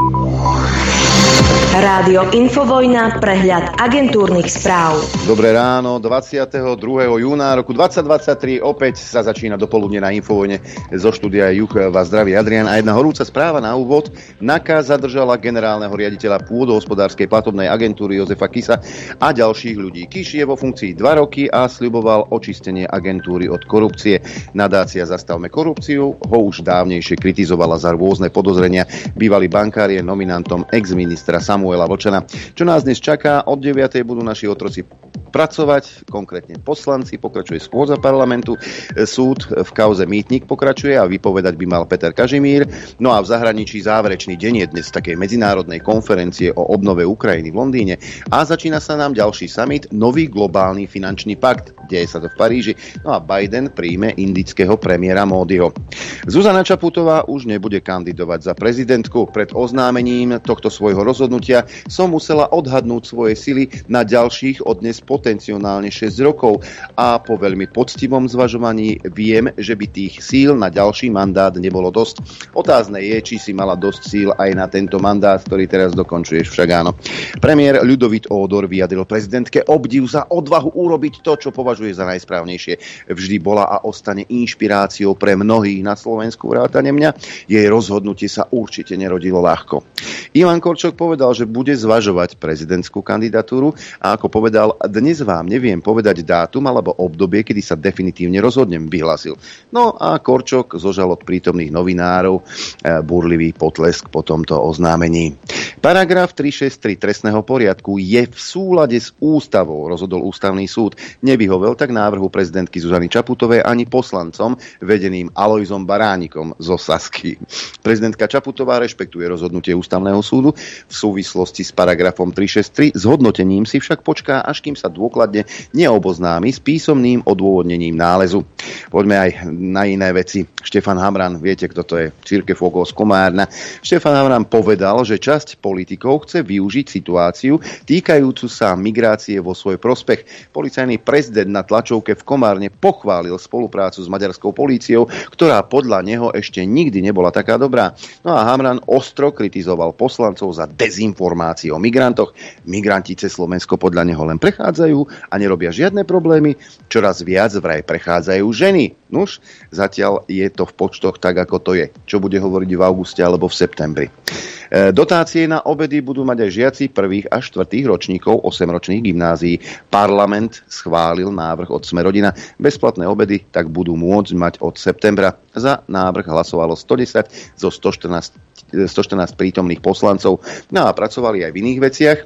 Yeah. Rádio Infovojna, prehľad agentúrnych správ. Dobré ráno, 22. júna roku 2023 opäť sa začína dopoludne na Infovojne zo štúdia Juch vás zdraví Adrian a jedna horúca správa na úvod. NAKA zadržala generálneho riaditeľa pôdohospodárskej platobnej agentúry Jozefa Kisa a ďalších ľudí. Kiš je vo funkcii 2 roky a sľuboval očistenie agentúry od korupcie. Nadácia Zastavme korupciu ho už dávnejšie kritizovala za rôzne podozrenia. Bývalý bankár je nominantom ex-ministra Samuel Samuela Vočana. Čo nás dnes čaká? Od 9. budú naši otroci pracovať, konkrétne poslanci, pokračuje schôdza parlamentu, súd v kauze Mýtnik pokračuje a vypovedať by mal Peter Kažimír. No a v zahraničí záverečný deň je dnes takej medzinárodnej konferencie o obnove Ukrajiny v Londýne a začína sa nám ďalší summit, nový globálny finančný pakt. Deje sa to v Paríži. No a Biden príjme indického premiéra Módyho. Zuzana Čaputová už nebude kandidovať za prezidentku. Pred oznámením tohto svojho rozhodnutia som musela odhadnúť svoje sily na ďalších od dnes potenciálne 6 rokov a po veľmi poctivom zvažovaní viem, že by tých síl na ďalší mandát nebolo dosť. Otázne je, či si mala dosť síl aj na tento mandát, ktorý teraz dokončuješ však áno. Premiér Ľudovit Ódor vyjadril prezidentke obdiv za odvahu urobiť to, čo považuje za najsprávnejšie. Vždy bola a ostane inšpiráciou pre mnohých na Slovensku vrátane mňa. Jej rozhodnutie sa určite nerodilo ľahko. Ivan Korčok povedal, že bude zvažovať prezidentskú kandidatúru a ako povedal, dnes vám neviem povedať dátum alebo obdobie, kedy sa definitívne rozhodnem, vyhlasil. No a Korčok zožal od prítomných novinárov eh, burlivý potlesk po tomto oznámení. Paragraf 363 trestného poriadku je v súlade s ústavou, rozhodol ústavný súd. Nevyhovel tak návrhu prezidentky Zuzany Čaputovej ani poslancom vedeným Alojzom Baránikom zo Sasky. Prezidentka Čaputová rešpektuje rozhodnutie ústavného súdu v súvislosti s paragrafom 363. S hodnotením si však počká, až kým sa dôkladne neoboznámi s písomným odôvodnením nálezu. Poďme aj na iné veci. Štefan Hamran, viete, kto to je? Církev okolo Komárna. Štefan Hamran povedal, že časť politikov chce využiť situáciu týkajúcu sa migrácie vo svoj prospech. Policajný prezident na tlačovke v Komárne pochválil spoluprácu s maďarskou políciou, ktorá podľa neho ešte nikdy nebola taká dobrá. No a Hamran ostro kritizoval poslancov za dezinformáciu informácií o migrantoch. Migranti cez Slovensko podľa neho len prechádzajú a nerobia žiadne problémy. Čoraz viac vraj prechádzajú ženy. Nuž, zatiaľ je to v počtoch tak, ako to je. Čo bude hovoriť v auguste alebo v septembri. E, dotácie na obedy budú mať aj žiaci prvých a štvrtých ročníkov 8-ročných gymnázií. Parlament schválil návrh od Smerodina. Bezplatné obedy tak budú môcť mať od septembra. Za návrh hlasovalo 110 zo 114 114 prítomných poslancov. No a pracovali aj v iných veciach.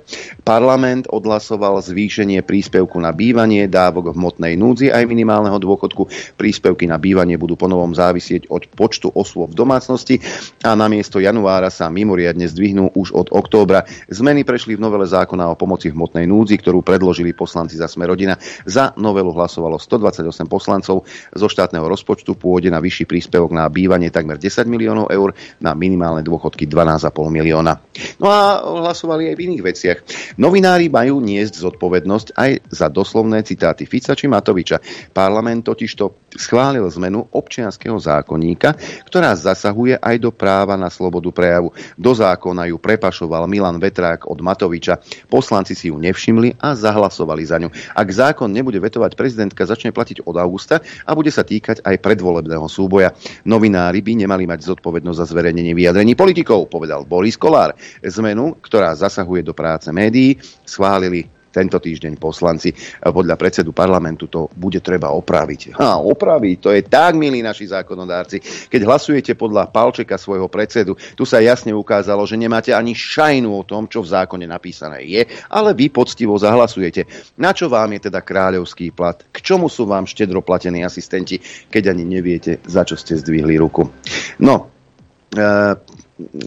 Parlament odhlasoval zvýšenie príspevku na bývanie, dávok v hmotnej núdzi aj minimálneho dôchodku. Príspevky na bývanie budú ponovom závisieť od počtu osôb v domácnosti a namiesto januára sa mimoriadne zdvihnú už od októbra. Zmeny prešli v novele zákona o pomoci v hmotnej núdzi, ktorú predložili poslanci za Sme rodina. Za novelu hlasovalo 128 poslancov. Zo štátneho rozpočtu pôjde na vyšší príspevok na bývanie takmer 10 miliónov eur, na minimálne dôchodky 12,5 milióna. No a hlasovali aj v iných veciach. Novinári majú niesť zodpovednosť aj za doslovné citáty Fica či Matoviča. Parlament totižto schválil zmenu občianského zákonníka, ktorá zasahuje aj do práva na slobodu prejavu. Do zákona ju prepašoval Milan Vetrák od Matoviča. Poslanci si ju nevšimli a zahlasovali za ňu. Ak zákon nebude vetovať prezidentka, začne platiť od augusta a bude sa týkať aj predvolebného súboja. Novinári by nemali mať zodpovednosť za zverejnenie vyjadrení politikov, povedal Boris Kolár. Zmenu, ktorá zasahuje do práce médií, schválili tento týždeň poslanci. Podľa predsedu parlamentu to bude treba opraviť. Ha, opraviť, to je tak, milí naši zákonodárci. Keď hlasujete podľa palčeka svojho predsedu, tu sa jasne ukázalo, že nemáte ani šajnu o tom, čo v zákone napísané je, ale vy poctivo zahlasujete. Na čo vám je teda kráľovský plat? K čomu sú vám štedro platení asistenti, keď ani neviete, za čo ste zdvihli ruku? No, e,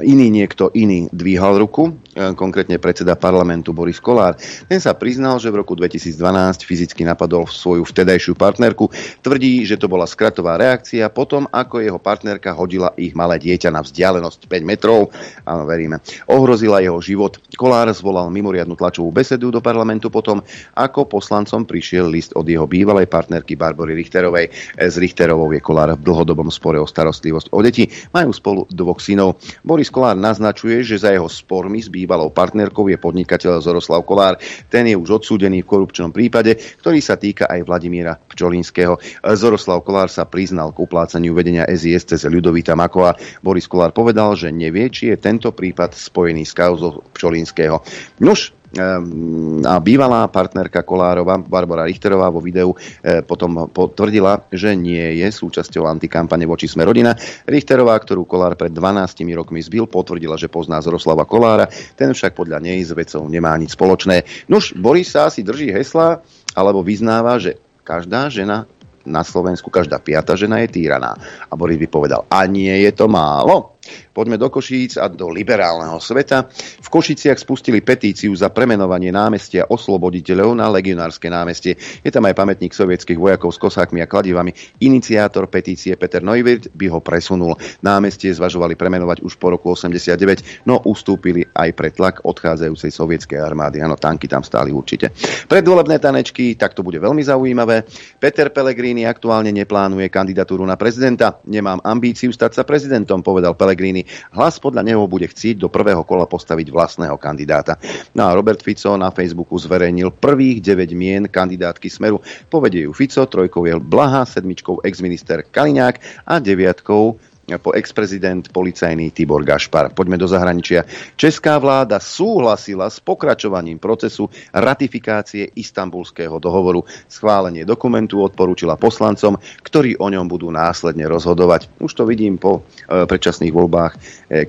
iný niekto iný dvíhal ruku, konkrétne predseda parlamentu Boris Kolár. Ten sa priznal, že v roku 2012 fyzicky napadol svoju vtedajšiu partnerku. Tvrdí, že to bola skratová reakcia potom, ako jeho partnerka hodila ich malé dieťa na vzdialenosť 5 metrov. Áno, veríme. Ohrozila jeho život. Kolár zvolal mimoriadnu tlačovú besedu do parlamentu potom, ako poslancom prišiel list od jeho bývalej partnerky Barbory Richterovej. S Richterovou je Kolár v dlhodobom spore o starostlivosť o deti. Majú spolu dvoch synov. Boris Kolár naznačuje, že za jeho spormi s bývalou partnerkou je podnikateľ Zoroslav Kolár. Ten je už odsúdený v korupčnom prípade, ktorý sa týka aj Vladimíra Pčolínskeho. Zoroslav Kolár sa priznal k uplácaniu vedenia SIS cez Ľudovita Makova. Boris Kolár povedal, že nevie, či je tento prípad spojený s kauzou Pčolínskeho. Nož, a bývalá partnerka Kolárova, Barbara Richterová, vo videu e, potom potvrdila, že nie je súčasťou antikampane voči Sme rodina. Richterová, ktorú Kolár pred 12 rokmi zbil, potvrdila, že pozná Zoroslava Kolára, ten však podľa nej s vecou nemá nič spoločné. Nuž, Boris sa asi drží hesla, alebo vyznáva, že každá žena na Slovensku, každá piata žena je týraná. A Boris by povedal, a nie je to málo. Poďme do Košíc a do liberálneho sveta. V Košiciach spustili petíciu za premenovanie námestia osloboditeľov na legionárske námestie. Je tam aj pamätník sovietských vojakov s kosákmi a kladivami. Iniciátor petície Peter Neuwirth by ho presunul. Námestie zvažovali premenovať už po roku 89, no ustúpili aj pre tlak odchádzajúcej sovietskej armády. Áno, tanky tam stáli určite. Predvolebné tanečky, tak to bude veľmi zaujímavé. Peter Pellegrini aktuálne neplánuje kandidatúru na prezidenta. Nemám ambíciu stať sa prezidentom, povedal Pellegrini Pellegrini. Hlas podľa neho bude chcieť do prvého kola postaviť vlastného kandidáta. No a Robert Fico na Facebooku zverejnil prvých 9 mien kandidátky Smeru. Povedie ju Fico, trojkou je Blaha, sedmičkou exminister Kaliňák a deviatkou po ex-prezident policajný Tibor Gašpar. Poďme do zahraničia. Česká vláda súhlasila s pokračovaním procesu ratifikácie istambulského dohovoru. Schválenie dokumentu odporúčila poslancom, ktorí o ňom budú následne rozhodovať. Už to vidím po e, predčasných voľbách, e,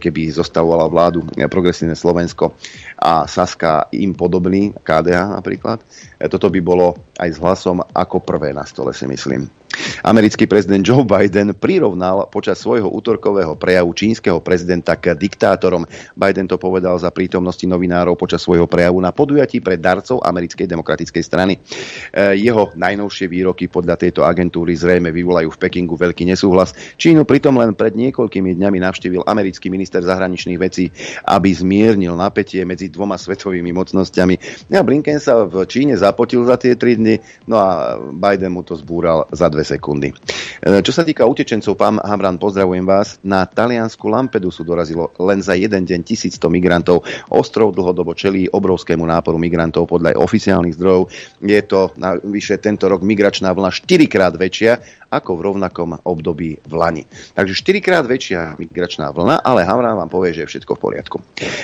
keby zostavovala vládu e, Progresívne Slovensko a Saska im podobný, KDH napríklad. Toto by bolo aj s hlasom ako prvé na stole, si myslím. Americký prezident Joe Biden prirovnal počas svojho útorkového prejavu čínskeho prezidenta k diktátorom. Biden to povedal za prítomnosti novinárov počas svojho prejavu na podujatí pre darcov americkej demokratickej strany. E, jeho najnovšie výroky podľa tejto agentúry zrejme vyvolajú v Pekingu veľký nesúhlas. Čínu pritom len pred niekoľkými dňami navštívil americký minister zahraničných vecí, aby zmiernil napätie medzi dvoma svetovými mocnosťami. A Blinken sa v Číne zapotil za tie tri dny, no a Biden mu to zbúral za dve sekundy. E, čo sa týka utečencov, pán Hamran, pozdravujem vás. Na taliansku Lampedusu dorazilo len za jeden deň 1100 migrantov. Ostrov dlhodobo čelí obrovskému náporu migrantov podľa oficiálnych zdrojov. Je to na vyše tento rok migračná vlna 4 krát väčšia ako v rovnakom období v Lani. Takže 4 krát väčšia migračná vlna, ale Hamran vám povie, že je všetko v poriadku.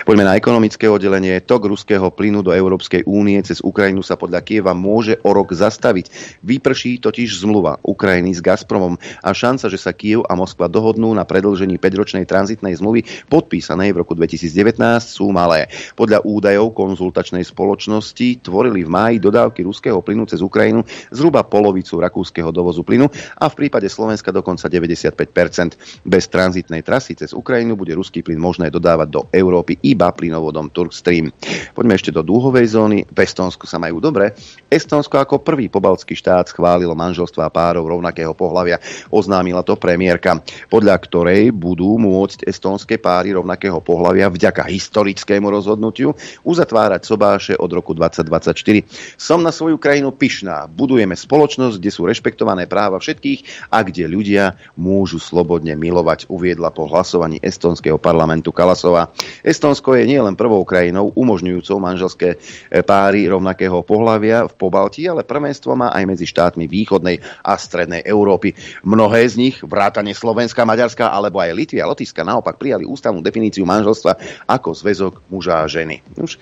Poďme na ekonomické oddelenie. Tok ruského plynu do Európskej únie cez Ukrajinu sa podľa Kieva môže o rok zastaviť. Vyprší totiž zmluva Ukrajiny s Gazpromom a šanca, že sa Kiev a Moskva dohodnú na predlžení 5-ročnej tranzitnej zmluvy podpísanej v roku 2019 sú malé. Podľa údajov konzultačnej spoločnosti tvorili v máji dodávky ruského plynu cez Ukrajinu zhruba polovicu rakúskeho dovozu plynu a v prípade Slovenska dokonca 95%. Bez tranzitnej trasy cez Ukrajinu bude ruský plyn možné dodávať do Európy iba plynovodom Turkstream. Poďme ešte do dúhovej zóny. V Estonsku sa majú dobre. Estonsko ako prvý pobaltský štát schválilo manželstva párov rovnakého pohľavia. Oznámila to premiérka, podľa ktorej budú môcť estonské páry rovnakého pohľavia vďaka historickému rozhodnutiu uzatvárať sobáše od roku 2024. Som na svoju krajinu pyšná. Budujeme spoločnosť, kde sú rešpektované práva všetkých a kde ľudia môžu slobodne milovať, uviedla po hlasovaní estonského parlamentu Kalasova. Estonsko je nielen prvou krajinou umožňujúcou manželské e, páry rovnakého pohľavia v Pobalti, ale prvenstvo má aj medzi štátmi východnej a strednej Európy. Mnohé z nich, vrátane Slovenska, Maďarska alebo aj Litvy a Lotyšska, naopak prijali ústavnú definíciu manželstva ako zväzok muža a ženy. Už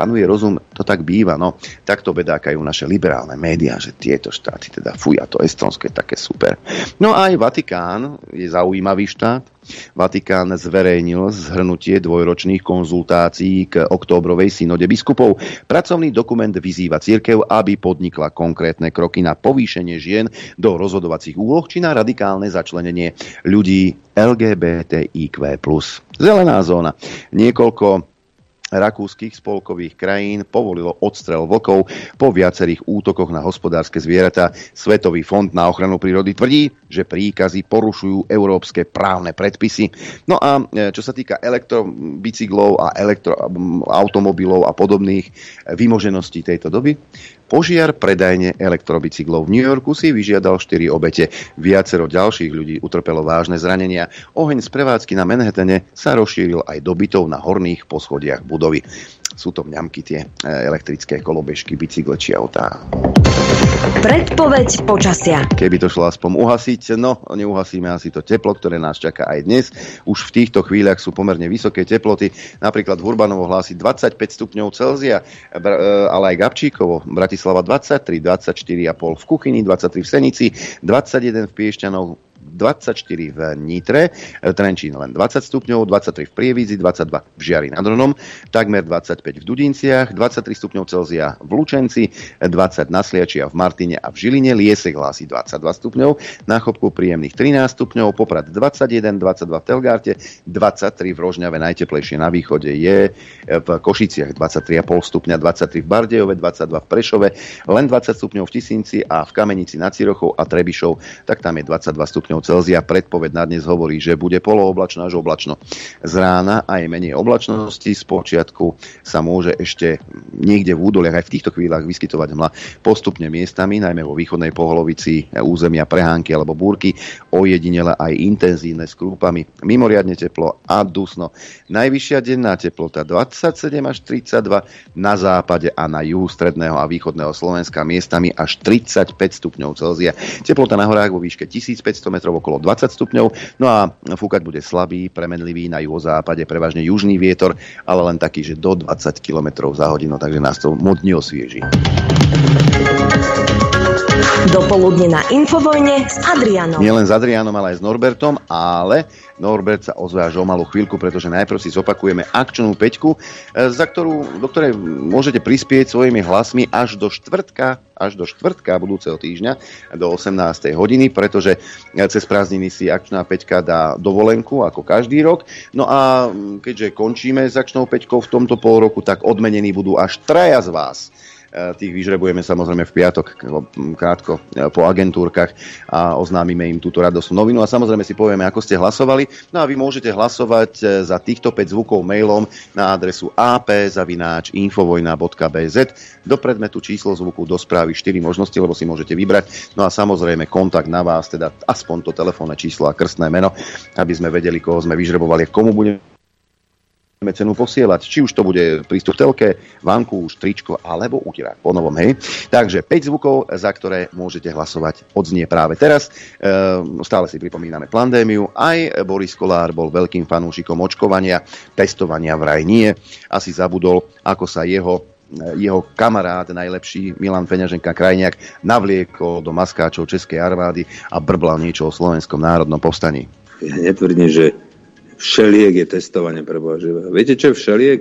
panuje rozum, to tak býva. No, takto bedákajú naše liberálne médiá, že tieto štáty, teda fuja, to Estonsko také super. No a aj Vatikán je zaujímavý štát. Vatikán zverejnil zhrnutie dvojročných konzultácií k októbrovej synode biskupov. Pracovný dokument vyzýva církev, aby podnikla konkrétne kroky na povýšenie žien do rozhodovacích úloh či na radikálne začlenenie ľudí LGBTIQ+. Zelená zóna. Niekoľko rakúskych spolkových krajín povolilo odstrel vlkov po viacerých útokoch na hospodárske zvieratá. Svetový fond na ochranu prírody tvrdí, že príkazy porušujú európske právne predpisy. No a e, čo sa týka elektrobicyklov a elektroautomobilov a podobných vymožeností tejto doby, Požiar predajne elektrobicyklov v New Yorku si vyžiadal 4 obete. Viacero ďalších ľudí utrpelo vážne zranenia. Oheň z prevádzky na Manhattane sa rozšíril aj do bytov na horných poschodiach budovy sú to mňamky tie e, elektrické kolobežky, bicykle či autá. Predpoveď počasia. Keby to šlo aspoň uhasiť, no neuhasíme asi to teplo, ktoré nás čaká aj dnes. Už v týchto chvíľach sú pomerne vysoké teploty. Napríklad v Urbanovo hlási 25 stupňov Celzia, e, ale aj Gabčíkovo, Bratislava 23, 24,5 v Kuchyni, 23 v Senici, 21 v Piešťanov, 24 v Nitre, e, Trenčín len 20 stupňov, 23 v Prievidzi, 22 v Žiari nad Ronom, takmer 25 v Dudinciach, 23 stupňov Celzia v Lučenci, 20 na Sliači a v Martine a v Žiline, Liesek hlási 22 stupňov, na Chopku príjemných 13 stupňov, Poprad 21, 22 v Telgárte, 23 v Rožňave, najteplejšie na východe je v Košiciach 23,5 stupňa, 23 v Bardejove, 22 v Prešove, len 20 stupňov v Tisinci a v Kamenici nad Cirochou a Trebišov, tak tam je 22 stupňov stupňov Celzia. Predpoveď na dnes hovorí, že bude polooblačno až oblačno. Z rána aj menej oblačnosti. Z počiatku sa môže ešte niekde v údoliach aj v týchto chvíľach vyskytovať hmla postupne miestami, najmä vo východnej polovici územia prehánky alebo búrky, ojedinele aj intenzívne s krúpami. Mimoriadne teplo a dusno. Najvyššia denná teplota 27 až 32 na západe a na juhu stredného a východného Slovenska miestami až 35 stupňov Celzia. Teplota na horách vo výške 1500 metrov okolo 20 stupňov. No a fúkať bude slabý, premenlivý na juhozápade, prevažne južný vietor, ale len taký, že do 20 km za hodinu, takže nás to moc neosvieži. Dopoludne na Infovojne s Adrianom. len s Adrianom, ale aj s Norbertom, ale Norbert sa ozve až o malú chvíľku, pretože najprv si zopakujeme akčnú peťku, e, za ktorú, do ktorej môžete prispieť svojimi hlasmi až do štvrtka, až do štvrtka budúceho týždňa do 18. hodiny, pretože cez prázdniny si akčná peťka dá dovolenku ako každý rok. No a keďže končíme s akčnou peťkou v tomto pol roku, tak odmenení budú až traja z vás. Eh, tých vyžrebujeme samozrejme v piatok, krátko eh, po agentúrkach a oznámime im túto radosnú novinu a samozrejme si povieme, ako ste hlasovali. No a vy môžete hlasovať eh, za týchto 5 zvukov mailom na adresu ap.infovojna.bz do predmetu číslo zvuku do správy 4 možnosti, lebo si môžete vybrať. No a samozrejme kontakt na vás, teda aspoň to telefónne číslo a krstné meno, aby sme vedeli, koho sme vyžrebovali, komu budeme cenu posielať, či už to bude prístup telke, vanku, tričko alebo utirák po novom, hej. Takže 5 zvukov, za ktoré môžete hlasovať, odznie práve teraz. E, stále si pripomíname pandémiu. Aj Boris Kolár bol veľkým fanúšikom očkovania, testovania vraj nie. Asi zabudol, ako sa jeho jeho kamarát najlepší Milan Feňaženka Krajniak navliekol do maskáčov Českej armády a brblal niečo o slovenskom národnom povstaní. Ja netvrdím, že všeliek je testovanie pre Boha živého. Viete, čo je všeliek?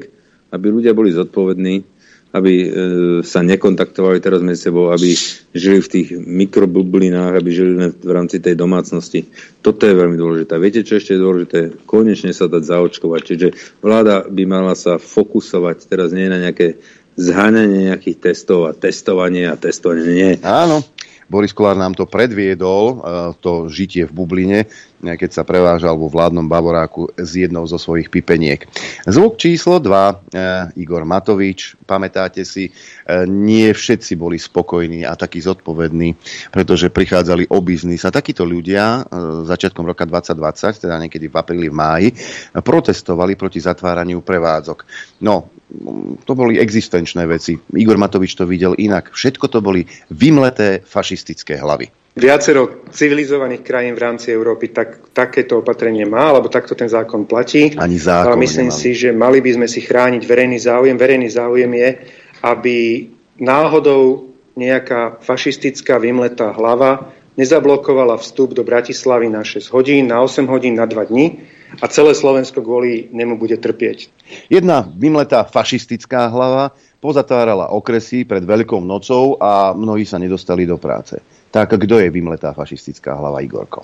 Aby ľudia boli zodpovední, aby e, sa nekontaktovali teraz medzi sebou, aby žili v tých mikrobublinách, aby žili v rámci tej domácnosti. Toto je veľmi dôležité. Viete, čo ešte je dôležité? Konečne sa dať zaočkovať. Čiže vláda by mala sa fokusovať teraz nie na nejaké zháňanie nejakých testov a testovanie a testovanie. Nie. Áno, Boris Kolár nám to predviedol, e, to žitie v bubline, e, keď sa prevážal vo vládnom Bavoráku s jednou zo svojich pipeniek. Zvuk číslo 2, e, Igor Matovič, pamätáte si, nie všetci boli spokojní a takí zodpovední, pretože prichádzali o biznis a takíto ľudia začiatkom roka 2020, teda niekedy v apríli, v máji, protestovali proti zatváraniu prevádzok. No, to boli existenčné veci. Igor Matovič to videl inak. Všetko to boli vymleté fašistické hlavy. Viacero civilizovaných krajín v rámci Európy tak, takéto opatrenie má, alebo takto ten zákon platí. Ani zákon Ale myslím nemali. si, že mali by sme si chrániť verejný záujem. Verejný záujem je, aby náhodou nejaká fašistická vymletá hlava nezablokovala vstup do Bratislavy na 6 hodín, na 8 hodín, na 2 dní a celé Slovensko kvôli nemu bude trpieť. Jedna vymletá fašistická hlava pozatvárala okresy pred Veľkou nocou a mnohí sa nedostali do práce. Tak kto je vymletá fašistická hlava Igorko?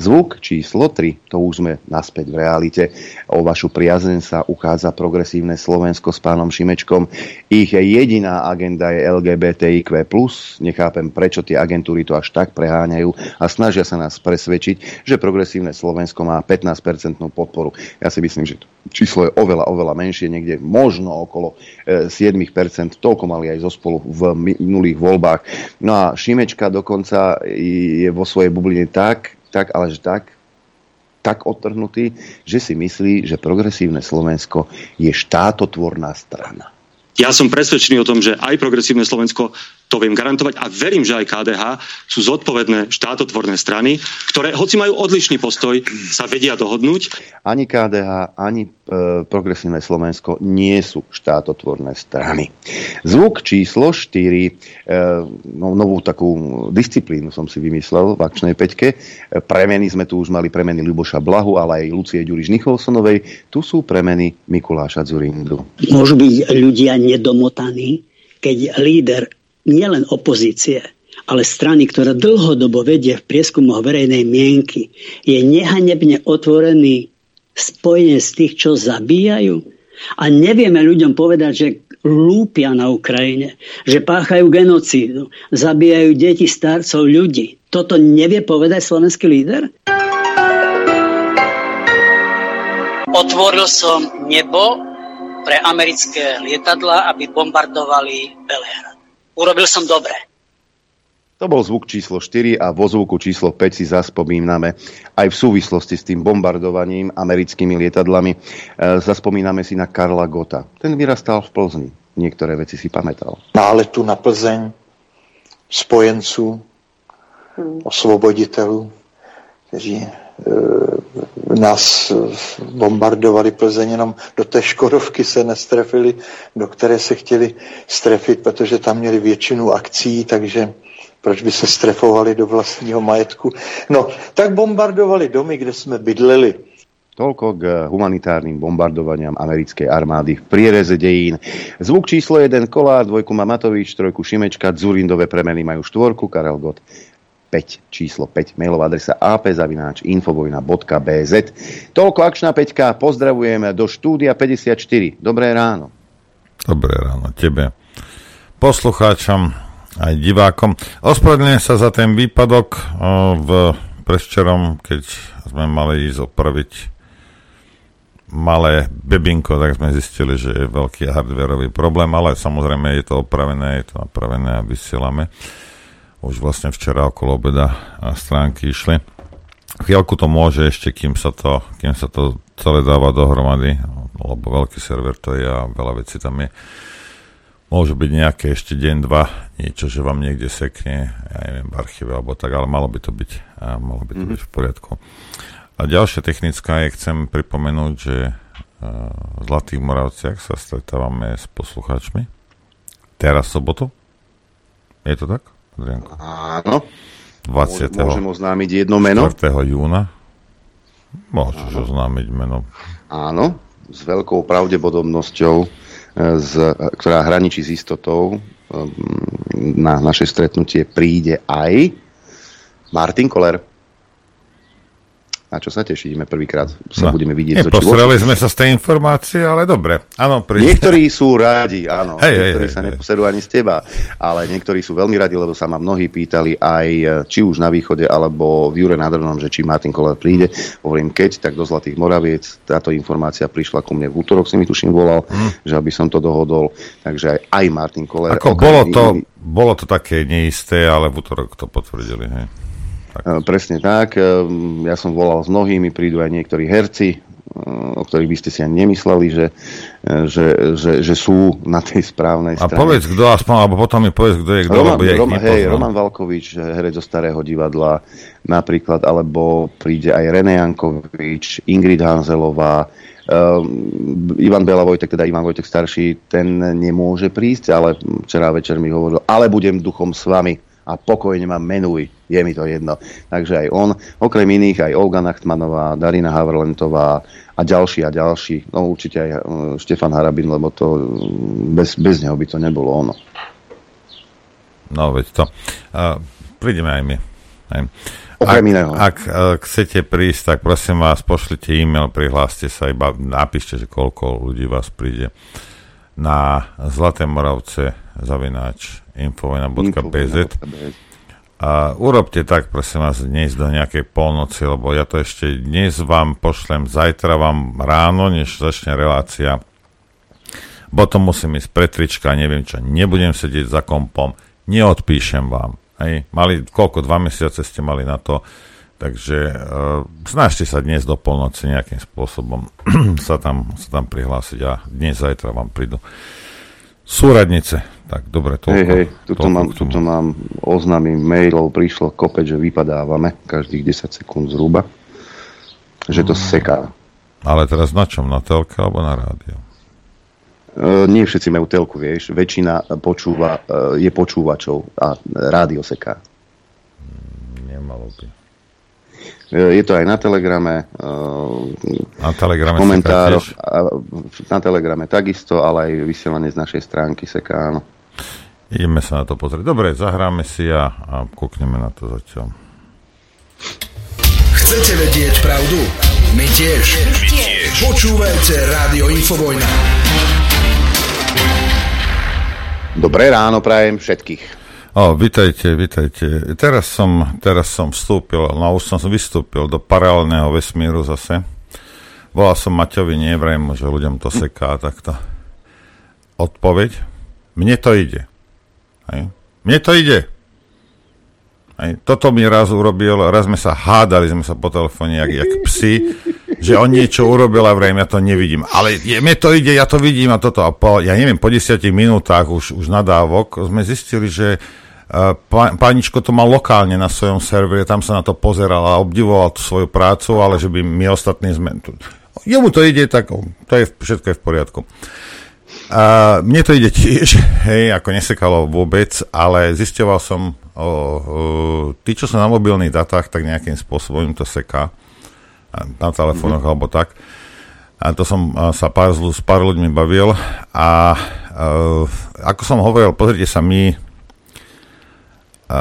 Zvuk číslo 3, to už sme naspäť v realite. O vašu priazeň sa uchádza progresívne Slovensko s pánom Šimečkom. Ich jediná agenda je LGBTIQ+. Nechápem, prečo tie agentúry to až tak preháňajú a snažia sa nás presvedčiť, že progresívne Slovensko má 15-percentnú podporu. Ja si myslím, že číslo je oveľa, oveľa menšie, niekde možno okolo 7%. E, Toľko mali aj zo spolu v minulých voľbách. No a Šimečka dokonca je vo svojej bubline tak, tak, ale že tak, tak odtrhnutý, že si myslí, že progresívne Slovensko je štátotvorná strana. Ja som presvedčený o tom, že aj progresívne Slovensko to viem garantovať a verím, že aj KDH sú zodpovedné štátotvorné strany, ktoré, hoci majú odlišný postoj, sa vedia dohodnúť. Ani KDH, ani e, progresívne Slovensko nie sú štátotvorné strany. Zvuk číslo 4, e, no, novú takú disciplínu som si vymyslel v akčnej peťke. E, premeny sme tu už mali premeny Ľuboša Blahu, ale aj Lucie Ďuriš Nicholsonovej. Tu sú premeny Mikuláša Zurindu. Môžu byť ľudia nedomotaní, keď líder nielen opozície, ale strany, ktorá dlhodobo vedie v prieskumoch verejnej mienky, je nehanebne otvorený spojenie z tých, čo zabíjajú. A nevieme ľuďom povedať, že lúpia na Ukrajine, že páchajú genocídu, zabíjajú deti, starcov, ľudí. Toto nevie povedať slovenský líder? Otvoril som nebo pre americké lietadla, aby bombardovali Belehrad. Urobil som dobre. To bol zvuk číslo 4 a vo zvuku číslo 5 si zaspomíname aj v súvislosti s tým bombardovaním americkými lietadlami. E, zaspomíname si na Karla Gota. Ten vyrastal v Plzni. Niektoré veci si pamätal. Náletu na Plzeň, spojenců, hmm. osvoboditelů, kteří nás bombardovali Plzeň, jenom do té Škodovky se nestrefili, do které se chtěli strefit, protože tam měli většinu akcí, takže proč by se strefovali do vlastního majetku. No, tak bombardovali domy, kde jsme bydleli. Toľko k humanitárnym bombardovaniam americkej armády v priereze dejín. Zvuk číslo 1 Kolár, dvojku má Matovič, trojku Šimečka, Zurindové premeny majú štvorku, Karel Gott 5, číslo 5, mailová adresa apzavináč.infovojna.bz. Toľko akčná peťka, pozdravujem do štúdia 54. Dobré ráno. Dobré ráno tebe, poslucháčom aj divákom. Ospravedlňujem sa za ten výpadok v preščerom, keď sme mali ísť opraviť malé bebinko, tak sme zistili, že je veľký hardwareový problém, ale samozrejme je to opravené, je to napravené a vysielame už vlastne včera okolo obeda stránky išli. Chvíľku to môže ešte, kým sa to, kým sa to celé dáva dohromady, lebo veľký server to je a veľa vecí tam je. Môže byť nejaké ešte deň, dva, niečo, že vám niekde sekne, ja neviem, v archíve alebo tak, ale malo by to byť, malo by to mm-hmm. byť v poriadku. A ďalšia technická je, chcem pripomenúť, že v Zlatých Moravciach sa stretávame s poslucháčmi. Teraz sobotu. Je to tak? Adrianko. Áno. 20. Môžem oznámiť jedno meno? 4. júna. Môžeš Áno. oznámiť meno. Áno, s veľkou pravdepodobnosťou, e, z, ktorá hraničí s istotou, e, na naše stretnutie príde aj Martin Koller na čo sa tešíme prvýkrát, sa no, budeme vidieť. Neposerali sme sa z tej informácie, ale dobre. Áno, príde. Niektorí sú rádi, áno. Hej, niektorí hej, sa hej. neposerú ani z teba, ale niektorí sú veľmi radi, lebo sa ma mnohí pýtali aj či už na východe, alebo v Jure nad Ronom, že či Martin Koller príde. Hovorím, keď, tak do Zlatých Moraviec. Táto informácia prišla ku mne v útorok, si mi tuším volal, hmm. že aby som to dohodol. Takže aj, aj Martin Koller. Ako bolo to, bolo to také neisté, ale v útorok to potvrdili. Hej. Tak. E, presne tak. E, ja som volal s mnohými, prídu aj niektorí herci, e, o ktorých by ste si ani nemysleli, že, že, že, že sú na tej správnej strane. A povedz kto aspoň, alebo potom mi povedz, kto je kto, Roman, lebo ja Roman, hej, Roman Valkovič, herec zo Starého divadla napríklad, alebo príde aj René Jankovič, Ingrid Hanzelová, um, Ivan Bela Vojtek, teda Ivan Vojtek starší, ten nemôže prísť, ale včera večer mi hovoril, ale budem duchom s vami a pokojne ma menuj, je mi to jedno. Takže aj on, okrem iných aj Olga Nachtmanová, Darina Havrlentová a ďalší a ďalší, no určite aj uh, Štefan Harabin, lebo to bez, bez neho by to nebolo ono. No veď to. Uh, prídeme aj my. Hej. Okrem ak, iného. Ak, ak chcete prísť, tak prosím vás, pošlite e-mail, prihláste sa, iba napíšte, že koľko ľudí vás príde na Zlaté Moravce zavináč infovojna.bz a urobte tak, prosím vás, dnes do nejakej polnoci, lebo ja to ešte dnes vám pošlem, zajtra vám ráno, než začne relácia. Potom musím ísť pre trička, neviem čo, nebudem sedieť za kompom, neodpíšem vám. Hej. Mali, koľko, dva mesiace ste mali na to, takže uh, snažte sa dnes do polnoci nejakým spôsobom sa tam, sa tam prihlásiť a dnes, zajtra vám prídu súradnice. Tak, dobre, toľko. Hej, hej, tuto, toľko mám, tuto mám oznámy mailov, prišlo kopec, že vypadávame každých 10 sekúnd zhruba. Že to seká. Ale teraz na čom? Na telke alebo na rádio? E, nie všetci majú telku, vieš. Väčšina počúva, e, je počúvačov a rádio seká. Nemalo by. E, je to aj na telegrame, e, Na telegrame v komentároch, na telegrame takisto, ale aj vysielanie z našej stránky seká, áno. Ideme sa na to pozrieť. Dobre, zahráme si a, a kúkneme na to zatiaľ. Chcete vedieť pravdu? My tiež. My tiež. Počúvajte Rádio Infovojna. Dobré ráno prajem všetkých. O, vitajte, vitajte. Teraz som, teraz som vstúpil, no už som vystúpil do paralelného vesmíru zase. Volal som Maťovi, neviem, že ľuďom to seká takto. Odpoveď? Mne to ide. Hej. Mne to ide. Hej. Toto mi raz urobil, raz sme sa hádali, sme sa po telefóne, jak, jak psi, že on niečo urobil a vrajím, ja to nevidím. Ale je, mne to ide, ja to vidím a toto. A po, ja neviem, po desiatich minútach už, už nadávok sme zistili, že uh, pá, páničko to mal lokálne na svojom servere, tam sa na to pozeral a obdivoval tú svoju prácu, ale že by my ostatní sme... Jemu to ide, tak to je všetko je v poriadku. A mne to ide tiež, hej, ako nesekalo vôbec, ale zisťoval som, o, o, tí, čo sú na mobilných datách, tak nejakým spôsobom im to seká na telefónoch mm-hmm. alebo tak. A to som sa pár, s pár ľuďmi bavil a, a ako som hovoril, pozrite sa, my a,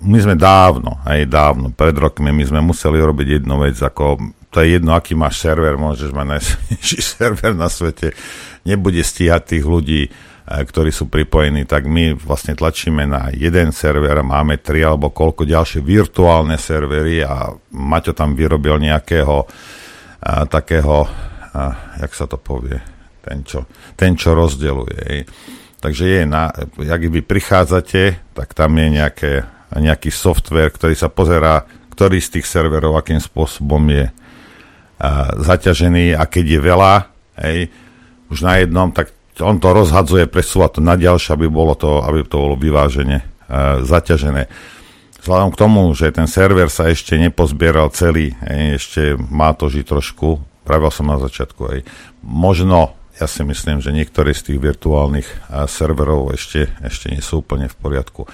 my sme dávno, aj dávno, pred rokmi, my sme museli robiť jednu vec, ako to je jedno, aký máš server, môžeš mať najsilnejší server na svete, nebude stíhať tých ľudí, ktorí sú pripojení, tak my vlastne tlačíme na jeden server, máme tri alebo koľko ďalšie virtuálne servery a Maťo tam vyrobil nejakého a, takého, a, jak sa to povie, ten, čo, ten, čo rozdeluje. Takže je, na, ak vy prichádzate, tak tam je nejaké, nejaký software, ktorý sa pozerá, ktorý z tých serverov, akým spôsobom je a, zaťažený a keď je veľa, hej, už na jednom, tak on to rozhadzuje, presúva to na ďalšie, aby, bolo to, aby to bolo vyvážene a, zaťažené. Vzhľadom k tomu, že ten server sa ešte nepozbieral celý, hej, ešte má to žiť trošku, pravil som na začiatku, hej, možno ja si myslím, že niektoré z tých virtuálnych a, serverov ešte, ešte nie sú úplne v poriadku.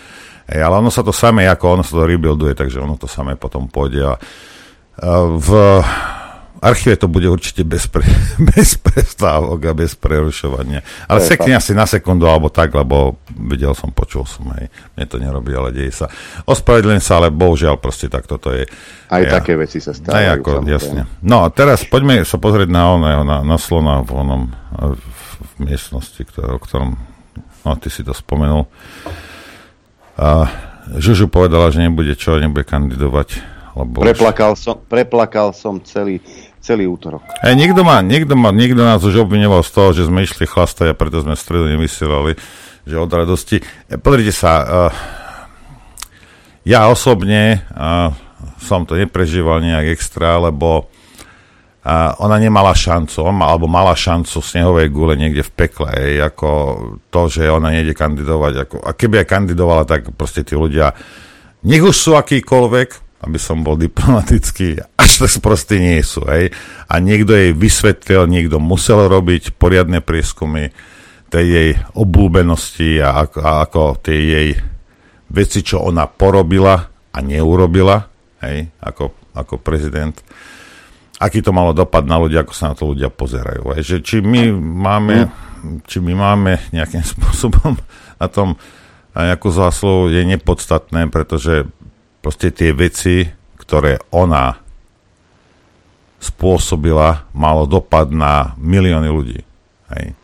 Ej, ale ono sa to samé, ako ono sa to rebuilduje, takže ono to samé potom pôjde a, a v archíve to bude určite bez, pre, bez prestávok a bez prerušovania. Ale To sekne asi na sekundu alebo tak, lebo videl som, počul som, hej. Mne to nerobí, ale deje sa. Ospravedlňujem sa, ale bohužiaľ proste takto to je. Aj Ja- také veci sa Aj stávajú. ako, samozrejme. jasne. No a teraz poďme sa pozrieť na, oného, na, na slona v onom v, v miestnosti, ktoré, o ktorom no, ty si to spomenul. A Žužu povedala, že nebude čo, nebude kandidovať. Lebo Preplakal som, preplakal som celý, celý útorok. Hej, niekto, má, niekto, má, niekto nás už obviňoval z toho, že sme išli chlastať a preto sme v stredu nevysielali, že od radosti. E, Pozrite sa, uh, ja osobne uh, som to neprežíval nejak extra, lebo uh, ona nemala šancu, on ma- alebo mala šancu snehovej gule niekde v pekle, hej, ako to, že ona nejde kandidovať. Ako, a keby aj kandidovala, tak proste tí ľudia, nech už sú akýkoľvek, aby som bol diplomatický, až tak proste nie sú. Hej. A niekto jej vysvetlil, niekto musel robiť poriadne prieskumy tej jej obľúbenosti a ako, a ako tie jej veci, čo ona porobila a neurobila, hej, ako, ako prezident. Aký to malo dopad na ľudia, ako sa na to ľudia pozerajú. Hej. Že či my máme, či my máme nejakým spôsobom na tom nejakú zásluhu je nepodstatné, pretože proste tie veci, ktoré ona spôsobila, malo dopad na milióny ľudí. Hej.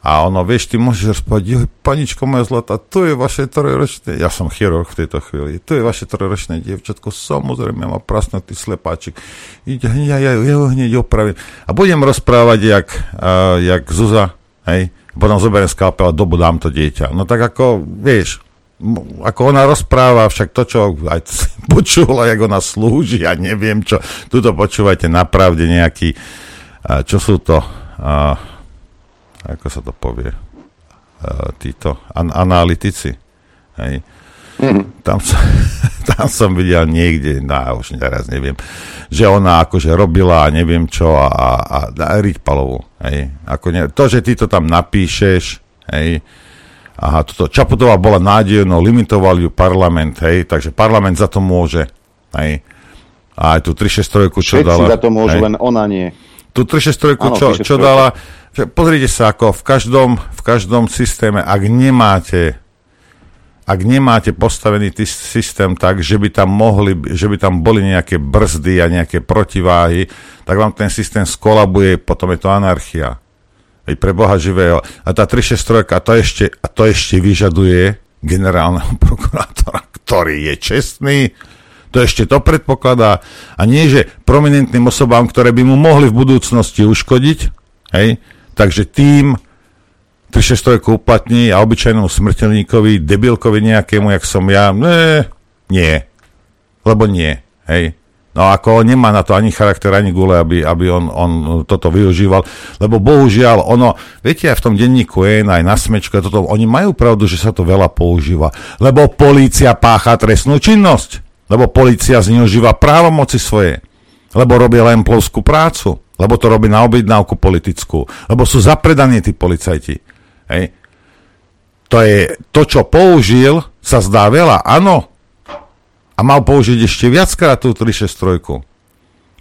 A ono, vieš, ty môžeš jo, paničko moja zlata, to je vaše trojročné, ja som chirurg v tejto chvíli, to je vaše trojročné dievčatko, samozrejme má prasnutý slepáčik, ide, ja, ja, ja ho hneď opravím. A budem rozprávať, jak, uh, jak Zuza, hej, potom zoberiem skalpel a dobudám to dieťa. No tak ako, vieš, ako ona rozpráva, však to, čo aj počula, jak ona slúži, ja neviem čo, tuto počúvajte napravde nejaký, čo sú to, uh, ako sa to povie, títo an- analytici. Hej. Mm-hmm. Tam, som, tam som videl niekde, no už teraz neviem, že ona akože robila a neviem čo a, a, a Riťpalovú. Hej. Ako ne, to, že ty to tam napíšeš, hej, aha, toto Čaputová bola nádejnou, limitoval ju parlament, hej, takže parlament za to môže, hej. A aj tu 363, čo Všetci dala. za to môžu, hej. len ona nie. Tu 363, Áno, čo, 363. čo dala, že pozrite sa, ako v každom, v každom systéme, ak nemáte ak nemáte postavený tý systém tak, že by tam mohli, že by tam boli nejaké brzdy a nejaké protiváhy, tak vám ten systém skolabuje, potom je to anarchia. Veď pre Boha živého. A tá 363, a to ešte, a to ešte vyžaduje generálneho prokurátora, ktorý je čestný, to ešte to predpokladá. A nie, že prominentným osobám, ktoré by mu mohli v budúcnosti uškodiť, hej, takže tým 363 uplatní a obyčajnému smrteľníkovi, debilkovi nejakému, jak som ja, ne, nie. Lebo nie, hej. No ako on nemá na to ani charakter, ani gule, aby, aby on, on toto využíval, lebo bohužiaľ ono, viete, aj v tom denníku je aj na smečku, toto, oni majú pravdu, že sa to veľa používa, lebo polícia pácha trestnú činnosť, lebo polícia zneužíva právomoci svoje, lebo robí len plovskú prácu, lebo to robí na objednávku politickú, lebo sú zapredaní tí policajti. Hej. To je to, čo použil, sa zdá veľa, áno. A mal použiť ešte viackrát tú 363.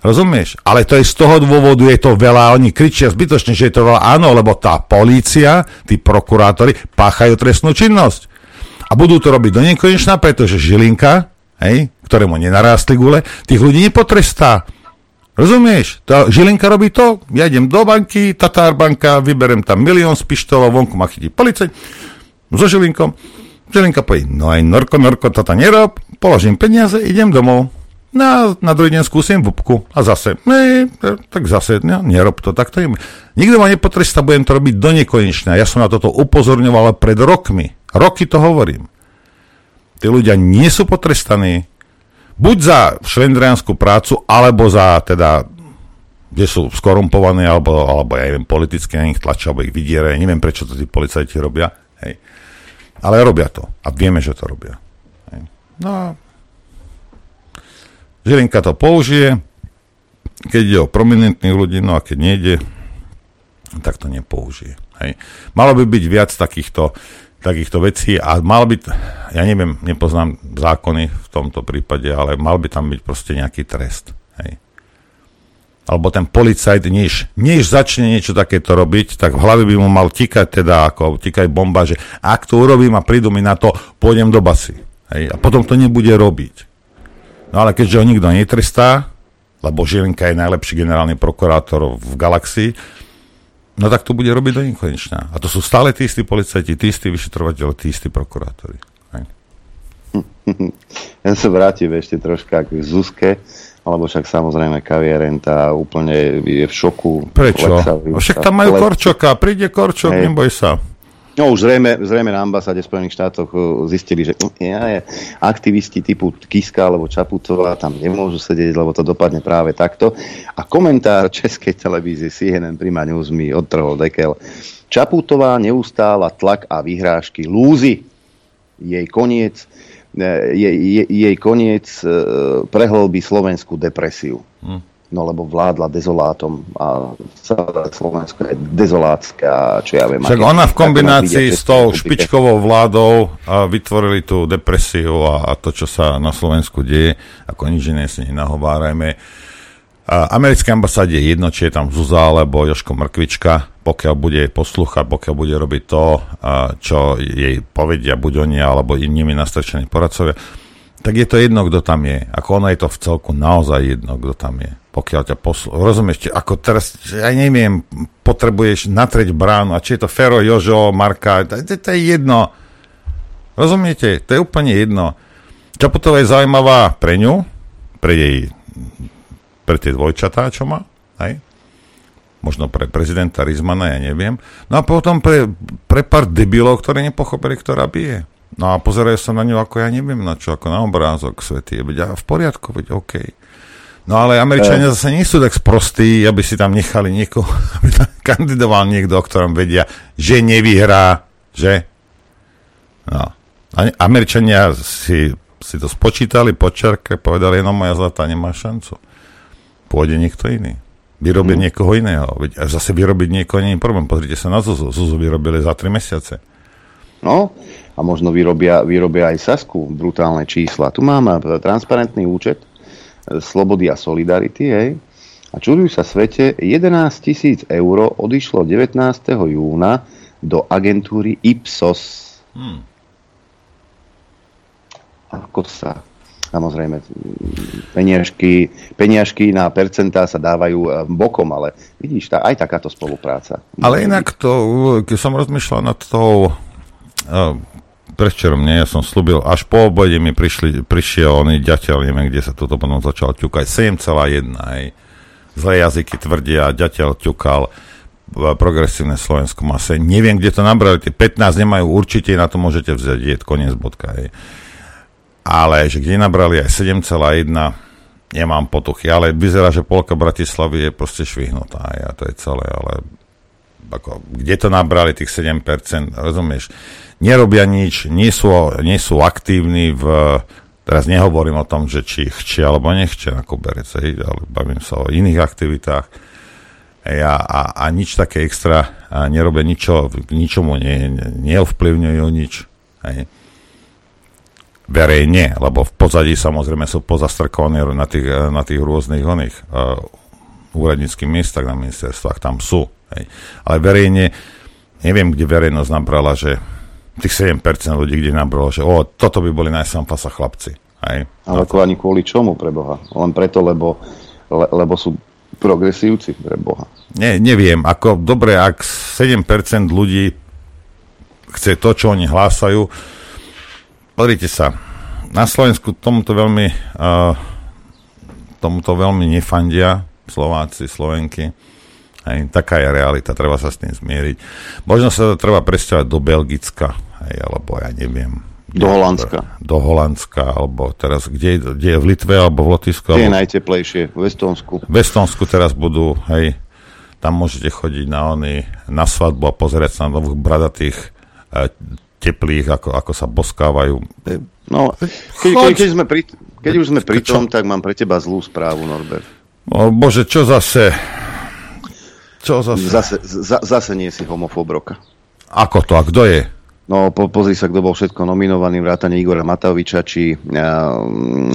Rozumieš? Ale to je z toho dôvodu, je to veľa, oni kričia zbytočne, že je to veľa, áno, lebo tá polícia, tí prokurátori páchajú trestnú činnosť. A budú to robiť do nekonečna, pretože Žilinka, hej, ktorému nenarástli gule, tých ľudí nepotrestá. Rozumieš? To, Žilinka robí to, ja idem do banky, Tatár banka, vyberem tam milión z pištolov, vonku ma chytí policajt, so Žilinkom. Žilinka povie, no aj Norko, Norko, toto nerob, položím peniaze, idem domov. No a na druhý deň skúsim vúbku a zase, ne, tak zase, ne, nerob to, tak to je. Nikto ma nepotrestá, budem to robiť do nekonečna. Ja som na toto upozorňoval pred rokmi. Roky to hovorím. Tí ľudia nie sú potrestaní, buď za švendrianskú prácu, alebo za teda kde sú skorumpovaní, alebo, alebo ja neviem, politicky na nich tlačia, alebo ich vydierajú. Neviem, prečo to tí policajti robia. Hej. Ale robia to. A vieme, že to robia. No a Žilinka to použije, keď ide o prominentných ľudí, no a keď nejde, tak to nepoužije. Hej. Malo by byť viac takýchto, takýchto vecí a mal by, ja neviem, nepoznám zákony v tomto prípade, ale mal by tam byť proste nejaký trest. Hej. Alebo ten policajt, než, než začne niečo takéto robiť, tak v hlave by mu mal tikať teda, ako tikať bomba, že ak to urobím a prídu mi na to, pôjdem do basy. Hej. A potom to nebude robiť. No ale keďže ho nikto netrestá, lebo Žilinka je najlepší generálny prokurátor v galaxii, no tak to bude robiť do nekonečná. A to sú stále tí istí policajti, tí istí vyšetrovateľi, tí istí prokurátori. Hej. Ja sa vrátim ešte troška k Zuzke, alebo však samozrejme kavierenta úplne je v šoku. Prečo? Však tam majú. Korčoka, príde Korčok, Hej. neboj sa. No už zrejme, zrejme na ambasáde Spojených štátoch uh, zistili, že mm, ja, je, aktivisti typu Kiska alebo Čaputová tam nemôžu sedieť, lebo to dopadne práve takto. A komentár českej televízie CNN Prima News mi odtrhol dekel. Čaputová neustála tlak a vyhrážky lúzy. Jej koniec, eh, je, je, jej koniec eh, prehlbí slovenskú depresiu. Hm. No lebo vládla dezolátom a celé Slovensko je dezolátska, čo ja viem. Však ona v kombinácii s tou špičkovou vládou vytvorili tú depresiu a, a to, čo sa na Slovensku deje, ako nič iné si nenahovárajme. Americké ambasáde je jedno, či je tam Zuza alebo Joško Mrkvička, pokiaľ bude poslúchať, pokiaľ bude robiť to, čo jej povedia buď oni, alebo i nimi nastrečení poradcovia, tak je to jedno, kto tam je. Ako ono je to v celku naozaj jedno, kto tam je. Pokiaľ ťa poslú... Rozumieš, ako teraz, ja neviem, potrebuješ natrieť bránu, a či je to Fero, Jožo, Marka, to, to, to je jedno. Rozumiete? To je úplne jedno. Čaputová je zaujímavá pre ňu, pre jej pre tie dvojčatá, čo má, hej? Možno pre prezidenta Rizmana, ja neviem. No a potom pre, pre pár debilov, ktorí nepochopili, ktorá bije. No a pozerajú sa na ňu ako ja neviem na čo, ako na obrázok svety. Veď v poriadku, veď OK. No ale Američania e... zase nie sú tak sprostí, aby si tam nechali niekoho, aby tam kandidoval niekto, o ktorom vedia, že nevyhrá, že? No. A Američania si, si to spočítali, počerke, povedali, no moja zlatá nemá šancu pôjde niekto iný. Vyrobiť hmm. niekoho iného. Veď zase vyrobiť niekoho iný problém. Pozrite sa na Zuzu. Zuzu vyrobili za 3 mesiace. No, a možno vyrobia, vyrobia aj Sasku brutálne čísla. Tu mám transparentný účet e, Slobody a Solidarity, hej. A čudujú sa svete, 11 tisíc eur odišlo 19. júna do agentúry Ipsos. Hmm. Ako sa Samozrejme, peniažky, peniažky na percentá sa dávajú e, bokom, ale vidíš, tá, aj takáto spolupráca. Ale inak to, keď som rozmýšľal nad tou uh, predvčerom, nie, ja som slúbil, až po obode mi prišli, prišiel oný ďateľ, neviem, kde sa toto potom začal ťukať, 7,1, aj zlé jazyky tvrdia, ďateľ ťukal, progresívne Slovensko mase. Neviem, kde to nabrali, tie 15 nemajú, určite na to môžete vziať, je koniec bodka. Hej ale že kde nabrali aj 7,1, nemám potuchy, ale vyzerá, že polka Bratislavy je proste švihnutá a to je celé, ale ako, kde to nabrali tých 7%, rozumieš? Nerobia nič, nie sú, nie sú aktívni v, teraz nehovorím o tom, že či chče alebo nechče na koberec, ale bavím sa o iných aktivitách a, a, a nič také extra a nerobia ničo, ničomu ne, neovplyvňujú nič. Hej verejne, lebo v pozadí samozrejme sú pozastrkovaní na tých, na tých rôznych oných uh, úradníckých miestach na ministerstvách, tam sú. Hej. Ale verejne, neviem, kde verejnosť nabrala, že tých 7% ľudí, kde nabralo, že o, toto by boli najsampasa chlapci. Hej. Ale to ani kvôli čomu, pre Boha? Len preto, lebo, le, lebo sú progresívci, pre Boha. Nie, neviem. Ako, dobre, ak 7% ľudí chce to, čo oni hlásajú, Pozrite sa, na Slovensku tomuto veľmi, uh, tomuto veľmi nefandia Slováci, Slovenky. Hej, taká je realita, treba sa s tým zmieriť. Možno sa to treba presťovať do Belgicka, hej, alebo ja neviem. Do Holandska. Do Holandska, alebo teraz, kde, kde je v Litve, alebo v Lotisku. Kde je najteplejšie? V Estonsku. V Estonsku teraz budú, hej, tam môžete chodiť na ony, na svadbu a pozerať sa na nových bradatých eh, teplých, ako, ako sa boskávajú. No, keď, keď, keď, sme pri, keď už sme pri tom, tak mám pre teba zlú správu, Norbert. O bože, čo zase? Čo zase? Zase, za, zase nie si homofób roka. Ako to? A kto je? No, po, pozri sa, kto bol všetko nominovaný, vrátane Igora Matoviča či uh,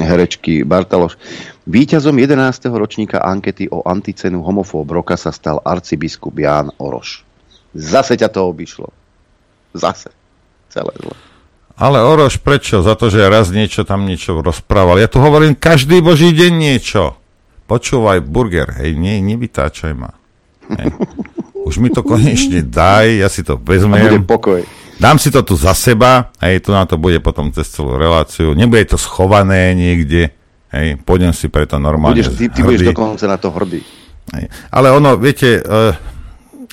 herečky Bartaloš. Výťazom 11. ročníka ankety o anticenu homofób roka sa stal arcibiskup Ján Oroš. Zase ťa to obišlo. Zase celé zle. Ale Oroš, prečo? Za to, že raz niečo tam niečo rozprával. Ja tu hovorím každý boží deň niečo. Počúvaj, burger, hej, nie, nevytáčaj ma. Hej. Už mi to konečne daj, ja si to vezmem. A bude pokoj. Dám si to tu za seba, hej, tu na to bude potom cez celú reláciu. Nebude to schované niekde, hej, pôjdem si preto normálne budeš, Ty, ty budeš dokonca na to hrdý. Hej. Ale ono, viete, uh,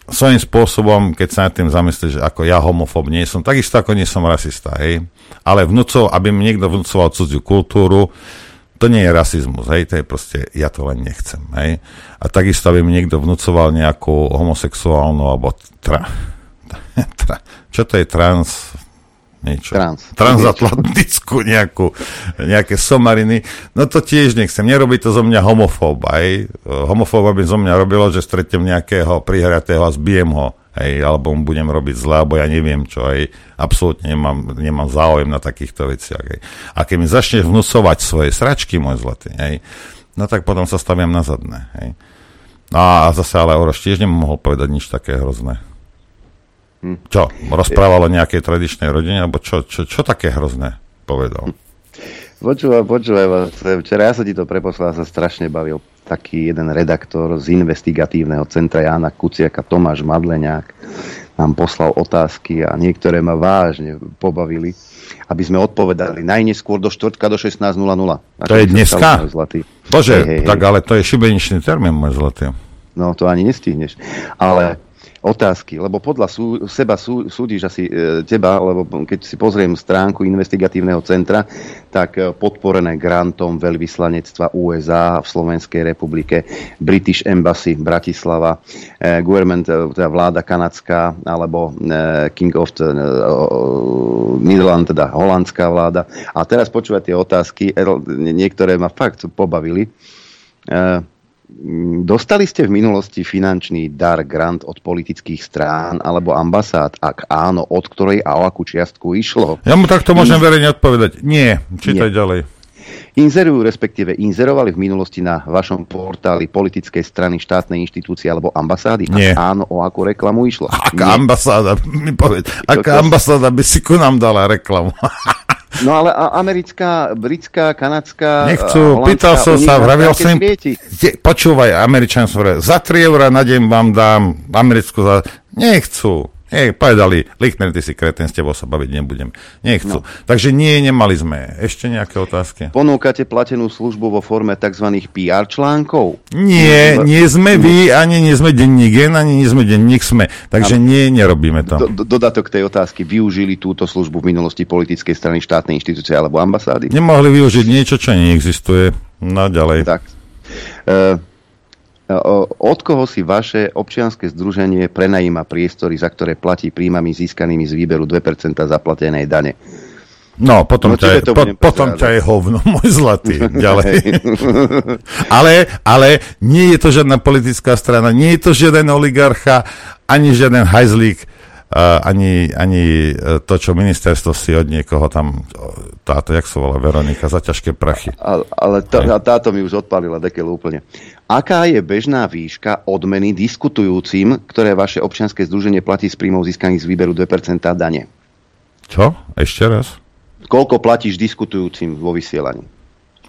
svojím spôsobom, keď sa nad tým zamyslíš, že ako ja homofób nie som, takisto ako nie som rasista, hej. Ale vnúcov, aby mi niekto vnúcoval cudziu kultúru, to nie je rasizmus, hej, to je proste, ja to len nechcem, hej. A takisto, aby mi niekto vnúcoval nejakú homosexuálnu, alebo tra, tra, čo to je trans, niečo. Trans. Transatlantickú nejakú, nejaké somariny. No to tiež nechcem. Nerobí to zo mňa homofób. Aj. Homofób by zo mňa robilo, že stretnem nejakého prihratého a zbijem ho. Hej, alebo mu budem robiť zle, alebo ja neviem čo, hej, absolútne nemám, nemám záujem na takýchto veciach, hej. A keď mi začneš vnúcovať svoje sračky, môj zlatý, hej, no tak potom sa staviam na zadné. Hej. No a zase ale Oroš tiež nemohol povedať nič také hrozné. Hm. Čo? Rozprával o nejakej tradičnej rodine, alebo čo, čo, čo také hrozné povedal? Počúvaj, počúvaj, včera ja sa ti to preposlal, sa strašne bavil taký jeden redaktor z investigatívneho centra Jána Kuciaka, Tomáš Madleňák, nám poslal otázky a niektoré ma vážne pobavili, aby sme odpovedali najneskôr do štvrtka do 16.00. To je dneska? Zlatý. Bože, hej, hej, tak ale to je šibeničný termín, môj zlatý. No, to ani nestihneš. Ale otázky, lebo podľa sú, seba sú, súdiš asi e, teba, lebo keď si pozriem stránku investigatívneho centra, tak e, podporené grantom veľvyslanectva USA v Slovenskej republike, British Embassy Bratislava, e, government, e, teda vláda kanadská, alebo e, King of the, e, Midland, teda holandská vláda. A teraz počúvať tie otázky, niektoré ma fakt pobavili. E, dostali ste v minulosti finančný dar, grant od politických strán alebo ambasád? Ak áno, od ktorej a o akú čiastku išlo? Ja mu takto môžem In... verejne odpovedať. Nie, čítaj Nie. ďalej. Inzerujú, respektíve inzerovali v minulosti na vašom portáli politickej strany, štátnej inštitúcie alebo ambasády? Nie. Ak áno, o akú reklamu išlo? Aká Nie. ambasáda, mi povedz, aká ambasáda by si ku nám dala reklamu? No ale americká, britská, kanadská... Nechcú, pýtal som sa, vravil som počúvaj, Američan som za 3 eurá na deň vám dám Americku za... Nechcú. Hej, povedali, Lichner, ty si kreten, s tebou sa baviť nebudem. Nechcú. No. Takže nie, nemali sme. Ešte nejaké otázky? Ponúkate platenú službu vo forme tzv. PR článkov? Nie, nie sme vy, ani nie sme denník gen, ani nie sme denník sme. Takže no. nie, nerobíme to. Do, dodatok tej otázky. Využili túto službu v minulosti politickej strany, štátnej inštitúcie alebo ambasády? Nemohli využiť niečo, čo neexistuje. No ďalej. Tak. Uh, od koho si vaše občianske združenie prenajíma priestory, za ktoré platí príjmami získanými z výberu 2% zaplatenej dane? No, potom, no, ťa, je, po, potom ťa je hovno, môj zlatý. Ďalej. ale, ale nie je to žiadna politická strana, nie je to žiaden oligarcha, ani žiaden hajzlík, ani, ani e, to, čo ministerstvo si od niekoho tam, táto, jak sa volá, Veronika, za ťažké prachy. Ale, ale to, táto mi už odpalila dekel úplne. Aká je bežná výška odmeny diskutujúcim, ktoré vaše občianske združenie platí z príjmov získaných z výberu 2% dane? Čo? Ešte raz? Koľko platíš diskutujúcim vo vysielaní?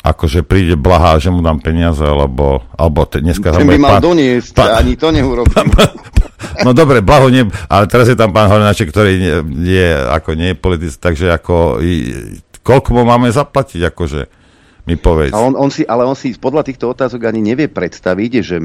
Akože príde blahá, že mu dám peniaze, alebo, alebo te, dneska... Ten by mal pán, doniesť, pán, ani to neurobím. no dobre, blaho nie, ale teraz je tam pán Hornáček, ktorý nie, je, ako nie je politický, takže ako, koľko mu máme zaplatiť, akože mi povedz. A on, on si, ale on si podľa týchto otázok ani nevie predstaviť, že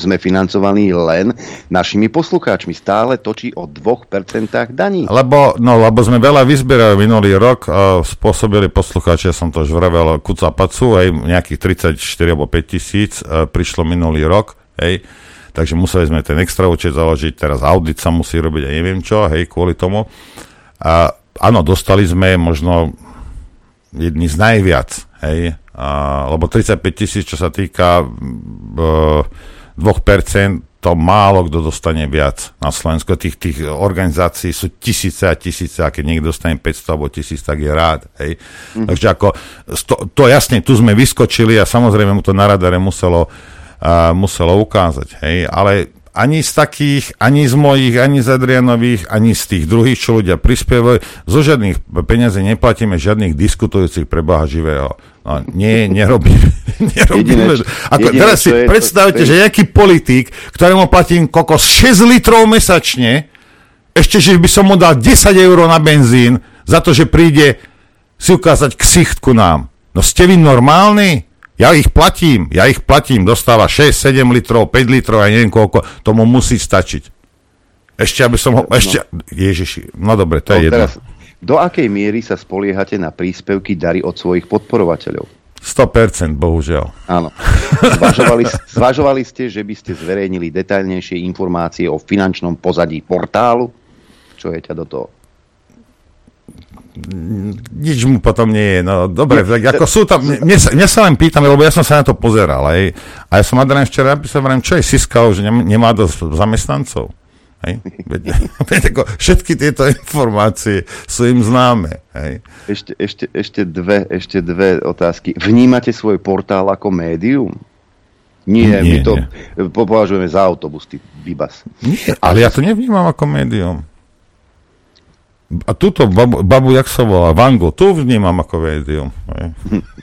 sme financovaní len našimi poslucháčmi. Stále točí o 2% daní. Lebo, no, lebo sme veľa vyzbierali minulý rok, uh, spôsobili poslucháči, ja som to už vravel, kuca pacu, aj nejakých 34 alebo 5 tisíc uh, prišlo minulý rok, hej. Takže museli sme ten extra účet založiť, teraz audit sa musí robiť a neviem čo, hej, kvôli tomu. A áno, dostali sme možno jedni z najviac, hej, a, lebo 35 tisíc, čo sa týka e, 2%, to málo kto dostane viac na Slovensku. Tých, tých organizácií sú tisíce a tisíce a keď niekto dostane 500 alebo 1000, tak je rád. Hej. Mm. Takže ako, to, to jasne, tu sme vyskočili a samozrejme mu to na radare muselo, uh, muselo ukázať. Hej. Ale ani z takých, ani z mojich, ani z Adrianových, ani z tých druhých, čo ľudia prispievajú. Zo žiadnych peniazí neplatíme žiadnych diskutujúcich pre Boha živého. No, nie, nerobíme. nerobíme. Jedine, Ako, jedine, teraz si predstavte, to, že nejaký politik, ktorému platím kokos 6 litrov mesačne, ešte, že by som mu dal 10 eur na benzín za to, že príde si ukázať ksicht ku nám. No ste vy normálni? Ja ich platím, ja ich platím, dostáva 6, 7 litrov, 5 litrov, a neviem koľko, tomu musí stačiť. Ešte, aby som ho, no. ešte, ježiši, no dobre, to no, je jedno. Teraz, do akej miery sa spoliehate na príspevky dary od svojich podporovateľov? 100%, bohužiaľ. Áno. Zvažovali, zvažovali ste, že by ste zverejnili detailnejšie informácie o finančnom pozadí portálu? Čo je ťa do toho? Nič mu potom nie je. No dobre, tak ako sú tam, mne sa, mne sa len pýtam, lebo ja som sa na to pozeral, aj, a ja som Adrian včera napísal, vrem, čo je Siska, že nemá dosť zamestnancov. Hej? Všetky tieto informácie sú im známe. Hej? Ešte, ešte, ešte, dve, ešte dve otázky. Vnímate svoj portál ako médium? Nie, Nie, my to nie. považujeme za autobus, ty vybas. Nie, ale ja to nevnímam ako médium. A túto babu, babu jak sa volá, Vango, tu vnímam ako médium. Hej.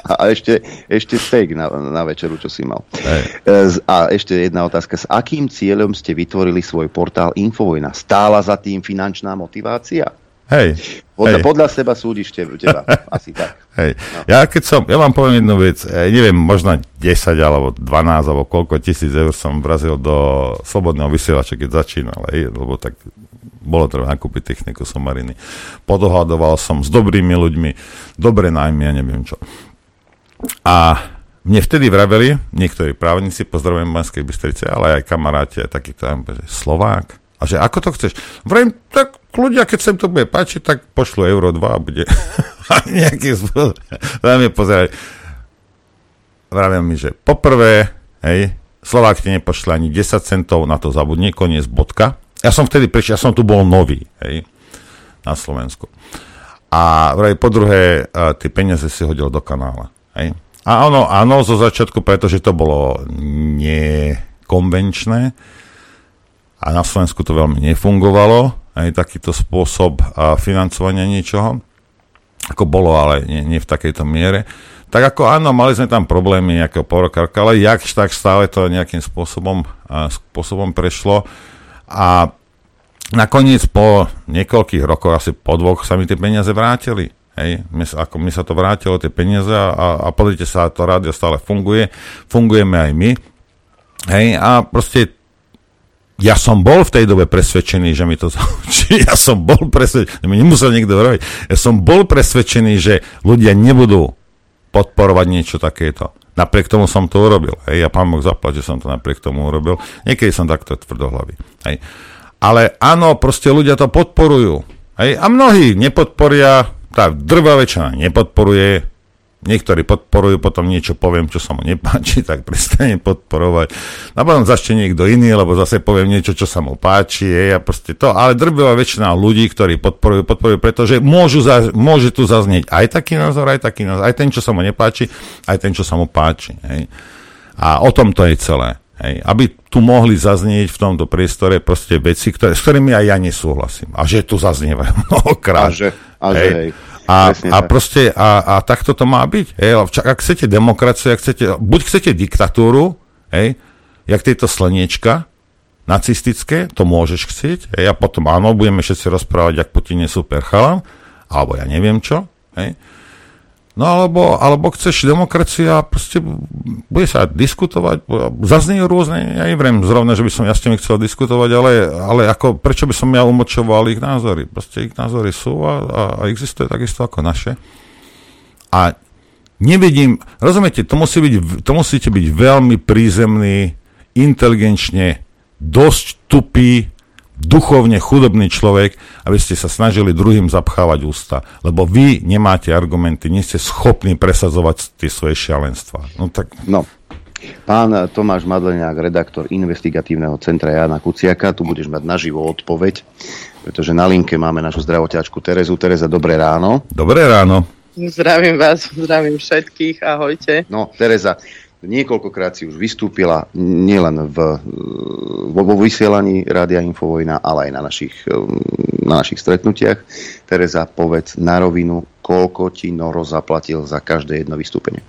A ešte, ešte steak na, na večeru, čo si mal. Hej. E, A ešte jedna otázka. S akým cieľom ste vytvorili svoj portál Infovojna? Stála za tým finančná motivácia? Hej. Podľa, hej. podľa seba súdiš teba, teba. asi tak. Hej. Ja keď som, ja vám poviem jednu vec, ja neviem, možno 10 alebo 12 alebo koľko tisíc eur som vrazil do slobodného vysielača, keď začínal, hej, lebo tak bolo treba nakúpiť techniku somariny. Podohadoval som s dobrými ľuďmi, dobre najmy, ja neviem čo. A mne vtedy vraveli, niektorí právnici, pozdravujem Banskej Bystrice, ale aj kamaráti, aj taký tam, že Slovák. A že ako to chceš? Vrajím, tak ľudia, keď sa im to bude páčiť, tak pošlu euro 2 a bude nejaký spôsob. Tam je pozerať. Vravím mi, že poprvé, hej, Slovák ti nepošle ani 10 centov, na to zabudne, koniec bodka. Ja som vtedy prišiel, ja som tu bol nový, hej, na Slovensku. A vraj, po druhé, tie peniaze si hodil do kanála. Hej. A áno, áno, zo začiatku, pretože to bolo nekonvenčné a na Slovensku to veľmi nefungovalo, aj takýto spôsob a, financovania niečoho, ako bolo, ale nie, nie v takejto miere. Tak ako áno, mali sme tam problémy nejakého porokarka, ale jakž tak stále to nejakým spôsobom, a, spôsobom prešlo. A nakoniec po niekoľkých rokoch, asi po dvoch, sa mi tie peniaze vrátili. Hej, my, ako mi sa to vrátilo, tie peniaze a, a, a pozrite sa, to rádio stále funguje, fungujeme aj my. Hej, a proste ja som bol v tej dobe presvedčený, že mi to zaučí. Ja som bol presvedčený, mi nemusel niekto robiť. Ja som bol presvedčený, že ľudia nebudú podporovať niečo takéto. Napriek tomu som to urobil. Hej, ja pán Boh zaplať, že som to napriek tomu urobil. Niekedy som takto tvrdohlavý. Hej. Ale áno, proste ľudia to podporujú. Hej, a mnohí nepodporia, tá drvá väčšina nepodporuje, niektorí podporujú, potom niečo poviem, čo sa mu nepáči, tak prestane podporovať. A potom začne niekto iný, lebo zase poviem niečo, čo sa mu páči, je, a proste to. Ale drvivá väčšina ľudí, ktorí podporujú, podporujú, pretože môžu za, môže tu zaznieť aj taký názor, aj taký názor, aj ten, čo sa mu nepáči, aj ten, čo sa mu páči. Hej. A o tom to je celé. Hej. Aby tu mohli zaznieť v tomto priestore proste veci, ktoré, s ktorými aj ja nesúhlasím. A že tu zaznievajú mnohokrát. A že- a že hej. A, Presne a tak. proste, a, a takto to má byť. Hej. Ak chcete demokraciu, ak chcete, buď chcete diktatúru, hej, jak tieto slniečka, nacistické, to môžeš chcieť, hej, a potom áno, budeme všetci rozprávať, ak Putin je super chalan, alebo ja neviem čo, hej. No alebo, alebo chceš demokracia, proste bude sa diskutovať, zaznie rôzne, ja neviem zrovna, že by som ja s tými chcel diskutovať, ale, ale ako, prečo by som ja umočoval ich názory? Proste ich názory sú a, a, a existuje takisto ako naše. A nevidím, rozumiete, to, musí byť, to musíte byť veľmi prízemný, inteligenčne, dosť tupý, duchovne chudobný človek, aby ste sa snažili druhým zapchávať ústa. Lebo vy nemáte argumenty, nie ste schopní presadzovať tie svoje šialenstva. No tak No. Pán Tomáš Madleniak, redaktor investigatívneho centra Jana Kuciaka, tu budeš mať naživo odpoveď, pretože na linke máme našu zdravoťačku Terezu. Tereza, dobré ráno. dobré ráno. Zdravím vás, zdravím všetkých, ahojte. No, Tereza, niekoľkokrát si už vystúpila nielen v, vo, vo vysielaní Rádia Infovojna, ale aj na našich, um, na našich stretnutiach. Tereza, povedz na rovinu, koľko ti Noro zaplatil za každé jedno vystúpenie.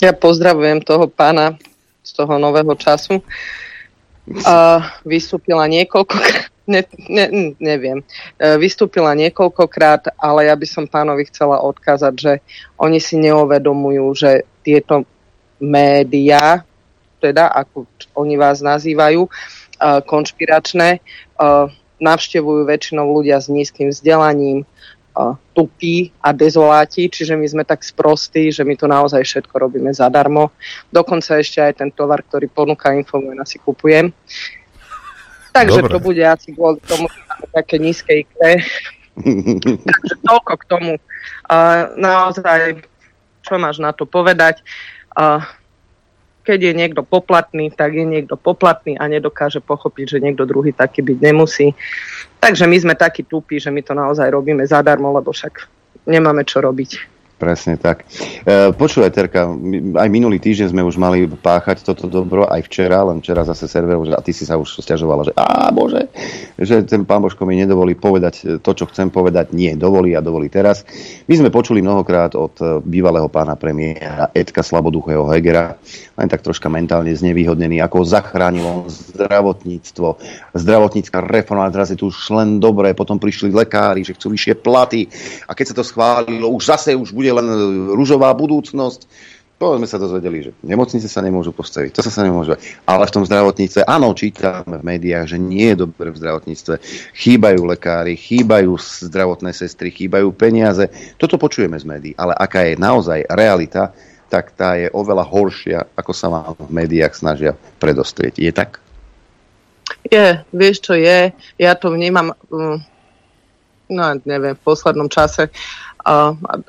Ja pozdravujem toho pána z toho nového času. A vystúpila niekoľkokrát, ne, ne, neviem, E, vystúpila niekoľkokrát, ale ja by som pánovi chcela odkázať, že oni si neuvedomujú, že tieto médiá, teda ako oni vás nazývajú, e, konšpiračné, e, navštevujú väčšinou ľudia s nízkym vzdelaním, uh, tupí a dezoláti, čiže my sme tak sprostí, že my to naozaj všetko robíme zadarmo. Dokonca ešte aj ten tovar, ktorý ponúka Infovojna si kupujem. Takže Dobre. to bude asi kvôli tomu, také nízke IQ. Takže toľko k tomu. Uh, naozaj, čo máš na to povedať? Uh, keď je niekto poplatný, tak je niekto poplatný a nedokáže pochopiť, že niekto druhý taký byť nemusí. Takže my sme takí tupí, že my to naozaj robíme zadarmo, lebo však nemáme čo robiť. Presne tak. E, počúvaj, Terka, aj minulý týždeň sme už mali páchať toto dobro, aj včera, len včera zase server, že, a ty si sa už stiažovala, že á, bože, že ten pán Božko mi nedovolí povedať to, čo chcem povedať. Nie, dovolí a dovolí teraz. My sme počuli mnohokrát od e, bývalého pána premiéra Edka Slaboduchého Hegera, len tak troška mentálne znevýhodnený, ako zachránilo zdravotníctvo, zdravotnícka reforma, teraz je tu už len dobré, potom prišli lekári, že chcú vyššie platy a keď sa to schválilo, už zase už bude len rúžová budúcnosť. To sme sa dozvedeli, že nemocnice sa nemôžu postaviť, to sa sa nemôže. Ale v tom zdravotníctve, áno, čítame v médiách, že nie je dobre v zdravotníctve. Chýbajú lekári, chýbajú zdravotné sestry, chýbajú peniaze. Toto počujeme z médií, ale aká je naozaj realita, tak tá je oveľa horšia, ako sa vám v médiách snažia predostrieť. Je tak? Je, vieš čo je, ja to vnímam, mm, no neviem, v poslednom čase, Uh,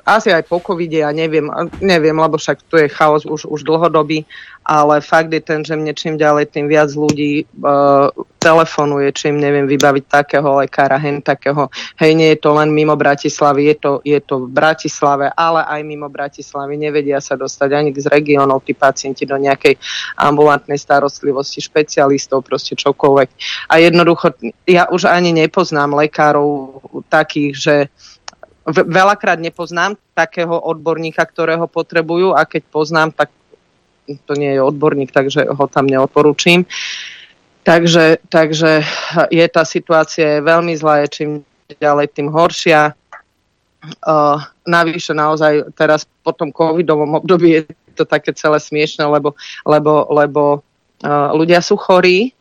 asi aj po covide, ja neviem, neviem, lebo však tu je chaos už, už dlhodobý, ale fakt je ten, že mne čím ďalej, tým viac ľudí uh, telefonuje, čím neviem vybaviť takého lekára, hen takého. Hej, nie je to len mimo Bratislavy, je to, je to v Bratislave, ale aj mimo Bratislavy. Nevedia sa dostať ani z regiónov tí pacienti do nejakej ambulantnej starostlivosti, špecialistov, proste čokoľvek. A jednoducho, ja už ani nepoznám lekárov takých, že veľakrát nepoznám takého odborníka, ktorého potrebujú a keď poznám, tak to nie je odborník, takže ho tam neodporúčim. Takže, takže je tá situácia je veľmi zlá, je čím ďalej, tým horšia. Uh, navyše naozaj teraz po tom covidovom období je to také celé smiešne, lebo, lebo, lebo uh, ľudia sú chorí,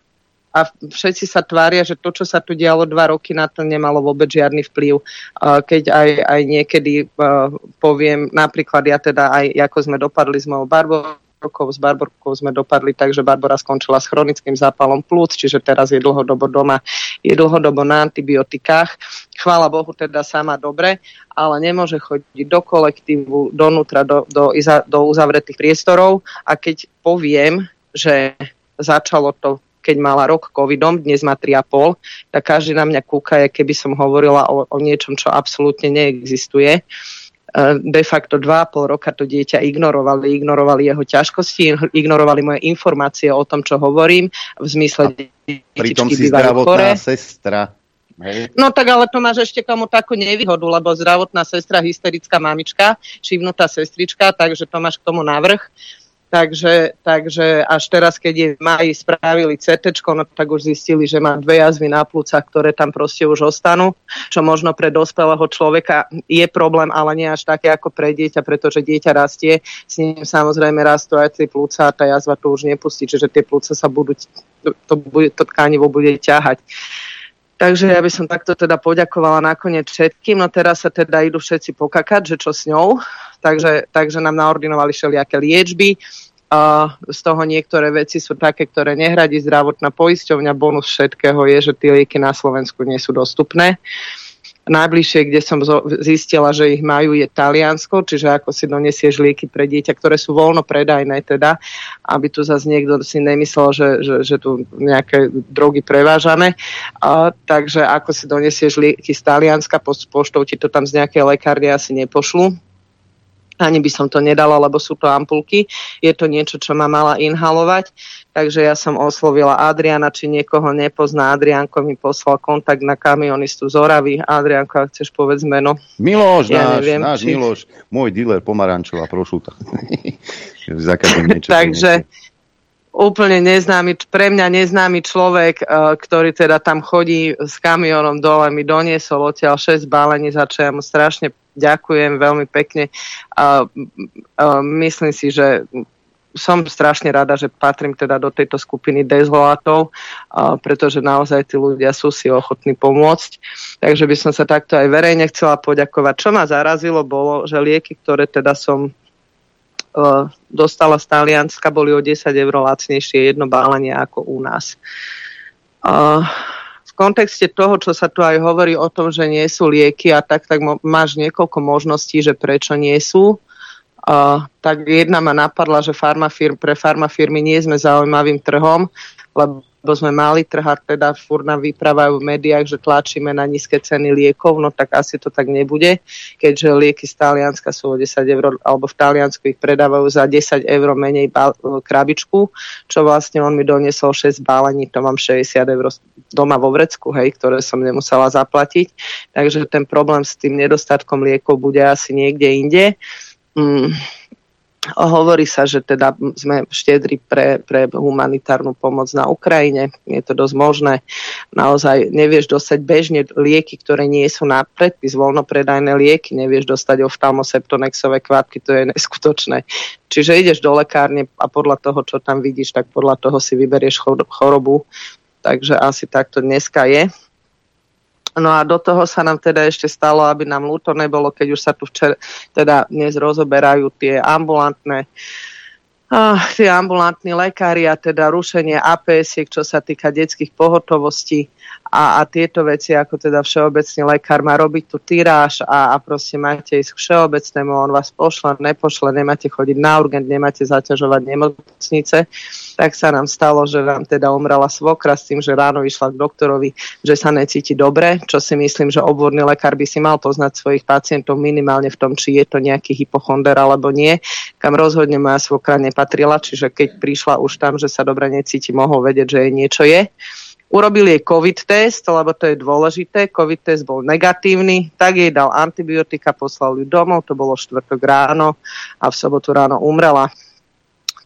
a všetci sa tvária, že to, čo sa tu dialo dva roky na to, nemalo vôbec žiadny vplyv. Keď aj, aj niekedy poviem, napríklad ja teda aj, ako sme dopadli s mojou Barborkou, s Barborkou sme dopadli tak, že Barbora skončila s chronickým zápalom plúc, čiže teraz je dlhodobo doma, je dlhodobo na antibiotikách. Chvála Bohu teda sama dobre, ale nemôže chodiť do kolektívu, donútra, do, do, do uzavretých priestorov a keď poviem, že začalo to keď mala rok covidom, dnes má 3,5, tak každý na mňa kúka, keby som hovorila o, o niečom, čo absolútne neexistuje. E, de facto 2,5 roka to dieťa ignorovali, ignorovali jeho ťažkosti, ignorovali moje informácie o tom, čo hovorím, v zmysle Pritom si zdravotná chore. sestra. Hej. No tak ale to máš ešte komu takú nevýhodu, lebo zdravotná sestra, hysterická mamička, šivnutá sestrička, takže to máš k tomu návrh. Takže, takže až teraz, keď je maji spravili CT, no tak už zistili, že má dve jazvy na plúcach, ktoré tam proste už ostanú, čo možno pre dospelého človeka je problém, ale nie až také ako pre dieťa, pretože dieťa rastie, s ním samozrejme rastú aj tie plúca a tá jazva to už nepustí, čiže tie plúca sa budú, to, to, bude, to tkanivo bude ťahať. Takže ja by som takto teda poďakovala nakoniec všetkým, no teraz sa teda idú všetci pokakať, že čo s ňou, takže, takže nám naordinovali všelijaké liečby. A z toho niektoré veci sú také, ktoré nehradí zdravotná poisťovňa. Bonus všetkého je, že tie lieky na Slovensku nie sú dostupné. Najbližšie, kde som zistila, že ich majú, je Taliansko, čiže ako si donesieš lieky pre dieťa, ktoré sú voľno predajné teda, aby tu zase niekto si nemyslel, že, že, že tu nejaké drogy prevážame. A, takže ako si donesieš lieky z Talianska, poštou ti to tam z nejakej lekárne asi nepošlu, ani by som to nedala, lebo sú to ampulky. Je to niečo, čo ma mala inhalovať. Takže ja som oslovila Adriana, či niekoho nepozná. Adrianko mi poslal kontakt na kamionistu z Oravy. Adrianko, ak chceš povedz meno. Miloš, ja náš, neviem, náš či... Miloš, môj dealer pomarančová prošuta. Takže úplne neznámy, pre mňa neznámy človek, uh, ktorý teda tam chodí s kamionom dole, mi doniesol odtiaľ 6 balení, za čo ja mu strašne ďakujem veľmi pekne. Uh, uh, myslím si, že som strašne rada, že patrím teda do tejto skupiny dezolátov, pretože naozaj tí ľudia sú si ochotní pomôcť. Takže by som sa takto aj verejne chcela poďakovať. Čo ma zarazilo bolo, že lieky, ktoré teda som dostala z Talianska, boli o 10 eur lacnejšie jedno bálenie ako u nás. v kontexte toho, čo sa tu aj hovorí o tom, že nie sú lieky a tak, tak máš niekoľko možností, že prečo nie sú. Uh, tak jedna ma napadla, že farmafirm, pre farmafirmy nie sme zaujímavým trhom, lebo lebo sme mali trh a teda furt nám vyprávajú v médiách, že tlačíme na nízke ceny liekov, no tak asi to tak nebude, keďže lieky z Talianska sú o 10 eur, alebo v Taliansku ich predávajú za 10 eur menej krabičku, čo vlastne on mi doniesol 6 bálení, to mám 60 eur doma vo vrecku, hej, ktoré som nemusela zaplatiť. Takže ten problém s tým nedostatkom liekov bude asi niekde inde. Mm, Hovorí sa, že teda sme štedri pre, pre humanitárnu pomoc na Ukrajine. Je to dosť možné. Naozaj nevieš dostať bežne lieky, ktoré nie sú na predpis, voľnopredajné lieky. Nevieš dostať oftalmoseptonexové kvapky, to je neskutočné. Čiže ideš do lekárne a podľa toho, čo tam vidíš, tak podľa toho si vyberieš chorobu. Takže asi takto dneska je. No a do toho sa nám teda ešte stalo, aby nám ľúto nebolo, keď už sa tu včera, teda dnes rozoberajú tie ambulantné uh, tie ambulantní lekári a teda rušenie APS, čo sa týka detských pohotovostí a, a tieto veci, ako teda všeobecný lekár má robiť tu tyráž a, a proste máte ísť k všeobecnému, on vás pošle, nepošle, nemáte chodiť na urgent, nemáte zaťažovať nemocnice, tak sa nám stalo, že nám teda umrela svokra s tým, že ráno išla k doktorovi, že sa necíti dobre, čo si myslím, že obvodný lekár by si mal poznať svojich pacientov minimálne v tom, či je to nejaký hypochonder alebo nie, kam rozhodne moja svokra nepatrila, čiže keď prišla už tam, že sa dobre necíti, mohol vedieť, že jej niečo je. Urobil jej COVID test, lebo to je dôležité. COVID test bol negatívny, tak jej dal antibiotika, poslal ju domov, to bolo štvrtok ráno a v sobotu ráno umrela.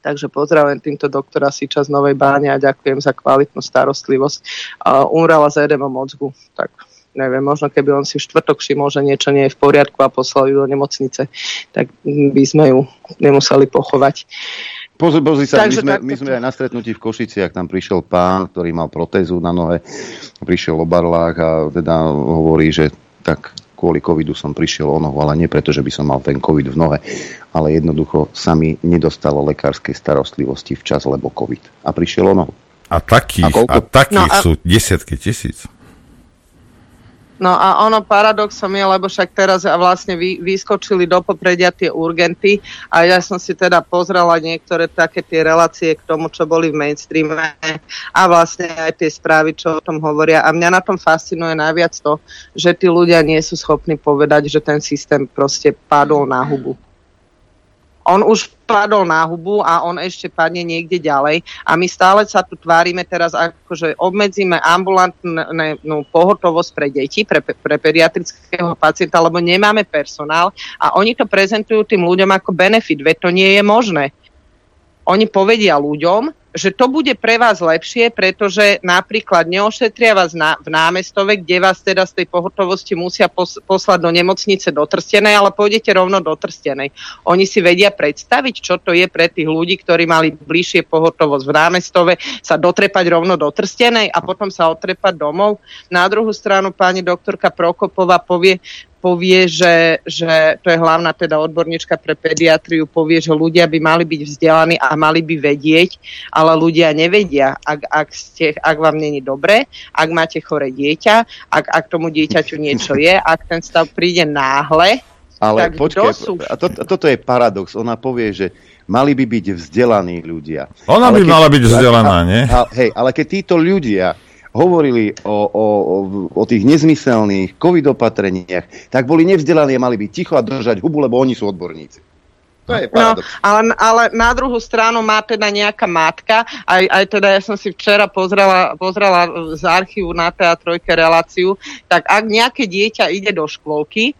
Takže pozdravujem týmto doktora Siča z Novej Báne a ďakujem za kvalitnú starostlivosť. Uh, umrela z edemom mozgu. Tak neviem, možno keby on si v štvrtok všimol, že niečo nie je v poriadku a poslal ju do nemocnice, tak by sme ju nemuseli pochovať. Pozri, pozri sa, Takže my, sme, my sme aj na stretnutí v Košiciach, tam prišiel pán, ktorý mal protézu na nohe, prišiel o barlách a teda hovorí, že tak kvôli covidu som prišiel o nohu, ale nie preto, že by som mal ten covid v nohe, ale jednoducho sa mi nedostalo lekárskej starostlivosti včas, lebo covid. A prišiel o nohu. A takých, a, a takých no a... sú desiatky tisíc. No a ono paradoxom je, lebo však teraz vlastne vy, vyskočili do popredia tie urgenty a ja som si teda pozrela niektoré také tie relácie k tomu, čo boli v mainstreame a vlastne aj tie správy, čo o tom hovoria. A mňa na tom fascinuje najviac to, že tí ľudia nie sú schopní povedať, že ten systém proste padol na hubu on už padol na hubu a on ešte padne niekde ďalej a my stále sa tu tvárime teraz ako, že obmedzíme ambulantnú pohotovosť pre deti, pre, pre pediatrického pacienta, lebo nemáme personál a oni to prezentujú tým ľuďom ako benefit, veď to nie je možné. Oni povedia ľuďom, že to bude pre vás lepšie, pretože napríklad neošetria vás na, v námestove, kde vás teda z tej pohotovosti musia pos, poslať do nemocnice do Trstenej, ale pôjdete rovno do Trstenej. Oni si vedia predstaviť, čo to je pre tých ľudí, ktorí mali bližšie pohotovosť v námestove, sa dotrepať rovno do Trstenej a potom sa otrepať domov. Na druhú stranu pani doktorka Prokopová povie, povie, že, že to je hlavná teda odborníčka pre pediatriu, povie, že ľudia by mali byť vzdelaní a mali by vedieť, ale ľudia nevedia, ak, ak, ste, ak vám není dobre, ak máte chore dieťa, ak, ak tomu dieťaťu niečo je, ak ten stav príde náhle, ale tak počkej, sú... a to, toto je paradox. Ona povie, že mali by byť vzdelaní ľudia. Ona ale by keď, mala byť vzdelaná, nie? A, hej, ale keď títo ľudia hovorili o, o, o, tých nezmyselných covid opatreniach, tak boli nevzdelaní a mali byť ticho a držať hubu, lebo oni sú odborníci. To je no, ale, ale na druhú stranu má teda nejaká matka, aj, aj teda ja som si včera pozrela, pozrela z archívu na teatrojke reláciu, tak ak nejaké dieťa ide do škôlky,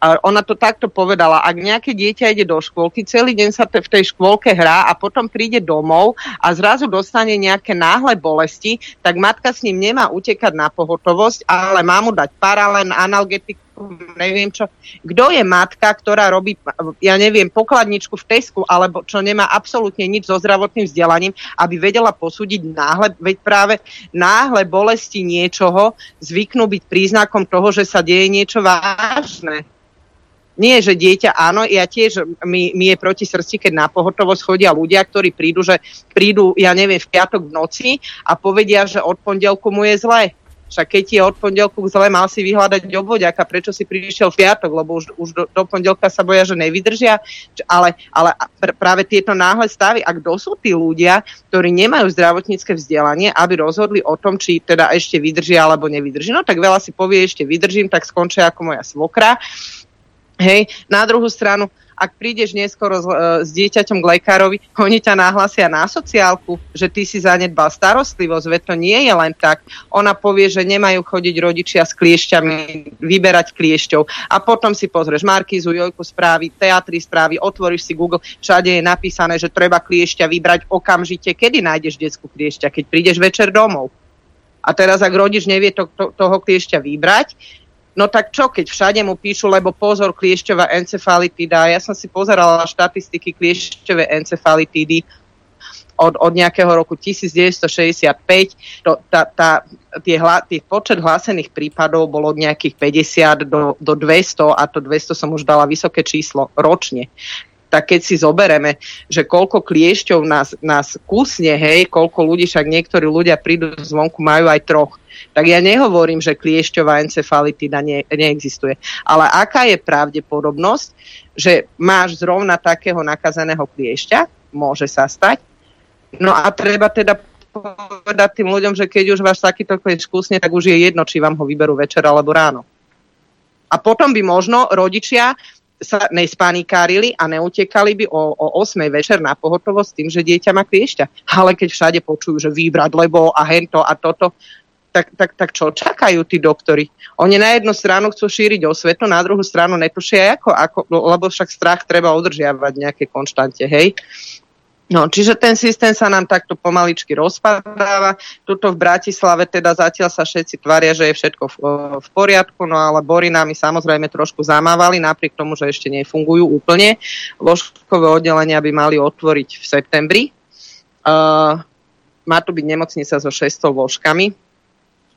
ona to takto povedala, ak nejaké dieťa ide do škôlky, celý deň sa te, v tej škôlke hrá a potom príde domov a zrazu dostane nejaké náhle bolesti, tak matka s ním nemá utekať na pohotovosť, ale má mu dať paralen, analgetiku, neviem čo. Kto je matka, ktorá robí, ja neviem, pokladničku v Tesku, alebo čo nemá absolútne nič so zdravotným vzdelaním, aby vedela posúdiť náhle, veď práve náhle bolesti niečoho zvyknú byť príznakom toho, že sa deje niečo vážne. Nie, že dieťa, áno, ja tiež, mi, mi je proti srdci, keď na pohotovosť chodia ľudia, ktorí prídu, že prídu, ja neviem, v piatok v noci a povedia, že od pondelku mu je zle. Však keď je od pondelku zle, mal si vyhľadať obvodiaka, prečo si prišiel v piatok, lebo už, už do, do pondelka sa boja, že nevydržia. Ale, ale pr- práve tieto náhle stavy, a kto sú tí ľudia, ktorí nemajú zdravotnícke vzdelanie, aby rozhodli o tom, či teda ešte vydržia alebo nevydrží. No tak veľa si povie, ešte vydržím, tak skončia ako moja svokra. Hej, na druhú stranu, ak prídeš neskoro s, e, s dieťaťom k lekárovi, oni ťa nahlasia na sociálku, že ty si zanedbal starostlivosť, veď to nie je len tak. Ona povie, že nemajú chodiť rodičia s kliešťami, vyberať kliešťov a potom si pozrieš Markízu, Jojku správy, teatry správy, otvoríš si Google, všade je napísané, že treba kliešťa vybrať okamžite, kedy nájdeš detskú kliešťa, keď prídeš večer domov. A teraz, ak rodič nevie to, to, toho kliešťa vybrať, No tak čo, keď všade mu píšu, lebo pozor, kliešťová encefalitída. Ja som si pozerala štatistiky kliešťové encefalitídy od, od nejakého roku 1965. To, tá, tá, tie hla, tých počet hlásených prípadov bolo od nejakých 50 do, do 200 a to 200 som už dala vysoké číslo ročne tak keď si zobereme, že koľko kliešťov nás, nás kusne, hej, koľko ľudí, však niektorí ľudia prídu zvonku, majú aj troch, tak ja nehovorím, že kliešťová encefalitída ne, neexistuje. Ale aká je pravdepodobnosť, že máš zrovna takého nakazeného kliešťa, môže sa stať, no a treba teda povedať tým ľuďom, že keď už váš takýto kliešť kusne, tak už je jedno, či vám ho vyberú večer alebo ráno. A potom by možno rodičia sa nespanikárili a neutekali by o, o 8 večer na pohotovosť tým, že dieťa má kliešťa. Ale keď všade počujú, že výbrať lebo a hento a toto, tak, tak, tak čo čakajú tí doktori? Oni na jednu stranu chcú šíriť osvetu, na druhú stranu netušia ako, ako lebo však strach treba udržiavať nejaké konštante, hej. No, čiže ten systém sa nám takto pomaličky rozpadáva. Tuto v Bratislave teda zatiaľ sa všetci tvária, že je všetko v, v poriadku, no ale Borinami samozrejme trošku zamávali, napriek tomu, že ešte nefungujú úplne. Ložkové oddelenia by mali otvoriť v septembri. Uh, má tu byť nemocnica so 600 ložkami,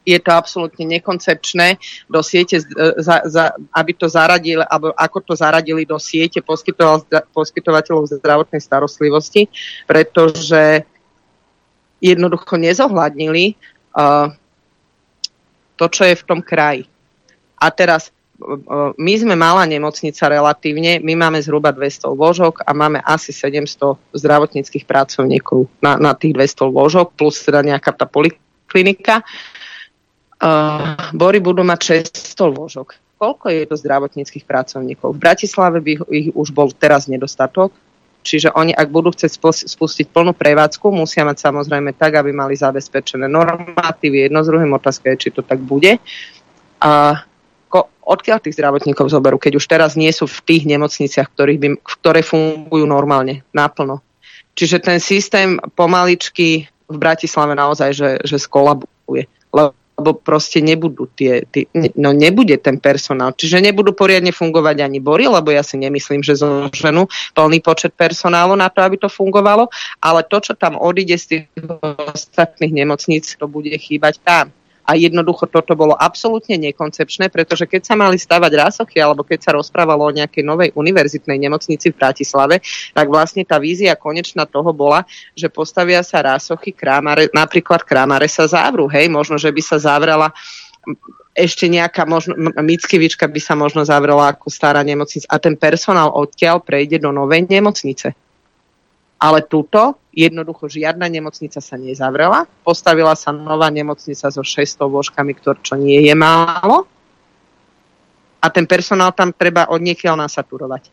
je to absolútne nekoncepčné do siete, za, za, aby to zaradili, alebo ako to zaradili do siete poskytovateľov zdravotnej starostlivosti, pretože jednoducho nezohľadnili uh, to, čo je v tom kraji. A teraz uh, my sme malá nemocnica relatívne, my máme zhruba 200 lôžok a máme asi 700 zdravotníckých pracovníkov na, na tých 200 lôžok, plus teda nejaká tá poliklinika. Uh, Bory budú mať 600 lôžok. Koľko je to zdravotníckých pracovníkov? V Bratislave by ich už bol teraz nedostatok, čiže oni, ak budú chcieť spustiť plnú prevádzku, musia mať samozrejme tak, aby mali zabezpečené normatívy. Jedno z druhým otázka je, či to tak bude. A odkiaľ tých zdravotníkov zoberú, keď už teraz nie sú v tých nemocniciach, ktorých by, ktoré fungujú normálne, naplno. Čiže ten systém pomaličky v Bratislave naozaj, že, že skolabuje. Lebo lebo proste nebudú tie, tie, no nebude ten personál. Čiže nebudú poriadne fungovať ani bory, lebo ja si nemyslím, že zoženú plný počet personálu na to, aby to fungovalo, ale to, čo tam odíde z tých ostatných nemocníc, to bude chýbať tam a jednoducho toto bolo absolútne nekoncepčné, pretože keď sa mali stavať rásochy alebo keď sa rozprávalo o nejakej novej univerzitnej nemocnici v Bratislave, tak vlastne tá vízia konečná toho bola, že postavia sa rásochy, krámare, napríklad krámare sa zavrú, hej, možno, že by sa zavrela ešte nejaká možno, Mickevička by sa možno zavrela ako stará nemocnica a ten personál odtiaľ prejde do novej nemocnice. Ale túto jednoducho žiadna nemocnica sa nezavrela. Postavila sa nová nemocnica so 600 lôžkami, ktoré čo nie je málo. A ten personál tam treba od niekiaľ nasaturovať.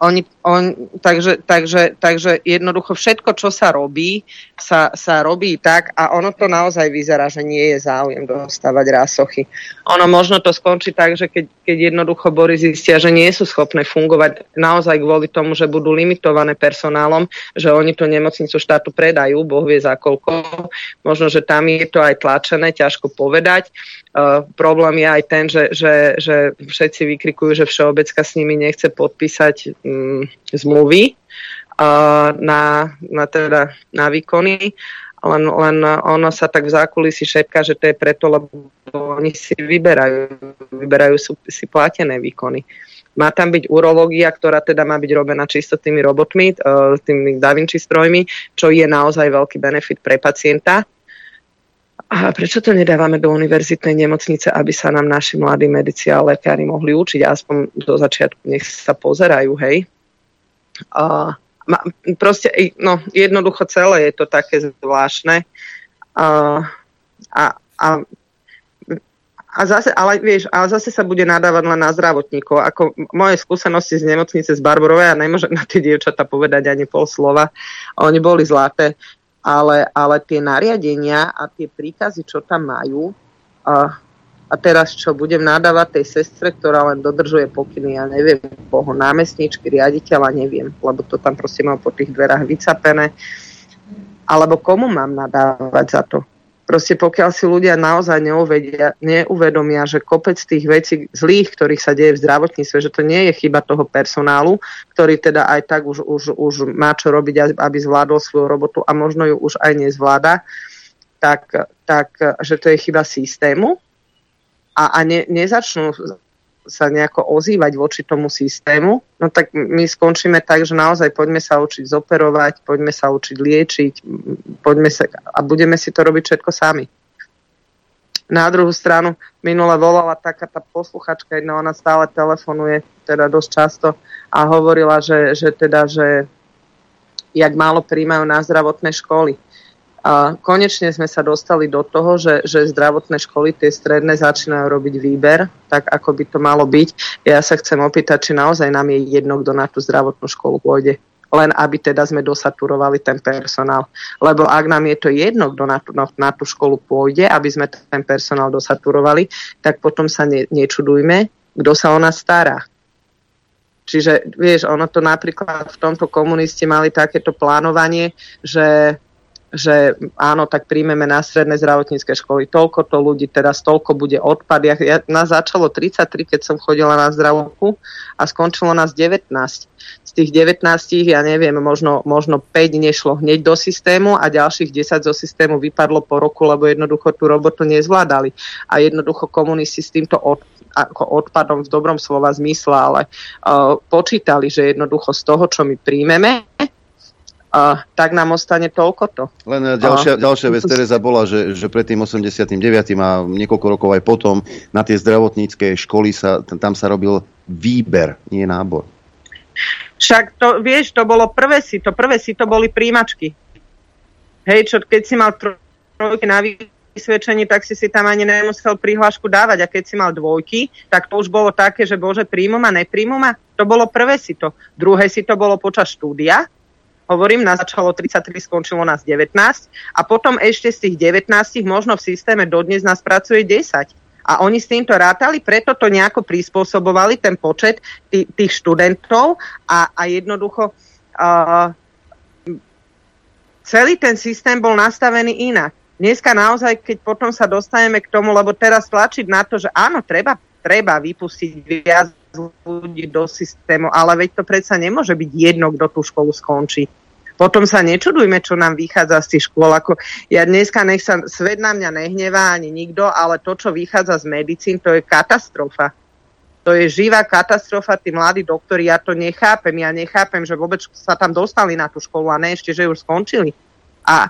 Oni, on, takže, takže, takže jednoducho všetko, čo sa robí, sa, sa robí tak a ono to naozaj vyzerá, že nie je záujem dostávať rásochy. Ono možno to skončí tak, že keď, keď jednoducho Bory zistia, že nie sú schopné fungovať naozaj kvôli tomu, že budú limitované personálom, že oni tú nemocnicu štátu predajú, Boh vie za koľko. Možno, že tam je to aj tlačené, ťažko povedať. Uh, problém je aj ten, že, že, že všetci vykrikujú, že Všeobecka s nimi nechce podpísať um, zmluvy uh, na, na, teda, na výkony, len, len ono sa tak v zákulisí šepká, že to je preto, lebo oni si vyberajú, vyberajú si platené výkony. Má tam byť urológia, ktorá teda má byť robená čisto tými robotmi, tými Da Vinci strojmi, čo je naozaj veľký benefit pre pacienta a prečo to nedávame do univerzitnej nemocnice, aby sa nám naši mladí medici a lekári mohli učiť, aspoň do začiatku nech sa pozerajú, hej. A, proste, no, jednoducho celé je to také zvláštne. A, a, a a zase, ale vieš, ale zase sa bude nadávať len na zdravotníkov. Ako moje skúsenosti z nemocnice z Barborovej, ja nemôžem na tie dievčata povedať ani pol slova, oni boli zlaté, ale, ale tie nariadenia a tie príkazy, čo tam majú, a, a teraz čo, budem nadávať tej sestre, ktorá len dodržuje pokyny, ja neviem, koho, námestničky, riaditeľa, neviem, lebo to tam proste mám po tých dverách vycapené. Alebo komu mám nadávať za to? Proste pokiaľ si ľudia naozaj neuvedia, neuvedomia, že kopec tých vecí zlých, ktorých sa deje v zdravotníctve, že to nie je chyba toho personálu, ktorý teda aj tak už, už, už má čo robiť, aby zvládol svoju robotu a možno ju už aj nezvláda, tak, tak že to je chyba systému. A, a ne, nezačnú sa nejako ozývať voči tomu systému, no tak my skončíme tak, že naozaj poďme sa učiť zoperovať, poďme sa učiť liečiť, poďme sa, a budeme si to robiť všetko sami. Na druhú stranu, minule volala taká tá posluchačka, jedna ona stále telefonuje, teda dosť často, a hovorila, že, že teda, že jak málo príjmajú na zdravotné školy. A konečne sme sa dostali do toho, že, že zdravotné školy, tie stredné, začínajú robiť výber, tak ako by to malo byť. Ja sa chcem opýtať, či naozaj nám je jedno, kto na tú zdravotnú školu pôjde len aby teda sme dosaturovali ten personál. Lebo ak nám je to jedno, kto na tú, na, tú školu pôjde, aby sme ten personál dosaturovali, tak potom sa ne, nečudujme, kto sa o nás stará. Čiže, vieš, ono to napríklad v tomto komunisti mali takéto plánovanie, že že áno, tak príjmeme na stredné zdravotnícke školy toľko to ľudí, teraz toľko bude odpad. Ja, ja, nás začalo 33, keď som chodila na zdravotku a skončilo nás 19. Z tých 19, ja neviem, možno, možno 5 nešlo hneď do systému a ďalších 10 zo systému vypadlo po roku, lebo jednoducho tú robotu nezvládali. A jednoducho komunisti s týmto od, ako odpadom v dobrom slova zmysle, ale uh, počítali, že jednoducho z toho, čo my príjmeme, a tak nám ostane toľko Len eh, ďalšia, a... ďalšia vec, Teresa, bola, že, že pred tým 89. a niekoľko rokov aj potom na tie zdravotnícke školy sa, tam sa robil výber, nie nábor. Však to, vieš, to bolo prvé si, to prvé si to boli príjimačky. Hej, čo keď si mal trojky na vysvedčení, tak si si tam ani nemusel prihlášku dávať. A keď si mal dvojky, tak to už bolo také, že bože, príjmom a nepríjmom a to bolo prvé si to. Druhé si to bolo počas štúdia, hovorím, nás začalo 33, skončilo nás 19 a potom ešte z tých 19 možno v systéme dodnes nás pracuje 10. A oni s týmto rátali, preto to nejako prispôsobovali, ten počet tých, tých študentov a, a jednoducho uh, celý ten systém bol nastavený inak. Dneska naozaj, keď potom sa dostaneme k tomu, lebo teraz tlačiť na to, že áno, treba, treba vypustiť viac ľudí do systému, ale veď to predsa nemôže byť jedno, kto tú školu skončí potom sa nečudujme, čo nám vychádza z tých škôl. Ako ja dneska nech sa svet na mňa nehnevá ani nikto, ale to, čo vychádza z medicín, to je katastrofa. To je živá katastrofa, tí mladí doktori, ja to nechápem. Ja nechápem, že vôbec sa tam dostali na tú školu a ne ešte, že už skončili. A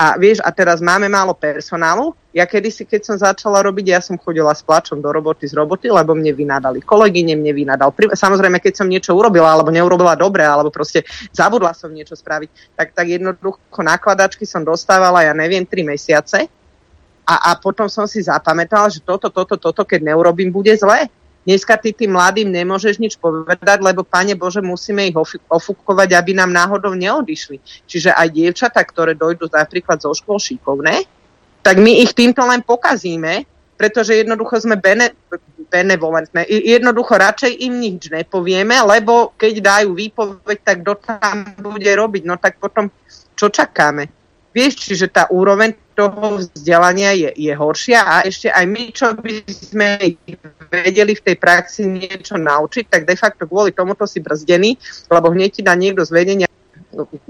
a vieš, a teraz máme málo personálu. Ja kedysi, keď som začala robiť, ja som chodila s plačom do roboty z roboty, lebo mne vynadali kolegyne, mne vynadal. Samozrejme, keď som niečo urobila, alebo neurobila dobre, alebo proste zabudla som niečo spraviť, tak, tak jednoducho nakladačky som dostávala, ja neviem, tri mesiace. A, a potom som si zapamätala, že toto, toto, toto, keď neurobím, bude zlé. Dneska ty tým mladým nemôžeš nič povedať, lebo, pane Bože, musíme ich ofúkovať, aby nám náhodou neodišli. Čiže aj dievčatá, ktoré dojdú napríklad zo škôl šikovné, tak my ich týmto len pokazíme, pretože jednoducho sme bene, benevolentné. Jednoducho radšej im nič nepovieme, lebo keď dajú výpoveď, tak kto tam bude robiť, no tak potom čo čakáme? Vieš, čiže tá úroveň toho vzdelania je, je horšia a ešte aj my, čo by sme vedeli v tej praxi niečo naučiť, tak de facto kvôli tomuto si brzdený, lebo hneď ti dá niekto z vedenia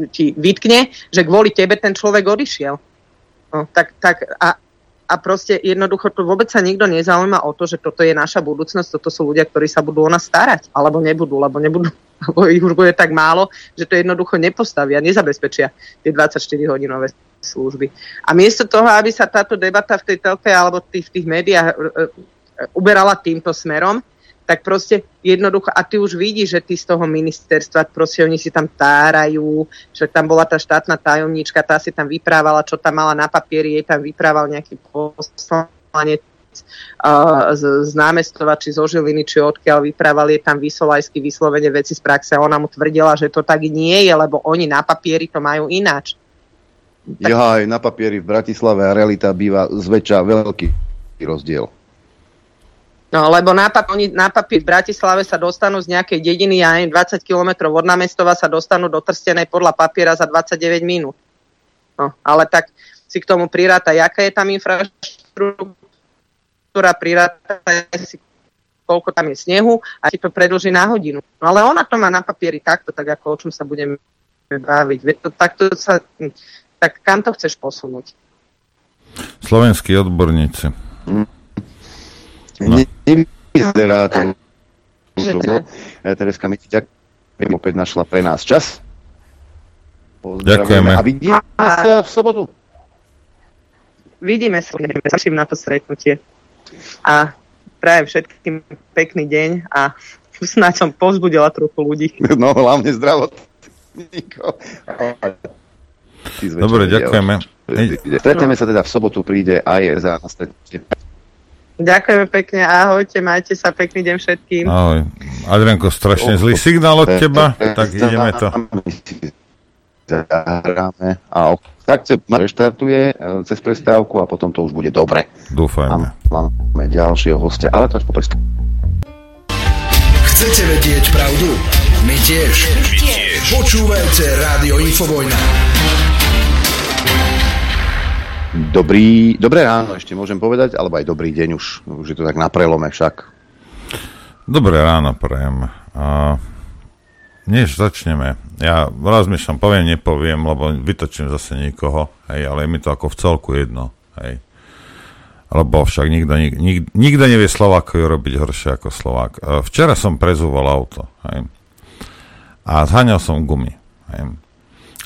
ti vytkne, že kvôli tebe ten človek odišiel. No, tak, tak a, a proste jednoducho to vôbec sa nikto nezaujíma o to, že toto je naša budúcnosť, toto sú ľudia, ktorí sa budú o nás starať, alebo nebudú, lebo nebudú, lebo ich už bude tak málo, že to jednoducho nepostavia, nezabezpečia tie 24 hodinové služby. A miesto toho, aby sa táto debata v tej telke alebo v tých, médiách e, e, uberala týmto smerom, tak proste jednoducho, a ty už vidíš, že ty z toho ministerstva, proste oni si tam tárajú, že tam bola tá štátna tajomníčka, tá si tam vyprávala, čo tam mala na papieri, jej tam vyprával nejaký poslanec uh, z, z námestova, či zo Žiliny, či odkiaľ vyprávali je tam vysolajský vyslovene veci z praxe a ona mu tvrdila, že to tak nie je, lebo oni na papieri to majú ináč. Tak... Ja aj na papieri v Bratislave a realita býva zväčša veľký rozdiel. No, lebo na, pap- oni na papier v Bratislave sa dostanú z nejakej dediny, ja neviem, 20 km od námestova sa dostanú do Trstenej podľa papiera za 29 minút. No, ale tak si k tomu priráta, jaká je tam infraštruktúra, priráta si koľko tam je snehu a si to predlží na hodinu. No ale ona to má na papieri takto, tak ako o čom sa budeme baviť. To, takto sa, tak kam to chceš posunúť? Slovenskí odborníci. Mm. No. Nevyzerá to. Tereska, my ti ďakujem, opäť našla pre nás čas. Ďakujeme. A vidíme sa v sobotu. Vidíme sa, začím na to stretnutie. A prajem všetkým pekný deň a snáď som povzbudila trochu ľudí. No, hlavne zdravotníkov. Dobre, ďakujeme. Stretneme sa teda v sobotu, príde aj za stretnutie. Ďakujeme pekne, ahojte, majte sa, pekný deň všetkým. Ahoj. Adrianko, strašne zlý signál od teba, tak ideme to. Zahráme a tak sa reštartuje e, cez prestávku a potom to už bude dobre. Dúfajme. Máme ďalšieho hostia, ale to až po prestávku. Chcete vedieť pravdu? My tiež. My tiež. Počúvajte Rádio Infovojna. Dobrý, dobré ráno ešte môžem povedať, alebo aj dobrý deň už. Už je to tak na prelome však. Dobré ráno, prajem. A než začneme, ja rozmýšľam, poviem, nepoviem, lebo vytočím zase nikoho, hej, ale je mi to ako v celku jedno, hej. Lebo však nikto, nik, nik, nikto nevie Slovákovi robiť horšie ako Slovák. Včera som prezúval auto, hej. A zháňal som gumy, hej.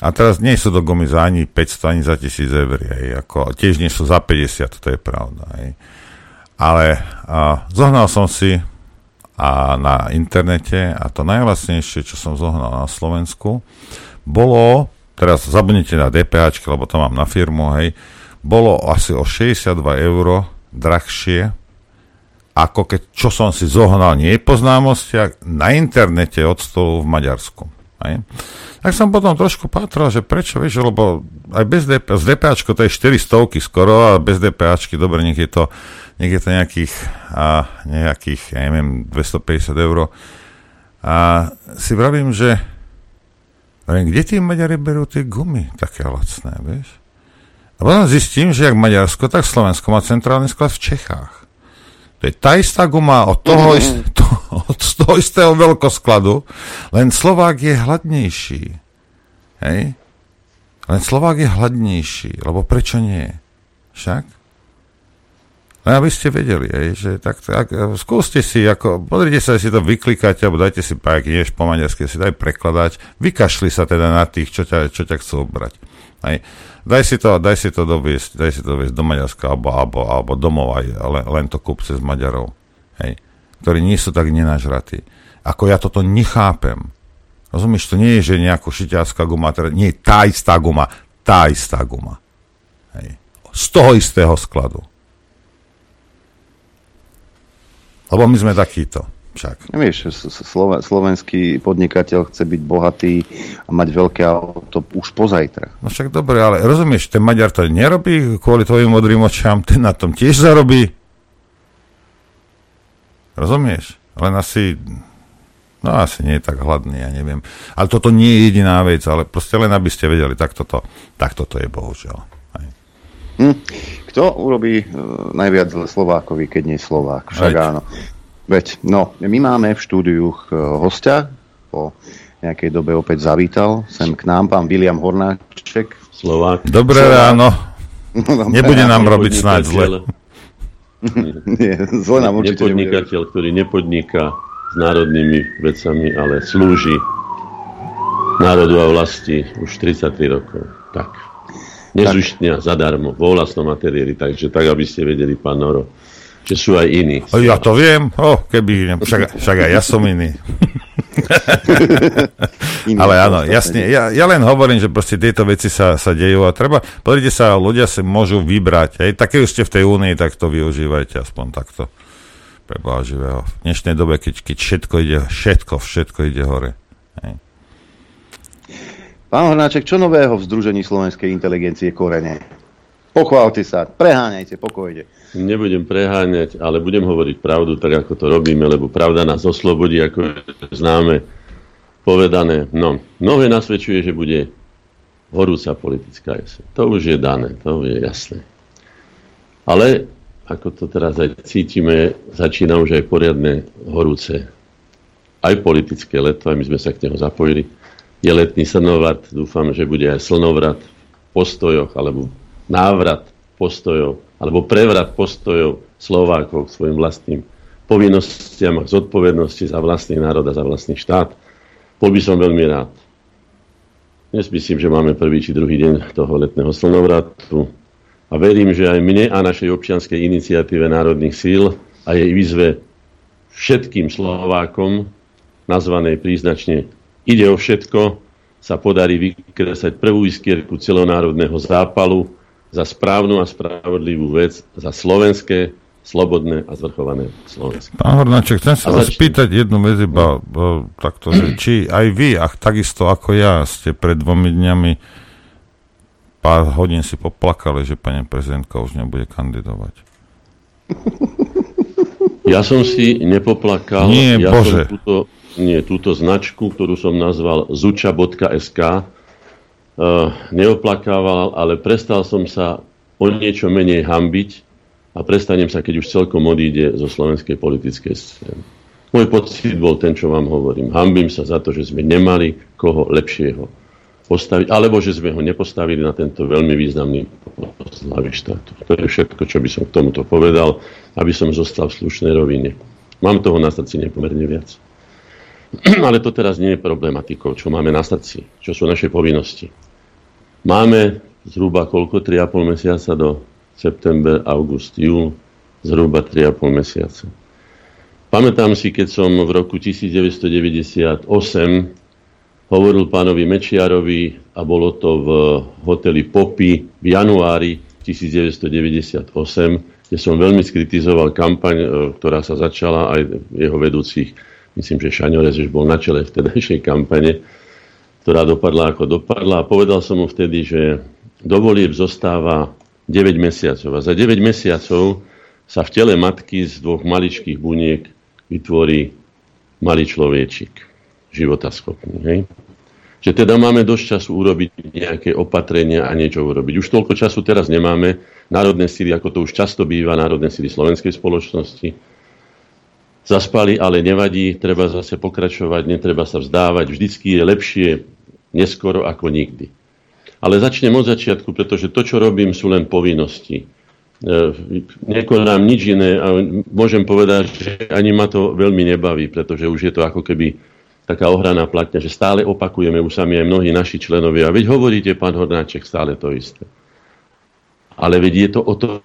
A teraz nie sú do gumy za ani 500, ani za 1000 eur. Hej, ako, tiež nie sú za 50, to je pravda. Hej. Ale a, zohnal som si a na internete a to najvlastnejšie, čo som zohnal na Slovensku, bolo, teraz zabudnite na DPH, lebo to mám na firmu, hej, bolo asi o 62 eur drahšie, ako keď, čo som si zohnal nie po na internete od stolu v Maďarsku. Hej. Tak som potom trošku patral, že prečo, vieš, lebo aj bez DP, z DPAčko to je 400 skoro a bez DPAčky, dobre, nech je to, je to nejakých, a, nejakých, ja neviem, 250 eur. A si vravím, že vravím, kde tí Maďari berú tie gumy také lacné, vieš? A potom zistím, že jak Maďarsko, tak Slovensko má centrálny sklad v Čechách. To je tá istá guma od toho, mm. ist, to, od toho istého veľkoskladu, len Slovák je hladnejší. Hej? Len Slovák je hladnejší, lebo prečo nie? Však? No aby ste vedeli, hej, že tak, tak skúste si, ako, pozrite sa, si to vyklikať, alebo dajte si pájak, nieš po maďarsky, si daj prekladať, vykašli sa teda na tých, čo ťa, čo ťa chcú obrať. Hej. Daj si to, daj si to doviesť, daj si to doviesť do Maďarska, alebo, alebo, alebo domov aj, len, len to kúp cez Maďarov. Hej ktorí nie sú tak nenažratí. Ako ja toto nechápem. Rozumieš, to nie je, že nejaká šiťarská guma, teda nie, tá istá guma, tá istá guma. Hej. Z toho istého skladu. Lebo my sme takíto. Však. Vieš, slovenský podnikateľ chce byť bohatý a mať veľké auto už pozajtra. No však dobre, ale rozumieš, ten Maďar to nerobí kvôli tvojim modrým očám, ten na tom tiež zarobí. Rozumieš? Len asi, no asi nie je tak hladný, ja neviem. Ale toto nie je jediná vec, ale proste len aby ste vedeli, tak toto, tak toto je bohužiaľ. Aj. Hm. Kto urobí uh, najviac Slovákovi, keď nie Slovák? Však Veď. áno. Veď, no, my máme v štúdiu uh, hostia, po nejakej dobe opäť zavítal sem k nám pán William Hornáček. Slovák. Dobré Slovák. ráno. No, Nebude nám robiť snáď zle. Nie, zle nám určite Nepodnikateľ, nebude. ktorý nepodniká s národnými vecami, ale slúži národu a vlasti už 33 rokov. Tak. Nezuštnia zadarmo, vo vlastnom materiáli, takže tak, aby ste vedeli, pán Noro, že sú aj iní. Ja to viem, o, keby, však, však aj ja som iný. Ale áno, jasne, ja, ja len hovorím, že proste tieto veci sa, sa dejú a treba, pozrite sa, ľudia sa môžu vybrať, hej, tak keď ste v tej únii, tak to využívajte aspoň takto pre živého. V dnešnej dobe, keď, keď všetko ide, všetko, všetko ide hore. Pán Hornáček, čo nového v Združení slovenskej inteligencie Korene? Pochválte sa, preháňajte pokojne. Nebudem preháňať, ale budem hovoriť pravdu tak, ako to robíme, lebo pravda nás oslobodí, ako známe povedané. No, nové nasvedčuje, že bude horúca politická jeseň. To už je dané, to je jasné. Ale ako to teraz aj cítime, začína už aj poriadne horúce aj politické leto, aj my sme sa k neho zapojili. Je letný slnovrat, dúfam, že bude aj slnovrat v postojoch, alebo návrat postojov, alebo prevrat postojov Slovákov k svojim vlastným povinnostiam a zodpovednosti za vlastný národ a za vlastný štát. Bol by som veľmi rád. Dnes myslím, že máme prvý či druhý deň toho letného slnovratu a verím, že aj mne a našej občianskej iniciatíve národných síl a jej výzve všetkým Slovákom, nazvanej príznačne Ide o všetko, sa podarí vykresať prvú iskierku celonárodného zápalu za správnu a spravodlivú vec, za slovenské, slobodné a zvrchované Slovensko. Pán Hornáček, chcem sa vás spýtať jednu vec iba takto, že či aj vy, a takisto ako ja, ste pred dvomi dňami pár hodín si poplakali, že pani prezidentka už nebude kandidovať. Ja som si nepoplakal. Nie, ja Bože. Som túto, nie, túto značku, ktorú som nazval zuča.sk, uh, neoplakával, ale prestal som sa o niečo menej hambiť a prestanem sa, keď už celkom odíde zo slovenskej politickej scény. Môj pocit bol ten, čo vám hovorím. Hambím sa za to, že sme nemali koho lepšieho postaviť, alebo že sme ho nepostavili na tento veľmi významný hlavy štátu. To je všetko, čo by som k tomuto povedal, aby som zostal v slušnej rovine. Mám toho na srdci nepomerne viac. Ale to teraz nie je problematikou, čo máme na srdci, čo sú naše povinnosti. Máme zhruba koľko? 3,5 mesiaca do september, august, júl, zhruba 3,5 mesiaca. Pamätám si, keď som v roku 1998 hovoril pánovi Mečiarovi a bolo to v hoteli Popy v januári 1998, kde som veľmi skritizoval kampaň, e, ktorá sa začala aj jeho vedúcich, myslím, že Šaňorez už bol na čele vtedajšej kampane, ktorá dopadla ako dopadla a povedal som mu vtedy, že do volieb zostáva 9 mesiacov a za 9 mesiacov sa v tele matky z dvoch maličkých buniek vytvorí malý človečik životaschopný. Hej? Že teda máme dosť času urobiť nejaké opatrenia a niečo urobiť. Už toľko času teraz nemáme. Národné síly, ako to už často býva, národné síly slovenskej spoločnosti, zaspali, ale nevadí, treba zase pokračovať, netreba sa vzdávať. Vždycky je lepšie neskoro ako nikdy. Ale začnem od začiatku, pretože to, čo robím, sú len povinnosti. E, nekonám nič iné a môžem povedať, že ani ma to veľmi nebaví, pretože už je to ako keby taká ohraná platňa, že stále opakujeme už sami aj mnohí naši členovia. Veď hovoríte, pán Hornáček, stále to isté. Ale veď je to o tom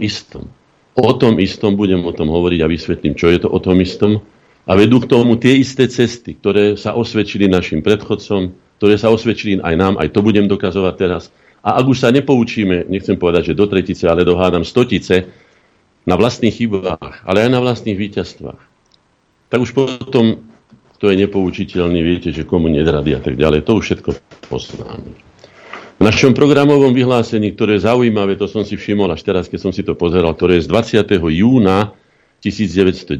istom. O tom istom budem o tom hovoriť a vysvetlím, čo je to o tom istom. A vedú k tomu tie isté cesty, ktoré sa osvedčili našim predchodcom, ktoré sa osvedčili aj nám, aj to budem dokazovať teraz. A ak už sa nepoučíme, nechcem povedať, že do tretice, ale dohádam stotice, na vlastných chybách, ale aj na vlastných víťazstvách, tak už potom to je nepoučiteľný, viete, že komu nedrady a tak ďalej. To už všetko poznáme. V našom programovom vyhlásení, ktoré je zaujímavé, to som si všimol až teraz, keď som si to pozeral, ktoré je z 20. júna 1990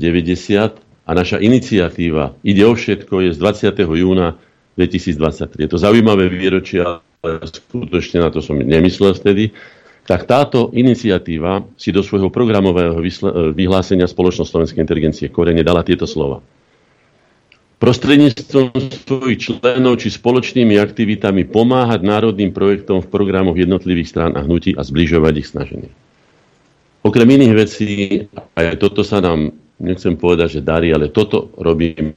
a naša iniciatíva Ide o všetko je z 20. júna 2023. Je to zaujímavé výročie, ale skutočne na to som nemyslel vtedy. Tak táto iniciatíva si do svojho programového vyhlásenia Spoločnosť slovenskej inteligencie Korene dala tieto slova prostredníctvom svojich členov či spoločnými aktivitami pomáhať národným projektom v programoch jednotlivých strán a hnutí a zbližovať ich snaženie. Okrem iných vecí, aj toto sa nám, nechcem povedať, že darí, ale toto robíme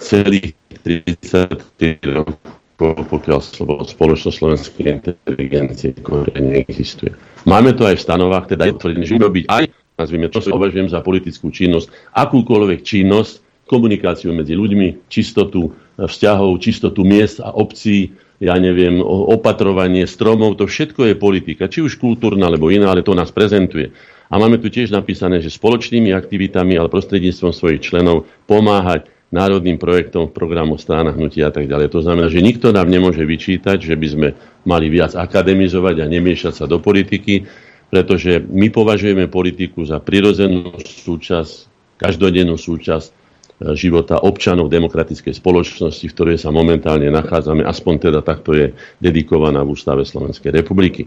celých 30 rokov. pokiaľ spoločnosť slovenskej inteligencie neexistuje. Máme to aj v stanovách, teda je tvrdím, že byť aj, nazvime to, považujem za politickú činnosť, akúkoľvek činnosť, komunikáciu medzi ľuďmi, čistotu vzťahov, čistotu miest a obcí, ja neviem, opatrovanie stromov, to všetko je politika, či už kultúrna alebo iná, ale to nás prezentuje. A máme tu tiež napísané, že spoločnými aktivitami, ale prostredníctvom svojich členov pomáhať národným projektom, programu stránach hnutia a tak ďalej. To znamená, že nikto nám nemôže vyčítať, že by sme mali viac akademizovať a nemiešať sa do politiky, pretože my považujeme politiku za prirodzenú súčasť, každodennú súčasť e, života občanov demokratickej spoločnosti, v ktorej sa momentálne nachádzame, aspoň teda takto je dedikovaná v Ústave Slovenskej republiky.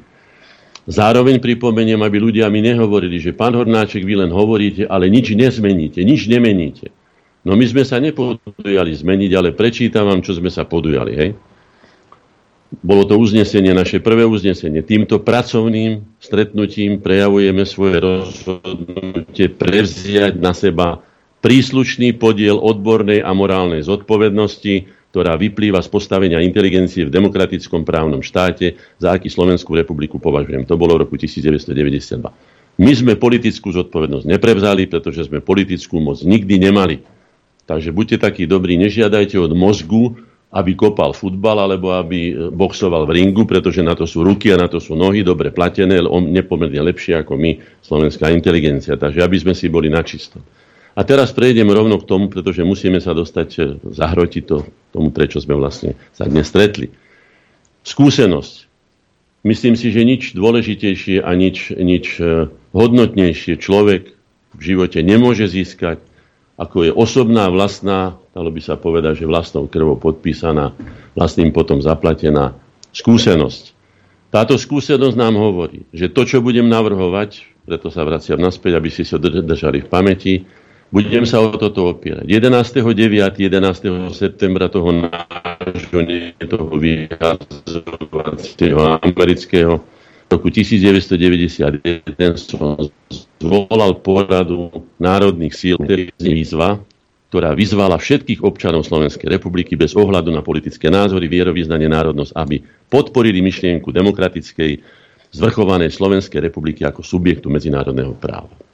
Zároveň pripomeniem, aby ľudia mi nehovorili, že pán Hornáček, vy len hovoríte, ale nič nezmeníte, nič nemeníte. No my sme sa nepodujali zmeniť, ale prečítam vám, čo sme sa podujali. Hej? Bolo to uznesenie, naše prvé uznesenie. Týmto pracovným stretnutím prejavujeme svoje rozhodnutie prevziať na seba príslušný podiel odbornej a morálnej zodpovednosti, ktorá vyplýva z postavenia inteligencie v demokratickom právnom štáte, za aký Slovenskú republiku považujem. To bolo v roku 1992. My sme politickú zodpovednosť neprevzali, pretože sme politickú moc nikdy nemali. Takže buďte takí dobrí, nežiadajte od mozgu, aby kopal futbal alebo aby e, boxoval v ringu, pretože na to sú ruky a na to sú nohy, dobre platené, on nepomerne lepšie ako my, slovenská inteligencia. Takže aby sme si boli načisto. A teraz prejdem rovno k tomu, pretože musíme sa dostať, e, zahrotiť to tomu, prečo sme vlastne sa dnes stretli. Skúsenosť. Myslím si, že nič dôležitejšie a nič, nič e, hodnotnejšie človek v živote nemôže získať, ako je osobná, vlastná, dalo by sa povedať, že vlastnou krvou podpísaná, vlastným potom zaplatená skúsenosť. Táto skúsenosť nám hovorí, že to, čo budem navrhovať, preto sa vraciam naspäť, aby si sa držali v pamäti, budem sa o toto opierať. 11.9. 11. septembra toho nášho, toho vyhazovacieho amerického roku 1991 som zvolal poradu národných síl, výzva, ktorá vyzvala všetkých občanov Slovenskej republiky bez ohľadu na politické názory, vierovýznanie, národnosť, aby podporili myšlienku demokratickej, zvrchovanej Slovenskej republiky ako subjektu medzinárodného práva.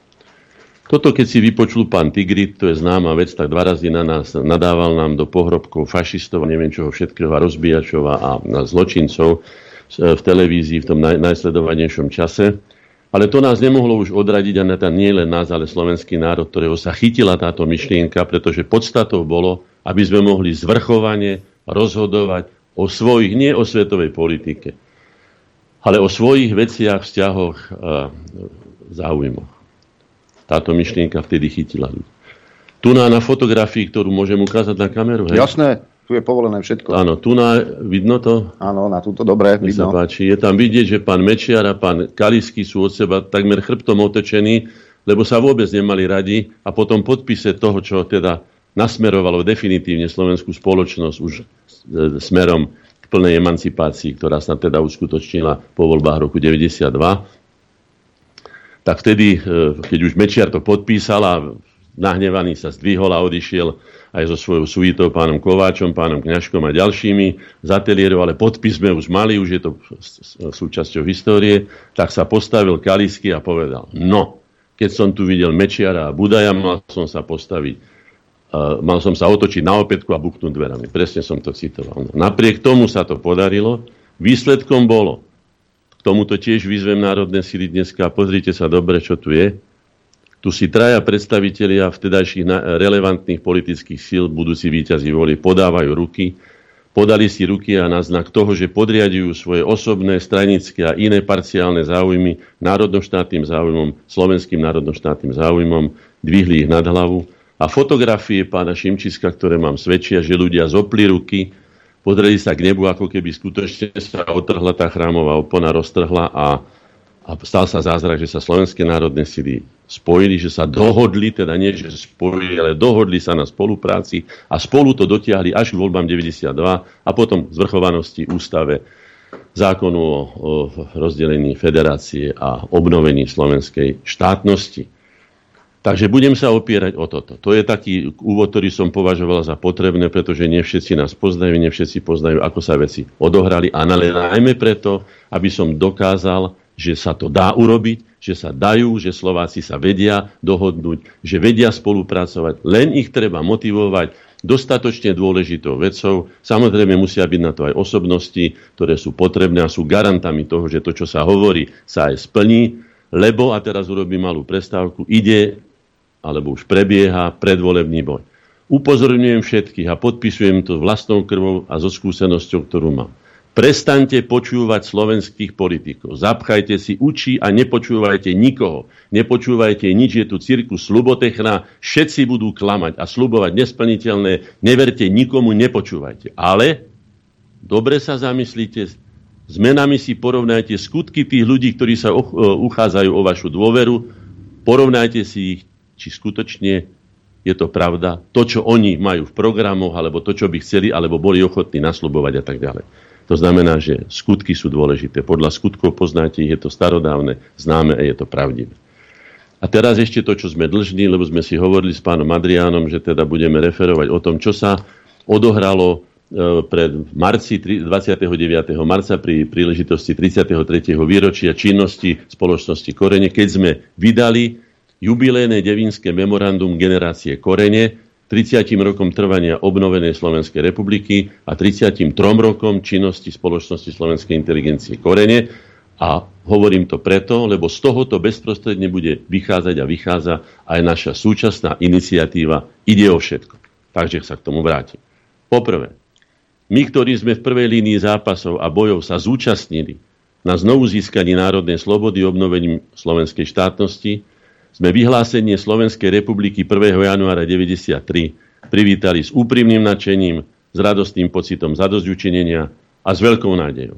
Toto, keď si vypočul pán Tigrit, to je známa vec, tak dva razy na nás nadával nám do pohrobkov fašistov, neviem čoho všetkého, rozbíjačov a zločincov v televízii v tom naj, najsledovanejšom čase. Ale to nás nemohlo už odradiť, a nie len nás, ale slovenský národ, ktorého sa chytila táto myšlienka, pretože podstatou bolo, aby sme mohli zvrchovane rozhodovať o svojich, nie o svetovej politike, ale o svojich veciach, vzťahoch a záujmoch. Táto myšlienka vtedy chytila ľudí. Tu na, na fotografii, ktorú môžem ukázať na kameru. Hej? Jasné. Tu je povolené všetko. Áno, tu na, vidno to? Áno, na túto dobre, Mi vidno. sa páči. Je tam vidieť, že pán Mečiar a pán Kalisky sú od seba takmer chrbtom otečení, lebo sa vôbec nemali radi a potom podpise toho, čo teda nasmerovalo definitívne slovenskú spoločnosť už smerom k plnej emancipácii, ktorá sa teda uskutočnila po voľbách roku 92. Tak vtedy, e, keď už Mečiar to podpísal a nahnevaný sa zdvihol a odišiel aj so svojou suitou, pánom Kováčom, pánom Kňažkom a ďalšími z ateliéru, ale podpis sme už mali, už je to súčasťou histórie, tak sa postavil Kalisky a povedal, no, keď som tu videl Mečiara a Budaja, mal som sa postaviť, uh, mal som sa otočiť na opätku a buknúť dverami. Presne som to citoval. No, napriek tomu sa to podarilo. Výsledkom bolo, tomuto tiež vyzvem národné síly dneska, pozrite sa dobre, čo tu je, tu si traja predstavitelia vtedajších relevantných politických síl, budúci víťazí voli, podávajú ruky, podali si ruky a na znak toho, že podriadujú svoje osobné, stranické a iné parciálne záujmy národnoštátnym záujmom, slovenským národnoštátnym záujmom, dvihli ich nad hlavu. A fotografie pána Šimčiska, ktoré mám svedčia, že ľudia zopli ruky, pozreli sa k nebu, ako keby skutočne sa otrhla tá chrámová opona, roztrhla a a stal sa zázrak, že sa slovenské národné sily spojili, že sa dohodli, teda nie, že spojili, ale dohodli sa na spolupráci a spolu to dotiahli až k voľbám 92 a potom zvrchovanosti ústave zákonu o, o rozdelení federácie a obnovení slovenskej štátnosti. Takže budem sa opierať o toto. To je taký úvod, ktorý som považoval za potrebné, pretože nie všetci nás poznajú, nie všetci poznajú, ako sa veci odohrali, a najmä preto, aby som dokázal, že sa to dá urobiť, že sa dajú, že Slováci sa vedia dohodnúť, že vedia spolupracovať, len ich treba motivovať dostatočne dôležitou vecou. Samozrejme musia byť na to aj osobnosti, ktoré sú potrebné a sú garantami toho, že to, čo sa hovorí, sa aj splní, lebo, a teraz urobím malú prestávku, ide alebo už prebieha predvolebný boj. Upozorňujem všetkých a podpisujem to vlastnou krvou a so skúsenosťou, ktorú mám. Prestaňte počúvať slovenských politikov. Zapchajte si uči a nepočúvajte nikoho. Nepočúvajte nič, je tu cirkus slubotechna, všetci budú klamať a slubovať nesplniteľné. Neverte nikomu, nepočúvajte. Ale dobre sa zamyslíte, s menami si porovnajte skutky tých ľudí, ktorí sa uchádzajú o vašu dôveru, porovnajte si ich, či skutočne je to pravda, to, čo oni majú v programoch, alebo to, čo by chceli, alebo boli ochotní nasľubovať a tak ďalej. To znamená, že skutky sú dôležité. Podľa skutkov poznáte, je to starodávne, známe a je to pravdivé. A teraz ešte to, čo sme dlžní, lebo sme si hovorili s pánom Adriánom, že teda budeme referovať o tom, čo sa odohralo e, pred marci, 29. marca pri príležitosti 33. výročia činnosti spoločnosti Korene, keď sme vydali jubilejné devínske memorandum generácie Korene, 30 rokom trvania obnovenej Slovenskej republiky a 33 rokom činnosti spoločnosti Slovenskej inteligencie Korene. A hovorím to preto, lebo z tohoto bezprostredne bude vychádzať a vychádza aj naša súčasná iniciatíva Ide o všetko. Takže sa k tomu vrátim. Poprvé, my, ktorí sme v prvej línii zápasov a bojov sa zúčastnili na znovu získaní národnej slobody obnovením slovenskej štátnosti, sme vyhlásenie Slovenskej republiky 1. januára 1993 privítali s úprimným nadšením, s radostným pocitom zadozďučinenia a s veľkou nádejou.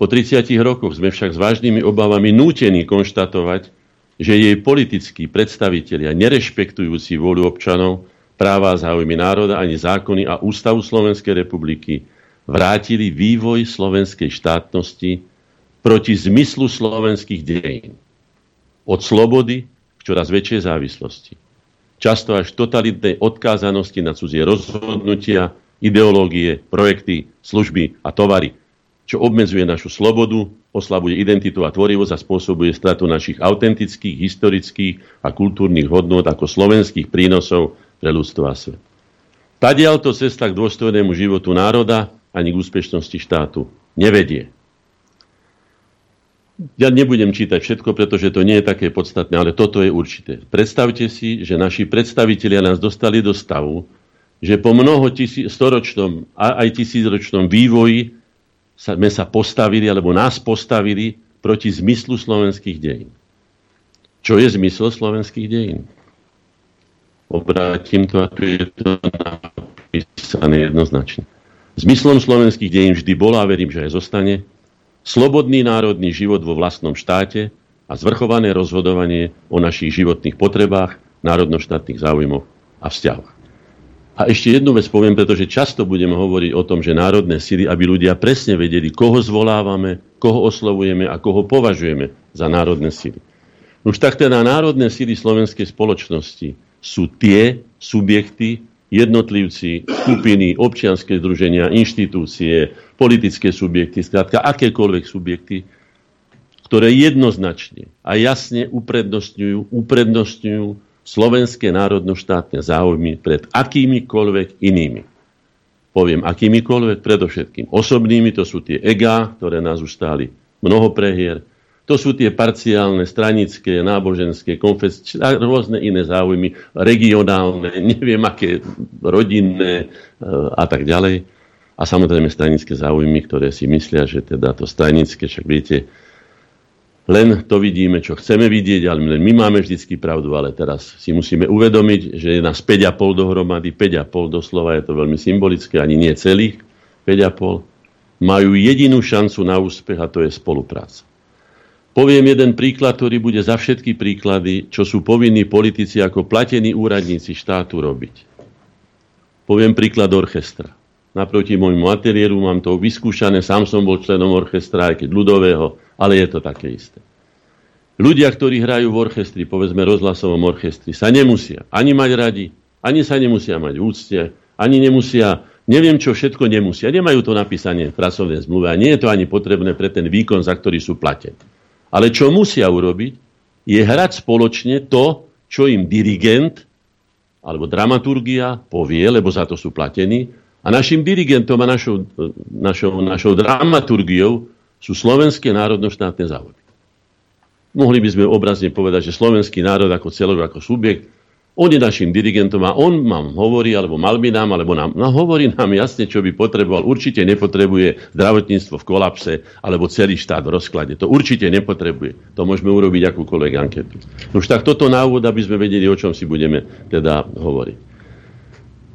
Po 30 rokoch sme však s vážnymi obavami nútení konštatovať, že jej politickí predstavitelia, nerešpektujúci vôľu občanov, práva a záujmy národa ani zákony a ústavu Slovenskej republiky, vrátili vývoj slovenskej štátnosti proti zmyslu slovenských dejín od slobody k čoraz väčšej závislosti. Často až totalitnej odkázanosti na cudzie rozhodnutia, ideológie, projekty, služby a tovary, čo obmedzuje našu slobodu, oslabuje identitu a tvorivosť a spôsobuje stratu našich autentických, historických a kultúrnych hodnôt ako slovenských prínosov pre ľudstvo a svet. Tadiaľto cesta k dôstojnému životu národa ani k úspešnosti štátu nevedie. Ja nebudem čítať všetko, pretože to nie je také podstatné, ale toto je určité. Predstavte si, že naši predstavitelia nás dostali do stavu, že po mnoho tisí, storočnom a aj tisícročnom vývoji sme sa postavili, alebo nás postavili proti zmyslu slovenských dejín. Čo je zmysel slovenských dejín? Obrátim to a tu je to napísané jednoznačne. Zmyslom slovenských dejín vždy bola, a verím, že aj zostane, slobodný národný život vo vlastnom štáte a zvrchované rozhodovanie o našich životných potrebách, národnoštátnych záujmoch a vzťahoch. A ešte jednu vec poviem, pretože často budeme hovoriť o tom, že národné síly, aby ľudia presne vedeli, koho zvolávame, koho oslovujeme a koho považujeme za národné síly. Už tak teda národné síly slovenskej spoločnosti sú tie subjekty, jednotlivci, skupiny, občianske združenia, inštitúcie, politické subjekty, skrátka akékoľvek subjekty, ktoré jednoznačne a jasne uprednostňujú, uprednostňujú slovenské národno-štátne záujmy pred akýmikoľvek inými. Poviem akýmikoľvek, predovšetkým osobnými, to sú tie EGA, ktoré nás už stáli mnoho prehier, to sú tie parciálne, stranické, náboženské, konfesie, rôzne iné záujmy, regionálne, neviem aké, rodinné e, a tak ďalej. A samozrejme stranické záujmy, ktoré si myslia, že teda to stranické, však viete, len to vidíme, čo chceme vidieť, ale len my máme vždycky pravdu, ale teraz si musíme uvedomiť, že je nás 5,5 dohromady, 5,5 doslova, je to veľmi symbolické, ani nie celých 5,5, majú jedinú šancu na úspech a to je spolupráca. Poviem jeden príklad, ktorý bude za všetky príklady, čo sú povinní politici ako platení úradníci štátu robiť. Poviem príklad orchestra. Naproti môjmu ateliéru mám to vyskúšané, sám som bol členom orchestra, aj keď ľudového, ale je to také isté. Ľudia, ktorí hrajú v orchestri, povedzme rozhlasovom orchestri, sa nemusia ani mať radi, ani sa nemusia mať v úcte, ani nemusia, neviem čo všetko nemusia. Nemajú to napísané v pracovnej zmluve a nie je to ani potrebné pre ten výkon, za ktorý sú platení. Ale čo musia urobiť, je hrať spoločne to, čo im dirigent alebo dramaturgia povie, lebo za to sú platení. A našim dirigentom a našou, našou, našou dramaturgiou sú slovenské národno-štátne záujmy. Mohli by sme obrazne povedať, že slovenský národ ako celok, ako subjekt, on je našim dirigentom a on nám hovorí, alebo mal by nám, alebo nám, no hovorí nám jasne, čo by potreboval. Určite nepotrebuje zdravotníctvo v kolapse, alebo celý štát v rozklade. To určite nepotrebuje. To môžeme urobiť akúkoľvek anketu. Už tak toto na úvod, aby sme vedeli, o čom si budeme teda hovoriť.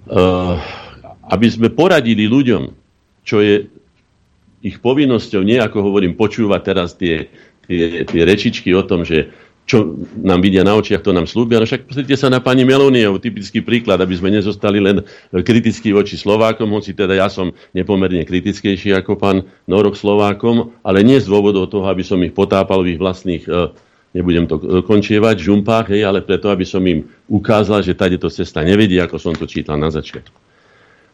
Uh, aby sme poradili ľuďom, čo je ich povinnosťou, nie ako hovorím, počúvať teraz tie tie, tie rečičky o tom, že čo nám vidia na očiach, to nám slúbia. No však pozrite sa na pani Meloniov, typický príklad, aby sme nezostali len kritickí voči Slovákom, hoci teda ja som nepomerne kritickejší ako pán Norok Slovákom, ale nie z dôvodov toho, aby som ich potápal v ich vlastných, e, nebudem to e, končievať, žumpách, hej, ale preto, aby som im ukázal, že tady to cesta nevedí, ako som to čítal na začiatku.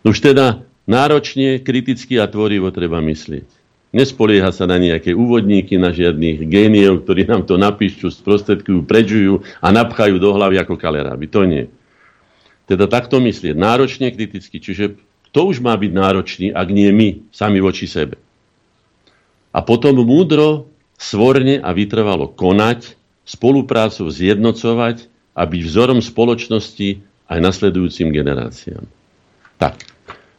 Už teda náročne, kriticky a tvorivo treba myslieť. Nespolieha sa na nejaké úvodníky, na žiadnych géniov, ktorí nám to napíšu, sprostredkujú, predžujú a napchajú do hlavy ako kaleráby. To nie. Teda takto myslieť. Náročne, kriticky. Čiže to už má byť náročný, ak nie my, sami voči sebe. A potom múdro, svorne a vytrvalo konať, spoluprácu zjednocovať a byť vzorom spoločnosti aj nasledujúcim generáciám. Tak,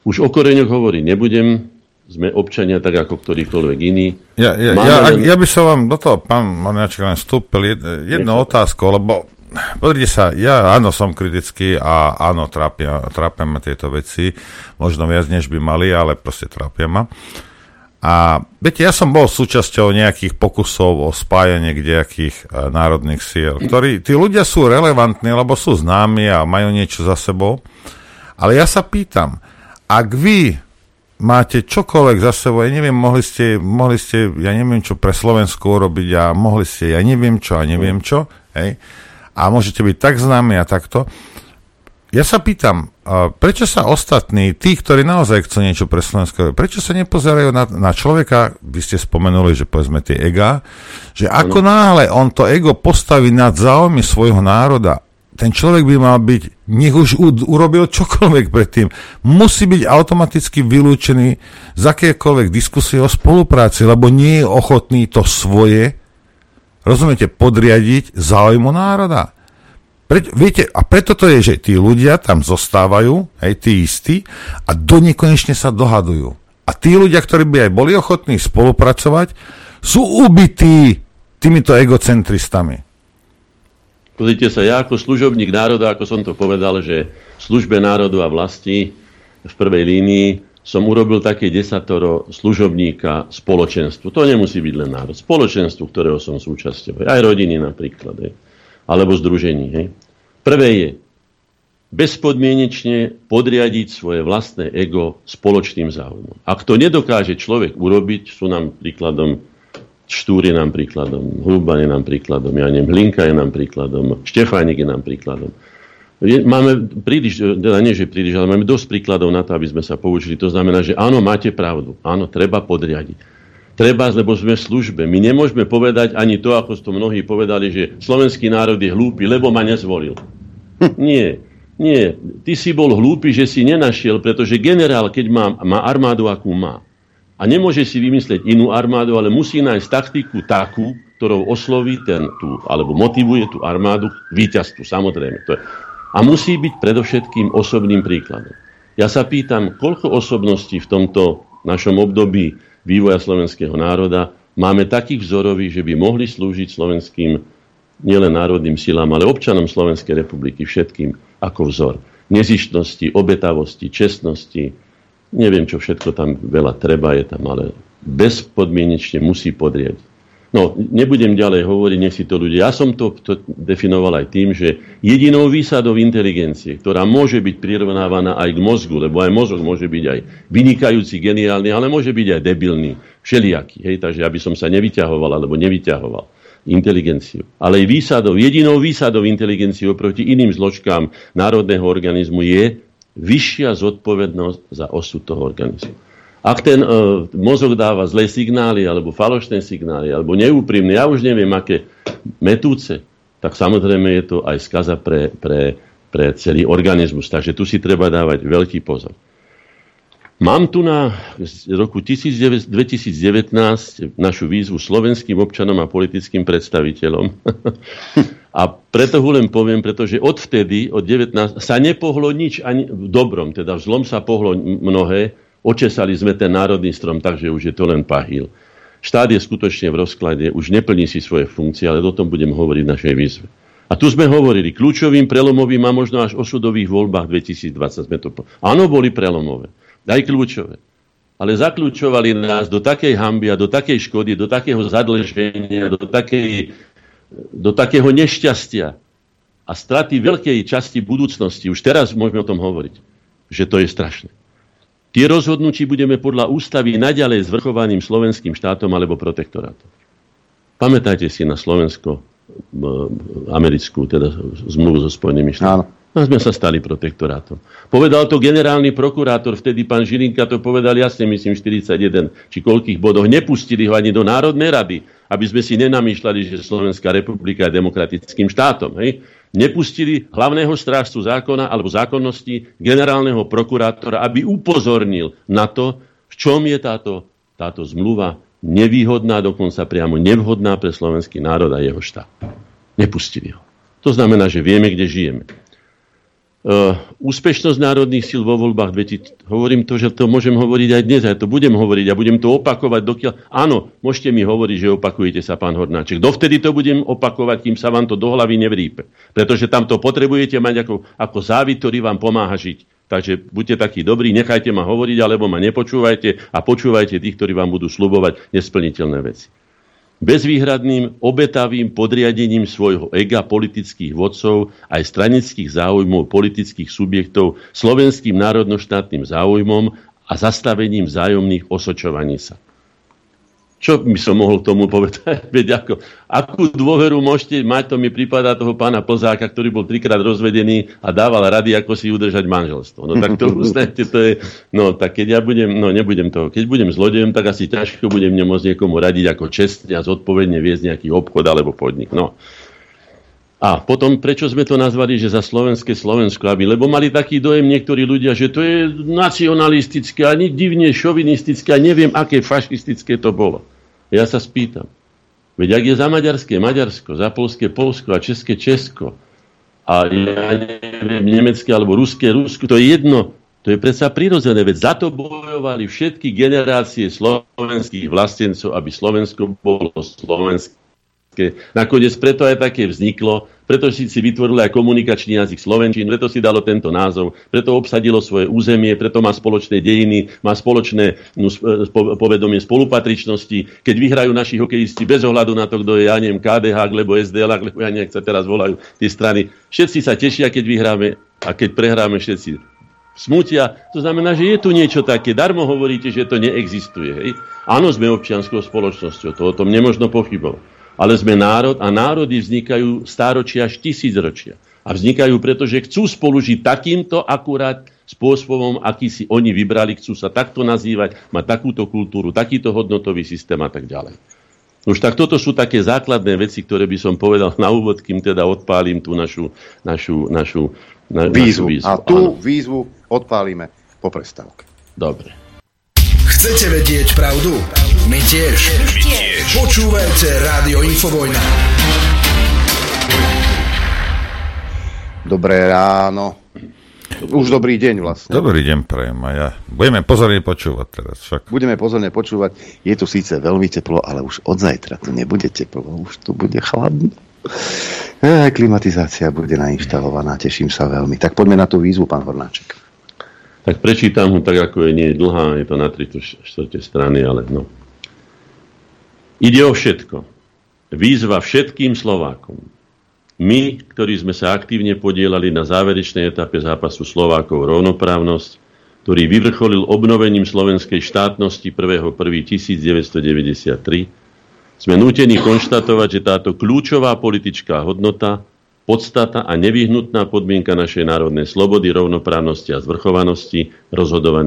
už o koreňoch hovoriť nebudem, sme občania tak ako ktorýkoľvek iný. Ja, ja, ja, len... ja by som vám do toho, pán Maniaček, len vstúpil jed, jednu otázku, lebo pozrite sa, ja áno som kritický a áno trápia, trápia ma tieto veci, možno viac než by mali, ale proste trápia ma. A viete, ja som bol súčasťou nejakých pokusov o spájanie nejakých e, národných síl, ktorí, tí ľudia sú relevantní, lebo sú známi a majú niečo za sebou. Ale ja sa pýtam, ak vy máte čokoľvek za sebou, ja neviem, mohli ste, mohli ste, ja neviem čo pre Slovensko urobiť a mohli ste, ja neviem čo a neviem čo, hej, a môžete byť tak známi a takto. Ja sa pýtam, prečo sa ostatní, tí, ktorí naozaj chcú niečo pre Slovensko, prečo sa nepozerajú na, na človeka, vy ste spomenuli, že povedzme tie ega, že ako náhle on to ego postaví nad záujmy svojho národa ten človek by mal byť, nech už urobil čokoľvek predtým, musí byť automaticky vylúčený z akékoľvek diskusie o spolupráci, lebo nie je ochotný to svoje, rozumiete, podriadiť záujmu národa. Pre, viete, a preto to je, že tí ľudia tam zostávajú, aj tí istí, a do nekonečne sa dohadujú. A tí ľudia, ktorí by aj boli ochotní spolupracovať, sú ubití týmito egocentristami. Pozrite sa, ja ako služobník národa, ako som to povedal, že v službe národu a vlasti v prvej línii som urobil také desatoro služobníka spoločenstvu. To nemusí byť len národ. Spoločenstvu, ktorého som súčasťou. Aj rodiny napríklad. Hej. Alebo združení. Hej. Prvé je bezpodmienečne podriadiť svoje vlastné ego spoločným záujmom. Ak to nedokáže človek urobiť, sú nám príkladom Štúr je nám príkladom, Hruban je nám príkladom, ja neviem, Hlinka je nám príkladom, Štefánik je nám príkladom. Máme príliš, teda nie, že príliš, ale máme dosť príkladov na to, aby sme sa poučili. To znamená, že áno, máte pravdu. Áno, treba podriadiť. Treba, lebo sme v službe. My nemôžeme povedať ani to, ako to mnohí povedali, že slovenský národ je hlúpy, lebo ma nezvolil. Nie. Nie. Ty si bol hlúpy, že si nenašiel, pretože generál, keď má, má armádu, akú má, a nemôže si vymyslieť inú armádu, ale musí nájsť taktiku takú, ktorou osloví ten tú, alebo motivuje tú armádu k víťazstvu, samozrejme. To je. A musí byť predovšetkým osobným príkladom. Ja sa pýtam, koľko osobností v tomto našom období vývoja slovenského národa máme takých vzorových, že by mohli slúžiť slovenským nielen národným silám, ale občanom Slovenskej republiky všetkým ako vzor. Nezištnosti, obetavosti, čestnosti, Neviem, čo všetko tam veľa treba je tam, ale bezpodmienečne musí podrieť. No, nebudem ďalej hovoriť, nech si to ľudia. Ja som to, to definoval aj tým, že jedinou výsadou inteligencie, ktorá môže byť prirovnávaná aj k mozgu, lebo aj mozog môže byť aj vynikajúci, geniálny, ale môže byť aj debilný, všelijaký. Hej, takže aby som sa nevyťahoval alebo nevyťahoval. inteligenciu. Ale výsadou, jedinou výsadou inteligenciou proti iným zložkám národného organizmu je vyššia zodpovednosť za osud toho organizmu. Ak ten e, mozog dáva zlé signály, alebo falošné signály, alebo neúprimné, ja už neviem, aké metúce, tak samozrejme je to aj skaza pre, pre, pre celý organizmus. Takže tu si treba dávať veľký pozor. Mám tu na roku 2019 našu výzvu slovenským občanom a politickým predstaviteľom. a preto ho len poviem, pretože odvtedy, od 19, sa nepohlo nič ani v dobrom, teda v zlom sa pohlo mnohé, očesali sme ten národný strom, takže už je to len pahýl. Štát je skutočne v rozklade, už neplní si svoje funkcie, ale o tom budem hovoriť v našej výzve. A tu sme hovorili, kľúčovým prelomovým a možno až osudových voľbách 2020 sme to... Áno, boli prelomové aj kľúčové. Ale zakľúčovali nás do takej hamby a do takej škody, do takého zadlženia, do, takej, do takého nešťastia a straty veľkej časti budúcnosti. Už teraz môžeme o tom hovoriť, že to je strašné. Tie rozhodnutí budeme podľa ústavy naďalej zvrchovaným slovenským štátom alebo protektorátom. Pamätajte si na Slovensko, americkú, teda zmluvu so Spojenými štátmi. A sme sa stali protektorátom. Povedal to generálny prokurátor, vtedy pán Žilinka to povedal jasne, myslím 41, či koľkých bodoch. Nepustili ho ani do Národnej rady, aby sme si nenamýšľali, že Slovenská republika je demokratickým štátom. Hej? Nepustili hlavného strážcu zákona alebo zákonnosti generálneho prokurátora, aby upozornil na to, v čom je táto, táto zmluva nevýhodná, dokonca priamo nevhodná pre slovenský národ a jeho štát. Nepustili ho. To znamená, že vieme, kde žijeme. Uh, úspešnosť národných síl vo voľbách, hovorím to, že to môžem hovoriť aj dnes, aj to budem hovoriť a budem to opakovať, dokiaľ... Áno, môžete mi hovoriť, že opakujete sa, pán Hornáček. Dovtedy to budem opakovať, kým sa vám to do hlavy nevrípe. Pretože tam to potrebujete mať ako, ako závit, ktorý vám pomáha žiť. Takže buďte takí dobrí, nechajte ma hovoriť, alebo ma nepočúvajte a počúvajte tých, ktorí vám budú slubovať nesplniteľné veci bezvýhradným, obetavým podriadením svojho ega politických vodcov aj stranických záujmov politických subjektov slovenským národnoštátnym záujmom a zastavením vzájomných osočovaní sa. Čo by som mohol tomu povedať? Veď ako, akú dôveru môžete mať, to mi prípada toho pána Plzáka, ktorý bol trikrát rozvedený a dával rady, ako si udržať manželstvo. No tak to uznáte, to je, no tak keď ja budem, no nebudem toho, keď budem zlodejom, tak asi ťažko budem môcť niekomu radiť ako čestne a zodpovedne viesť nejaký obchod alebo podnik. No. A potom, prečo sme to nazvali, že za slovenské Slovensko, aby, lebo mali taký dojem niektorí ľudia, že to je nacionalistické, ani divne šovinistické, a neviem, aké fašistické to bolo. Ja sa spýtam, veď ak je za maďarské Maďarsko, za polské Polsko a české Česko, a ja neviem, nemecké alebo ruské Rusko, to je jedno, to je predsa prirodzené, veď za to bojovali všetky generácie slovenských vlastencov, aby Slovensko bolo slovenské Nakoniec preto aj také vzniklo, preto si, vytvorili aj komunikačný jazyk Slovenčín, preto si dalo tento názov, preto obsadilo svoje územie, preto má spoločné dejiny, má spoločné no, povedomie spolupatričnosti. Keď vyhrajú naši hokejisti bez ohľadu na to, kto je, ja neviem, KDH, alebo SDL, alebo ja neviem, sa teraz volajú tie strany, všetci sa tešia, keď vyhráme a keď prehráme všetci smutia. To znamená, že je tu niečo také. Darmo hovoríte, že to neexistuje. Hej? Áno, sme občianskou spoločnosťou, to o tom nemožno pochybovať ale sme národ a národy vznikajú stáročia až tisícročia. A vznikajú, pretože chcú spolužiť takýmto akurát spôsobom, aký si oni vybrali, chcú sa takto nazývať, mať takúto kultúru, takýto hodnotový systém a tak ďalej. Už tak toto sú také základné veci, ktoré by som povedal na úvod, kým teda odpálim tú našu, našu, našu, na, výzvu. našu výzvu. A tú Áno. výzvu odpálime po prestávke. Dobre. Chcete vedieť pravdu? My tiež. My tiež. Počúvajte Rádio Infovojna. Dobré ráno. Už dobrý deň vlastne. Dobrý deň prejem a ja. Budeme pozorne počúvať teraz však. Budeme pozorne počúvať. Je tu síce veľmi teplo, ale už od zajtra tu nebude teplo. Už tu bude chladno. E, klimatizácia bude nainštalovaná. Teším sa veľmi. Tak poďme na tú výzvu, pán Hornáček. Tak prečítam ho tak, ako je, nie je dlhá, je to na 3 čtvrte strany, ale no. Ide o všetko. Výzva všetkým Slovákom. My, ktorí sme sa aktívne podielali na záverečnej etape zápasu Slovákov rovnoprávnosť, ktorý vyvrcholil obnovením slovenskej štátnosti 1.1.1993, Sme nútení konštatovať, že táto kľúčová politická hodnota, podstata a nevyhnutná podmienka našej národnej slobody, rovnoprávnosti a zvrchovanosti,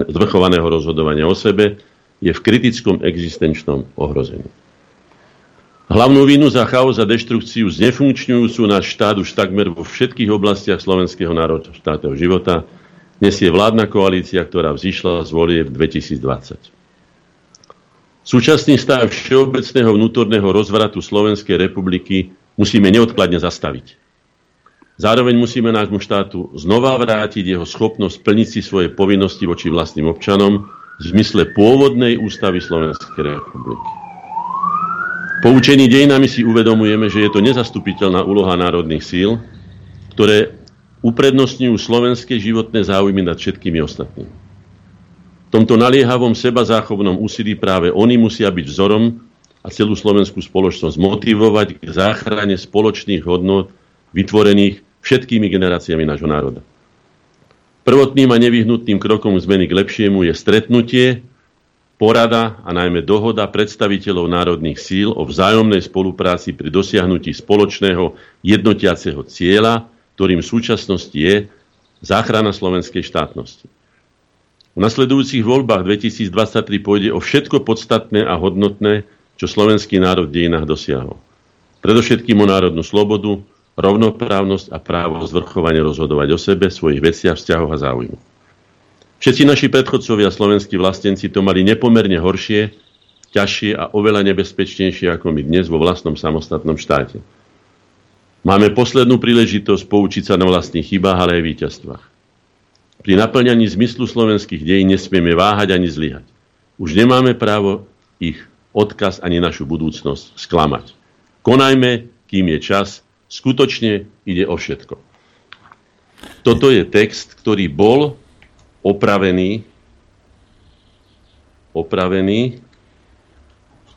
zvrchovaného rozhodovania o sebe, je v kritickom existenčnom ohrození. Hlavnú vínu za chaos a deštrukciu znefunkčňujúcu náš štát už takmer vo všetkých oblastiach slovenského národného štátneho života nesie vládna koalícia, ktorá vzýšla z volie v 2020. Súčasný stav všeobecného vnútorného rozvratu Slovenskej republiky musíme neodkladne zastaviť. Zároveň musíme nášmu štátu znova vrátiť jeho schopnosť plniť si svoje povinnosti voči vlastným občanom v zmysle pôvodnej ústavy Slovenskej republiky. Poučení dejinami si uvedomujeme, že je to nezastupiteľná úloha národných síl, ktoré uprednostňujú slovenské životné záujmy nad všetkými ostatnými tomto naliehavom seba záchovnom úsilí práve oni musia byť vzorom a celú slovenskú spoločnosť motivovať k záchrane spoločných hodnot vytvorených všetkými generáciami nášho národa. Prvotným a nevyhnutným krokom zmeny k lepšiemu je stretnutie, porada a najmä dohoda predstaviteľov národných síl o vzájomnej spolupráci pri dosiahnutí spoločného jednotiaceho cieľa, ktorým v súčasnosti je záchrana slovenskej štátnosti. V nasledujúcich voľbách 2023 pôjde o všetko podstatné a hodnotné, čo slovenský národ v dejinách dosiahol. Predovšetkým o národnú slobodu, rovnoprávnosť a právo zvrchovane rozhodovať o sebe, svojich veciach, vzťahoch a záujmu. Všetci naši predchodcovia slovenskí vlastenci to mali nepomerne horšie, ťažšie a oveľa nebezpečnejšie ako my dnes vo vlastnom samostatnom štáte. Máme poslednú príležitosť poučiť sa na vlastných chybách, ale aj víťazstvách. Pri naplňaní zmyslu slovenských dejín nesmieme váhať ani zlyhať. Už nemáme právo ich odkaz ani našu budúcnosť sklamať. Konajme, kým je čas, skutočne ide o všetko. Toto je text, ktorý bol opravený, opravený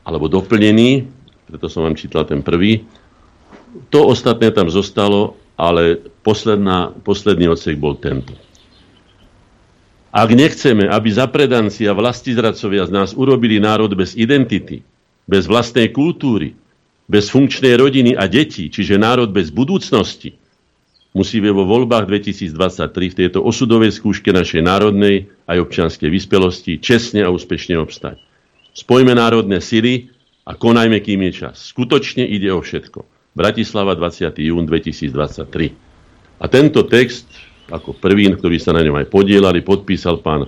alebo doplnený, preto som vám čítal ten prvý. To ostatné tam zostalo, ale posledná, posledný odsek bol tento. Ak nechceme, aby zapredanci a vlastizradcovia z nás urobili národ bez identity, bez vlastnej kultúry, bez funkčnej rodiny a detí, čiže národ bez budúcnosti, musíme vo voľbách 2023 v tejto osudovej skúške našej národnej aj občianskej vyspelosti čestne a úspešne obstať. Spojme národné sily a konajme, kým je čas. Skutočne ide o všetko. Bratislava 20. jún 2023. A tento text ako prvý, ktorý sa na ňom aj podielali, podpísal pán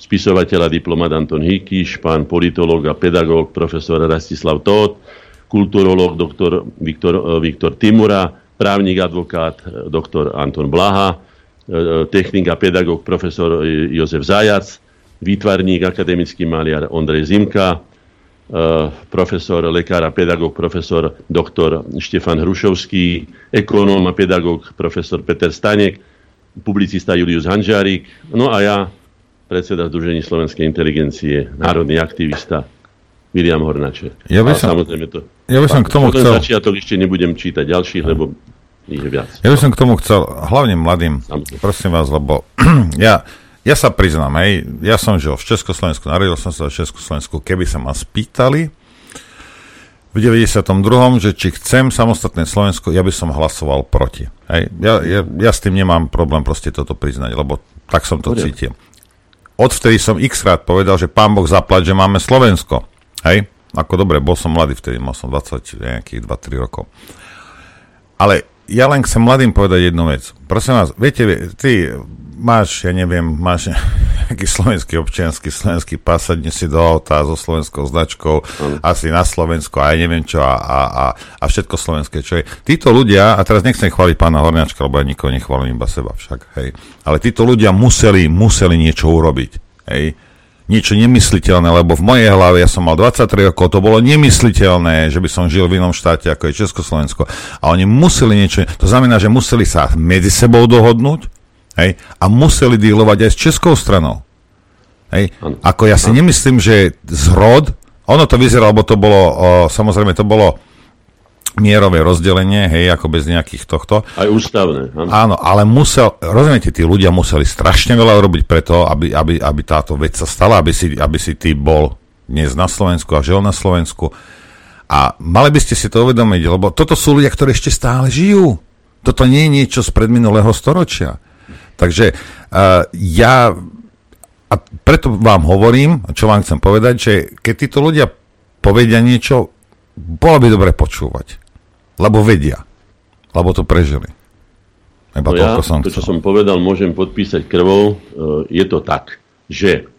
spisovateľ a diplomat Anton Hikiš, pán politológ a pedagóg profesor Rastislav Tóth, kulturológ doktor Viktor, eh, Viktor Timura, právnik advokát eh, doktor Anton Blaha, eh, technik a pedagóg profesor Jozef Zajac, výtvarník, akademický maliar Ondrej Zimka, profesor, lekár a pedagóg, profesor doktor Štefan Hrušovský, ekonóm a pedagóg, profesor Peter Stanek, publicista Julius Hanžárik, no a ja, predseda Združení slovenskej inteligencie, národný aktivista William Hornaček. Ja by som, samozrejme to, ja by som k tomu chcel... začiatok ešte nebudem čítať ďalších, lebo ich viac. Ja by som k tomu chcel, hlavne mladým, samozrejme. prosím vás, lebo ja, ja sa priznám, hej, ja som žil v Československu, narodil som sa v Československu, keby sa ma spýtali, v 92. že či chcem samostatné Slovensko, ja by som hlasoval proti. Hej. Ja, ja, ja s tým nemám problém proste toto priznať, lebo tak som to cítil. Odvtedy som x rád povedal, že pán Boh zaplať, že máme Slovensko. Hej, ako dobre, bol som mladý vtedy, mal som 20, nejakých 2-3 rokov. Ale ja len chcem mladým povedať jednu vec. Prosím vás, viete, ty máš, ja neviem, máš nejaký slovenský občianský slovenský sadne si do auta so slovenskou značkou, mm. asi na Slovensko a ja neviem čo a, a, a, a všetko slovenské, čo je. Títo ľudia, a teraz nechcem chváliť pána Horňačka, lebo ja nikoho nechválim, iba seba však, hej, ale títo ľudia museli, museli niečo urobiť, hej, niečo nemysliteľné, lebo v mojej hlave, ja som mal 23 rokov, to bolo nemysliteľné, že by som žil v inom štáte, ako je Československo. A oni museli niečo, to znamená, že museli sa medzi sebou dohodnúť, Hej? A museli dílovať aj s českou stranou. Hej? Ako ja si nemyslím, že zrod, ono to vyzeralo, lebo to bolo, o, samozrejme to bolo mierové rozdelenie, hej, ako bez nejakých tohto. Aj ústavné. Áno, áno ale musel, rozumiete, tí ľudia museli strašne veľa robiť preto, aby, aby, aby táto vec sa stala, aby si, aby si ty bol dnes na Slovensku a žil na Slovensku. A mali by ste si to uvedomiť, lebo toto sú ľudia, ktorí ešte stále žijú. Toto nie je niečo z predminulého storočia. Takže uh, ja a preto vám hovorím, čo vám chcem povedať, že keď títo ľudia povedia niečo, bolo by dobre počúvať. Lebo vedia. Lebo to prežili. Iba no ja, som to, čo som povedal, môžem podpísať krvou. E, je to tak, že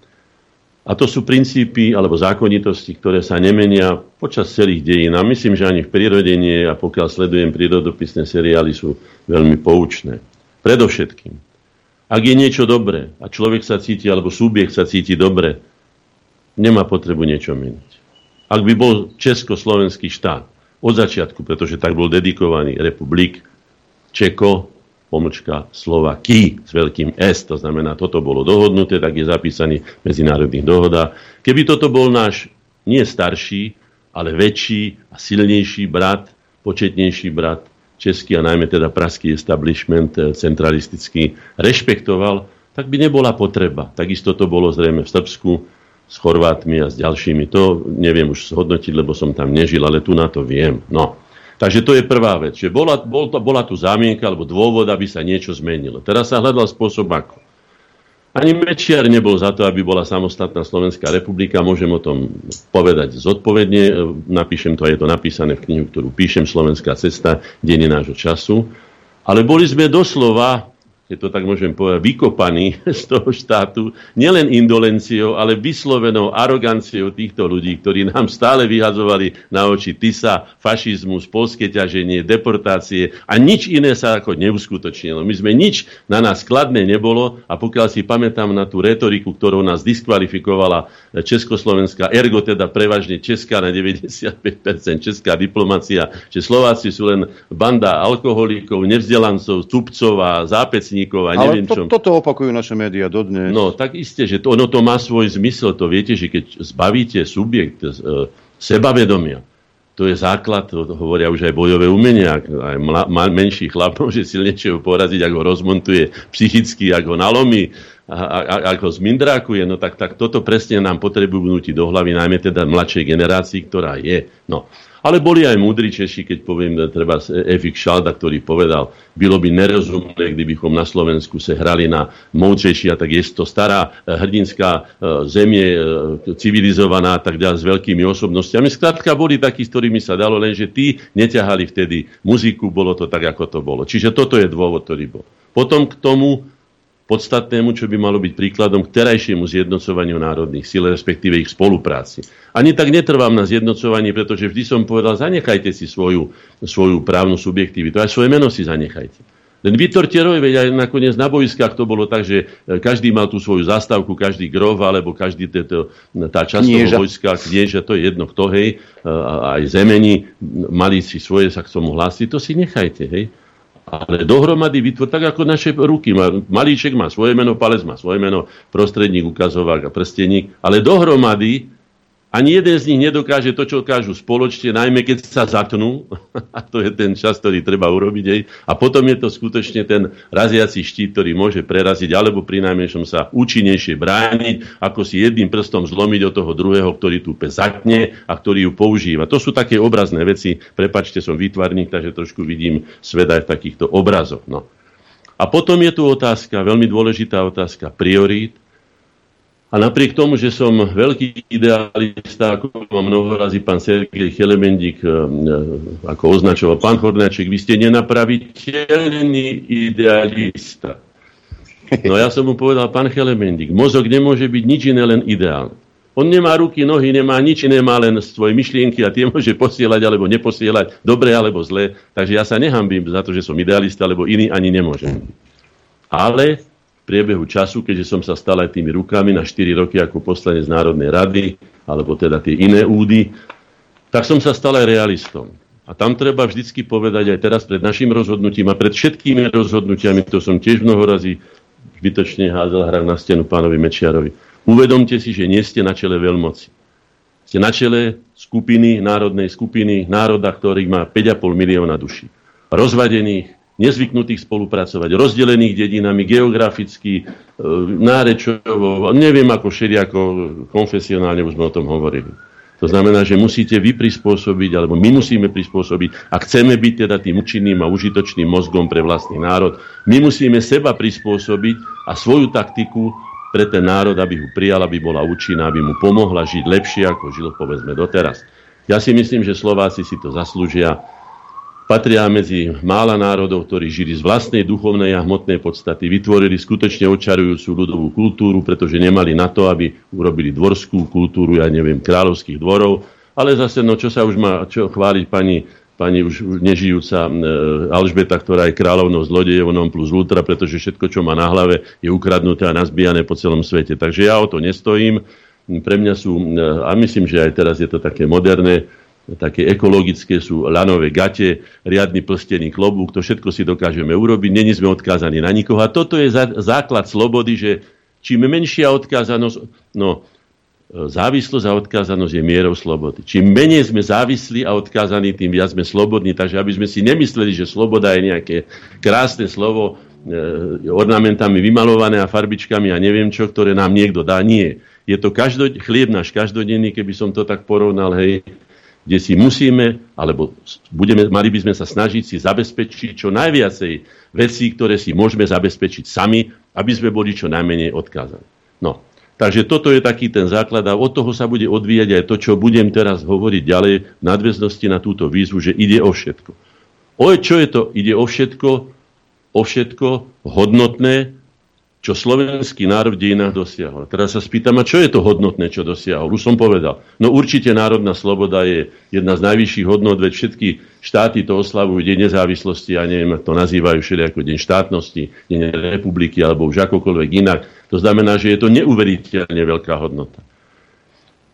a to sú princípy alebo zákonitosti, ktoré sa nemenia počas celých dejín. A myslím, že ani v prírode nie, a pokiaľ sledujem prírodopisné seriály, sú veľmi poučné. Predovšetkým, ak je niečo dobré a človek sa cíti, alebo subjekt sa cíti dobre, nemá potrebu niečo meniť. Ak by bol československý štát od začiatku, pretože tak bol dedikovaný republik, Čeko, pomlčka Slovaky s veľkým S, to znamená, toto bolo dohodnuté, tak je zapísaný v medzinárodných dohodách. Keby toto bol náš nie starší, ale väčší a silnejší brat, početnejší brat, český a najmä teda praský establishment eh, centralistický rešpektoval, tak by nebola potreba. Takisto to bolo zrejme v Srbsku s Chorvátmi a s ďalšími. To neviem už zhodnotiť, lebo som tam nežil, ale tu na to viem. No. Takže to je prvá vec, že bola, bol to, bola tu zámienka alebo dôvod, aby sa niečo zmenilo. Teraz sa hľadal spôsob ako. Ani Mečiar nebol za to, aby bola samostatná Slovenská republika. Môžem o tom povedať zodpovedne. Napíšem to, je to napísané v knihu, ktorú píšem, Slovenská cesta, deň nášho času. Ale boli sme doslova keď to tak môžem povedať, vykopaní z toho štátu, nielen indolenciou, ale vyslovenou aroganciou týchto ľudí, ktorí nám stále vyhazovali na oči TISA, fašizmus, polské ťaženie, deportácie a nič iné sa ako neuskutočnilo. My sme nič na nás skladné nebolo a pokiaľ si pamätám na tú retoriku, ktorou nás diskvalifikovala Československá, ergo teda prevažne Česká na 95%, Česká diplomacia, že Slováci sú len banda alkoholíkov, nevzdelancov, tupcov a zápecní právnikov a neviem Ale to, toto opakujú naše médiá dodnes. No, tak isté, že to, ono to má svoj zmysel. To viete, že keď zbavíte subjekt e, sebavedomia, to je základ, to hovoria už aj bojové umenia. Aj mla, ma, menší chlap môže silnejšieho poraziť, ako ho rozmontuje psychicky, ako ho nalomí, a, a, a, ako zmindrákuje. No tak, tak toto presne nám potrebujú vnútiť do hlavy, najmä teda mladšej generácii, ktorá je. No. Ale boli aj múdri Češi, keď poviem, treba Efik Šalda, ktorý povedal, bylo by nerozumné, kdybychom na Slovensku se hrali na moučejší a tak je to stará eh, hrdinská eh, zemie, eh, civilizovaná tak ďalej s veľkými osobnostiami. Skrátka boli takí, s ktorými sa dalo, lenže tí neťahali vtedy muziku, bolo to tak, ako to bolo. Čiže toto je dôvod, ktorý bol. Potom k tomu podstatnému, čo by malo byť príkladom k terajšiemu zjednocovaniu národných síl, respektíve ich spolupráci. Ani tak netrvám na zjednocovaní, pretože vždy som povedal, zanechajte si svoju, svoju právnu subjektivitu, aj svoje meno si zanechajte. Len vytorte roj, veď aj nakoniec na boiskách to bolo tak, že e, každý mal tú svoju zastávku, každý grov, alebo každý tento, tá časť knieža. toho vojska, knieža, to je jedno kto, hej, e, aj zemení, mali si svoje, sa k tomu hlásiť, to si nechajte, hej. Ale dohromady vytvor, tak ako naše ruky. Malíček má svoje meno, palec má svoje meno, prostredník, ukazovák a prsteník. Ale dohromady ani jeden z nich nedokáže to, čo dokážu spoločne, najmä keď sa zatnú. A to je ten čas, ktorý treba urobiť. Aj. A potom je to skutočne ten raziaci štít, ktorý môže preraziť, alebo pri najmenšom sa účinnejšie brániť, ako si jedným prstom zlomiť od toho druhého, ktorý pes zatne a ktorý ju používa. To sú také obrazné veci. Prepačte, som výtvarník, takže trošku vidím svet aj v takýchto obrazoch. No. A potom je tu otázka, veľmi dôležitá otázka priorít a napriek tomu, že som veľký idealista, ako mám mnoho pán Sergej Chelemendík e, e, ako označoval, pán Hornáček, vy ste nenapraviteľný idealista. No ja som mu povedal, pán Chelemendík, mozog nemôže byť nič iné, len ideál. On nemá ruky, nohy, nemá nič iné, má len svoje myšlienky a tie môže posielať alebo neposielať, dobre alebo zle. Takže ja sa nehambím za to, že som idealista, lebo iný ani nemôžem. Ale priebehu času, keďže som sa stal aj tými rukami na 4 roky ako poslanec Národnej rady, alebo teda tie iné údy, tak som sa stal aj realistom. A tam treba vždycky povedať aj teraz pred našim rozhodnutím a pred všetkými rozhodnutiami, to som tiež mnoho razy zbytočne házel hra na stenu pánovi Mečiarovi. Uvedomte si, že nie ste na čele veľmoci. Ste na čele skupiny, národnej skupiny, národa, ktorý má 5,5 milióna duší. Rozvadených, nezvyknutých spolupracovať, rozdelených dedinami, geograficky, e, nárečovo, neviem ako všelijako konfesionálne už sme o tom hovorili. To znamená, že musíte vy prispôsobiť, alebo my musíme prispôsobiť, a chceme byť teda tým účinným a užitočným mozgom pre vlastný národ, my musíme seba prispôsobiť a svoju taktiku pre ten národ, aby ho prijal, aby bola účinná, aby mu pomohla žiť lepšie, ako žil povedzme doteraz. Ja si myslím, že Slováci si to zaslúžia patria medzi mála národov, ktorí žili z vlastnej duchovnej a hmotnej podstaty, vytvorili skutočne očarujúcu ľudovú kultúru, pretože nemali na to, aby urobili dvorskú kultúru, ja neviem, kráľovských dvorov, ale zase, no čo sa už má čo chváliť pani, pani už nežijúca e, Alžbeta, ktorá je kráľovnou zlodejovnou plus ultra, pretože všetko, čo má na hlave, je ukradnuté a nazbijané po celom svete. Takže ja o to nestojím. Pre mňa sú, e, a myslím, že aj teraz je to také moderné, také ekologické sú lanové gate, riadny plstený klobúk, to všetko si dokážeme urobiť, není sme odkázaní na nikoho. A toto je základ slobody, že čím menšia odkázanosť, no závislosť a odkázanosť je mierou slobody. Čím menej sme závislí a odkázaní, tým viac sme slobodní. Takže aby sme si nemysleli, že sloboda je nejaké krásne slovo, e, ornamentami vymalované a farbičkami a neviem čo, ktoré nám niekto dá. Nie. Je to každo, chlieb náš každodenný, keby som to tak porovnal, hej, kde si musíme, alebo budeme, mali by sme sa snažiť si zabezpečiť čo najviacej vecí, ktoré si môžeme zabezpečiť sami, aby sme boli čo najmenej odkázaní. No, takže toto je taký ten základ a od toho sa bude odvíjať aj to, čo budem teraz hovoriť ďalej v nadväznosti na túto výzvu, že ide o všetko. O čo je to? Ide o všetko, o všetko hodnotné, čo slovenský národ v dejinách dosiahol. Teraz sa spýtam, a čo je to hodnotné, čo dosiahol? Už som povedal. No určite národná sloboda je jedna z najvyšších hodnot, veď všetky štáty to oslavujú deň nezávislosti, ja neviem, to nazývajú všeli ako deň štátnosti, deň republiky alebo už akokoľvek inak. To znamená, že je to neuveriteľne veľká hodnota.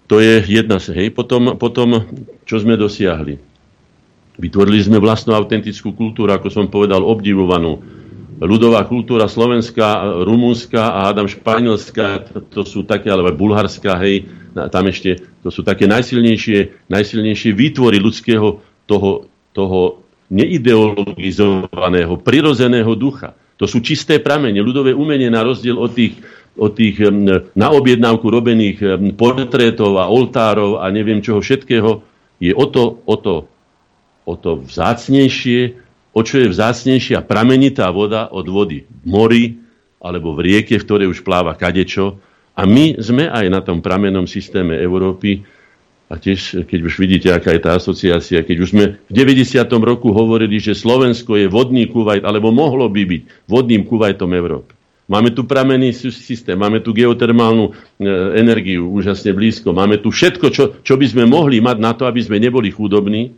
To je jedna z, hej. Potom, potom, čo sme dosiahli? Vytvorili sme vlastnú autentickú kultúru, ako som povedal, obdivovanú ľudová kultúra slovenská, rumúnska a Adam španielská, to, sú také, alebo bulharská, hej, tam ešte, to sú také najsilnejšie, najsilnejšie výtvory ľudského toho, toho neideologizovaného, prirozeného ducha. To sú čisté pramene, ľudové umenie na rozdiel od tých, od tých na objednávku robených portrétov a oltárov a neviem čoho všetkého, je o to, o to, o to vzácnejšie, o čo je vzácnejšia pramenitá voda od vody v mori alebo v rieke, v ktorej už pláva kadečo. A my sme aj na tom pramenom systéme Európy, a tiež, keď už vidíte, aká je tá asociácia, keď už sme v 90. roku hovorili, že Slovensko je vodný kuvajt, alebo mohlo by byť vodným kuvajtom Európy. Máme tu pramenný systém, máme tu geotermálnu e, energiu úžasne blízko, máme tu všetko, čo, čo by sme mohli mať na to, aby sme neboli chudobní,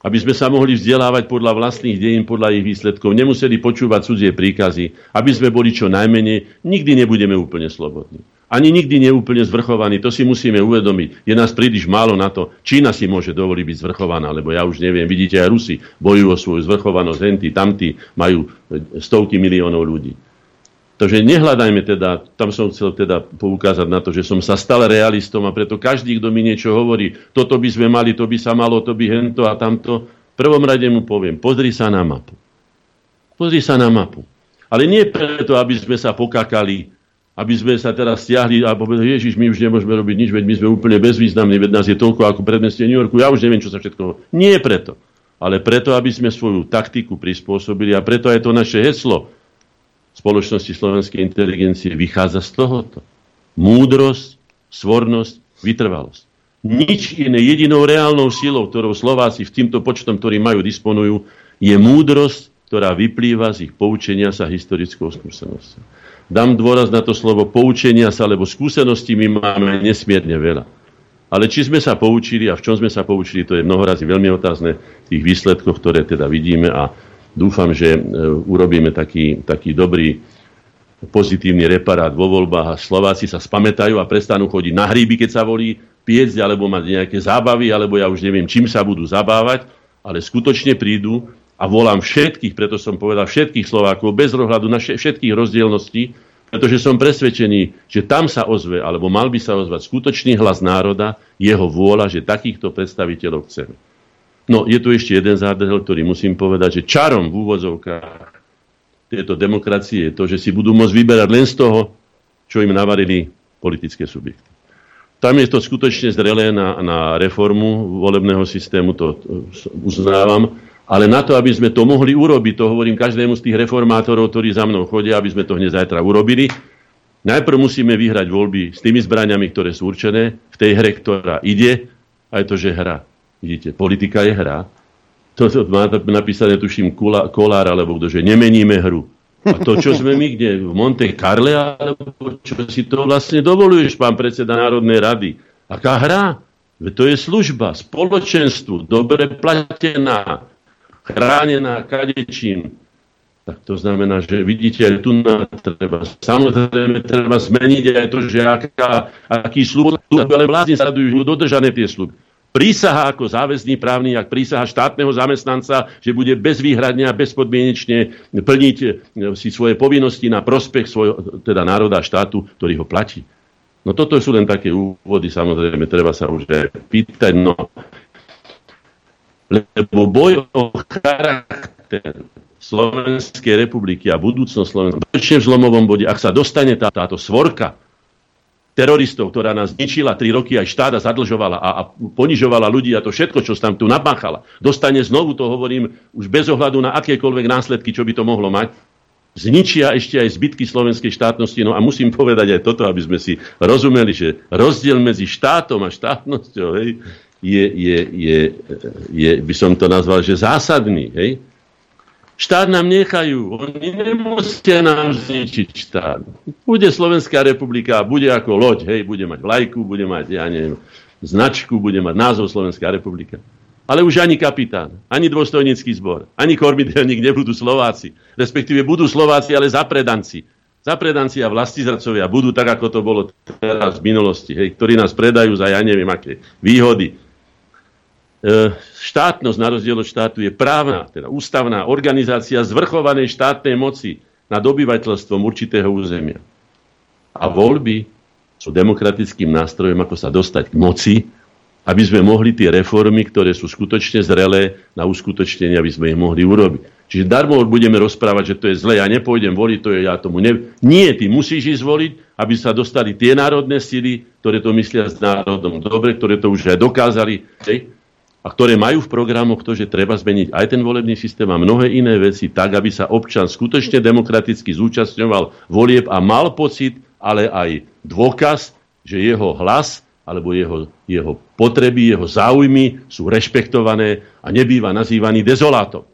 aby sme sa mohli vzdelávať podľa vlastných dejín, podľa ich výsledkov, nemuseli počúvať cudzie príkazy, aby sme boli čo najmenej, nikdy nebudeme úplne slobodní. Ani nikdy neúplne zvrchovaní, to si musíme uvedomiť. Je nás príliš málo na to. Čína si môže dovoliť byť zvrchovaná, lebo ja už neviem, vidíte, aj Rusi bojujú o svoju zvrchovanosť, henty, tamtí majú stovky miliónov ľudí. Takže nehľadajme teda, tam som chcel teda poukázať na to, že som sa stal realistom a preto každý, kto mi niečo hovorí, toto by sme mali, to by sa malo, to by hento a tamto, v prvom rade mu poviem, pozri sa na mapu. Pozri sa na mapu. Ale nie preto, aby sme sa pokakali, aby sme sa teraz stiahli a povedali, Ježiš, my už nemôžeme robiť nič, veď my sme úplne bezvýznamní, veď nás je toľko ako predmestie New Yorku, ja už neviem, čo sa všetko... Nie preto, ale preto, aby sme svoju taktiku prispôsobili a preto aj to naše heslo, spoločnosti slovenskej inteligencie vychádza z tohoto. Múdrosť, svornosť, vytrvalosť. Nič iné, jedinou reálnou silou, ktorou Slováci v týmto počtom, ktorý majú, disponujú, je múdrosť, ktorá vyplýva z ich poučenia sa historickou skúsenosťou. Dám dôraz na to slovo poučenia sa, lebo skúseností my máme nesmierne veľa. Ale či sme sa poučili a v čom sme sa poučili, to je mnohorazí veľmi otázne v tých výsledkoch, ktoré teda vidíme a dúfam, že e, urobíme taký, taký dobrý pozitívny reparát vo voľbách a Slováci sa spamätajú a prestanú chodiť na hríby, keď sa volí, piecť alebo mať nejaké zábavy, alebo ja už neviem, čím sa budú zabávať, ale skutočne prídu a volám všetkých, preto som povedal všetkých Slovákov, bez ohľadu na všetkých rozdielností, pretože som presvedčený, že tam sa ozve, alebo mal by sa ozvať skutočný hlas národa, jeho vôľa, že takýchto predstaviteľov chceme. No, je tu ešte jeden zádrhel, ktorý musím povedať, že čarom v úvodzovkách tejto demokracie je to, že si budú môcť vyberať len z toho, čo im navarili politické subjekty. Tam je to skutočne zrelé na, na reformu volebného systému, to, uznávam, ale na to, aby sme to mohli urobiť, to hovorím každému z tých reformátorov, ktorí za mnou chodia, aby sme to hneď zajtra urobili, najprv musíme vyhrať voľby s tými zbraniami, ktoré sú určené v tej hre, ktorá ide, a je to, že hra. Vidíte, politika je hra. To, to má napísané, tuším, Kolár, alebo kto, že nemeníme hru a to, čo sme my kde, v Monte Carle, alebo čo si to vlastne dovoluješ, pán predseda Národnej rady? Aká hra? To je služba, spoločenstvu, dobre platená, chránená kadečím. Tak to znamená, že vidíte, aj tu na treba, samozrejme treba zmeniť aj to, že aká, aký slúb, ale vládne sa dodržané tie sluby prísaha ako záväzný právny, ak prísaha štátneho zamestnanca, že bude bezvýhradne a bezpodmienečne plniť e, si svoje povinnosti na prospech svojho, teda národa a štátu, ktorý ho platí. No toto sú len také úvody, samozrejme, treba sa už aj pýtať, no lebo boj o charakter Slovenskej republiky a budúcnosť Slovenska v zlomovom bode, ak sa dostane tá, táto svorka teroristov, ktorá nás zničila 3 roky aj štáda zadlžovala a, a ponižovala ľudí a to všetko, čo tam tu napáchala, dostane znovu, to hovorím, už bez ohľadu na akékoľvek následky, čo by to mohlo mať, zničia ešte aj zbytky slovenskej štátnosti. No a musím povedať aj toto, aby sme si rozumeli, že rozdiel medzi štátom a štátnosťou hej, je, je, je, je, by som to nazval, že zásadný. Hej. Štát nám nechajú. Oni nemusia nám zničiť štát. Bude Slovenská republika, bude ako loď, hej, bude mať vlajku, bude mať, ja neviem, značku, bude mať názov Slovenská republika. Ale už ani kapitán, ani dôstojnícky zbor, ani kormidelník nebudú Slováci. Respektíve budú Slováci, ale zapredanci. Zapredanci a vlastizracovia budú tak, ako to bolo teraz v minulosti, hej, ktorí nás predajú za ja neviem aké výhody štátnosť na rozdiel od štátu je právna, teda ústavná organizácia zvrchovanej štátnej moci nad obyvateľstvom určitého územia. A voľby sú demokratickým nástrojom, ako sa dostať k moci, aby sme mohli tie reformy, ktoré sú skutočne zrelé na uskutočnenie, aby sme ich mohli urobiť. Čiže darmo budeme rozprávať, že to je zle, ja nepôjdem voliť, to je ja tomu ne... Nie, ty musíš ísť voliť, aby sa dostali tie národné sily, ktoré to myslia s národom dobre, ktoré to už aj dokázali. Hej? A ktoré majú v programoch to, že treba zmeniť aj ten volebný systém a mnohé iné veci tak, aby sa občan skutočne demokraticky zúčastňoval volieb a mal pocit, ale aj dôkaz, že jeho hlas alebo jeho, jeho potreby, jeho záujmy sú rešpektované a nebýva nazývaný dezolátom.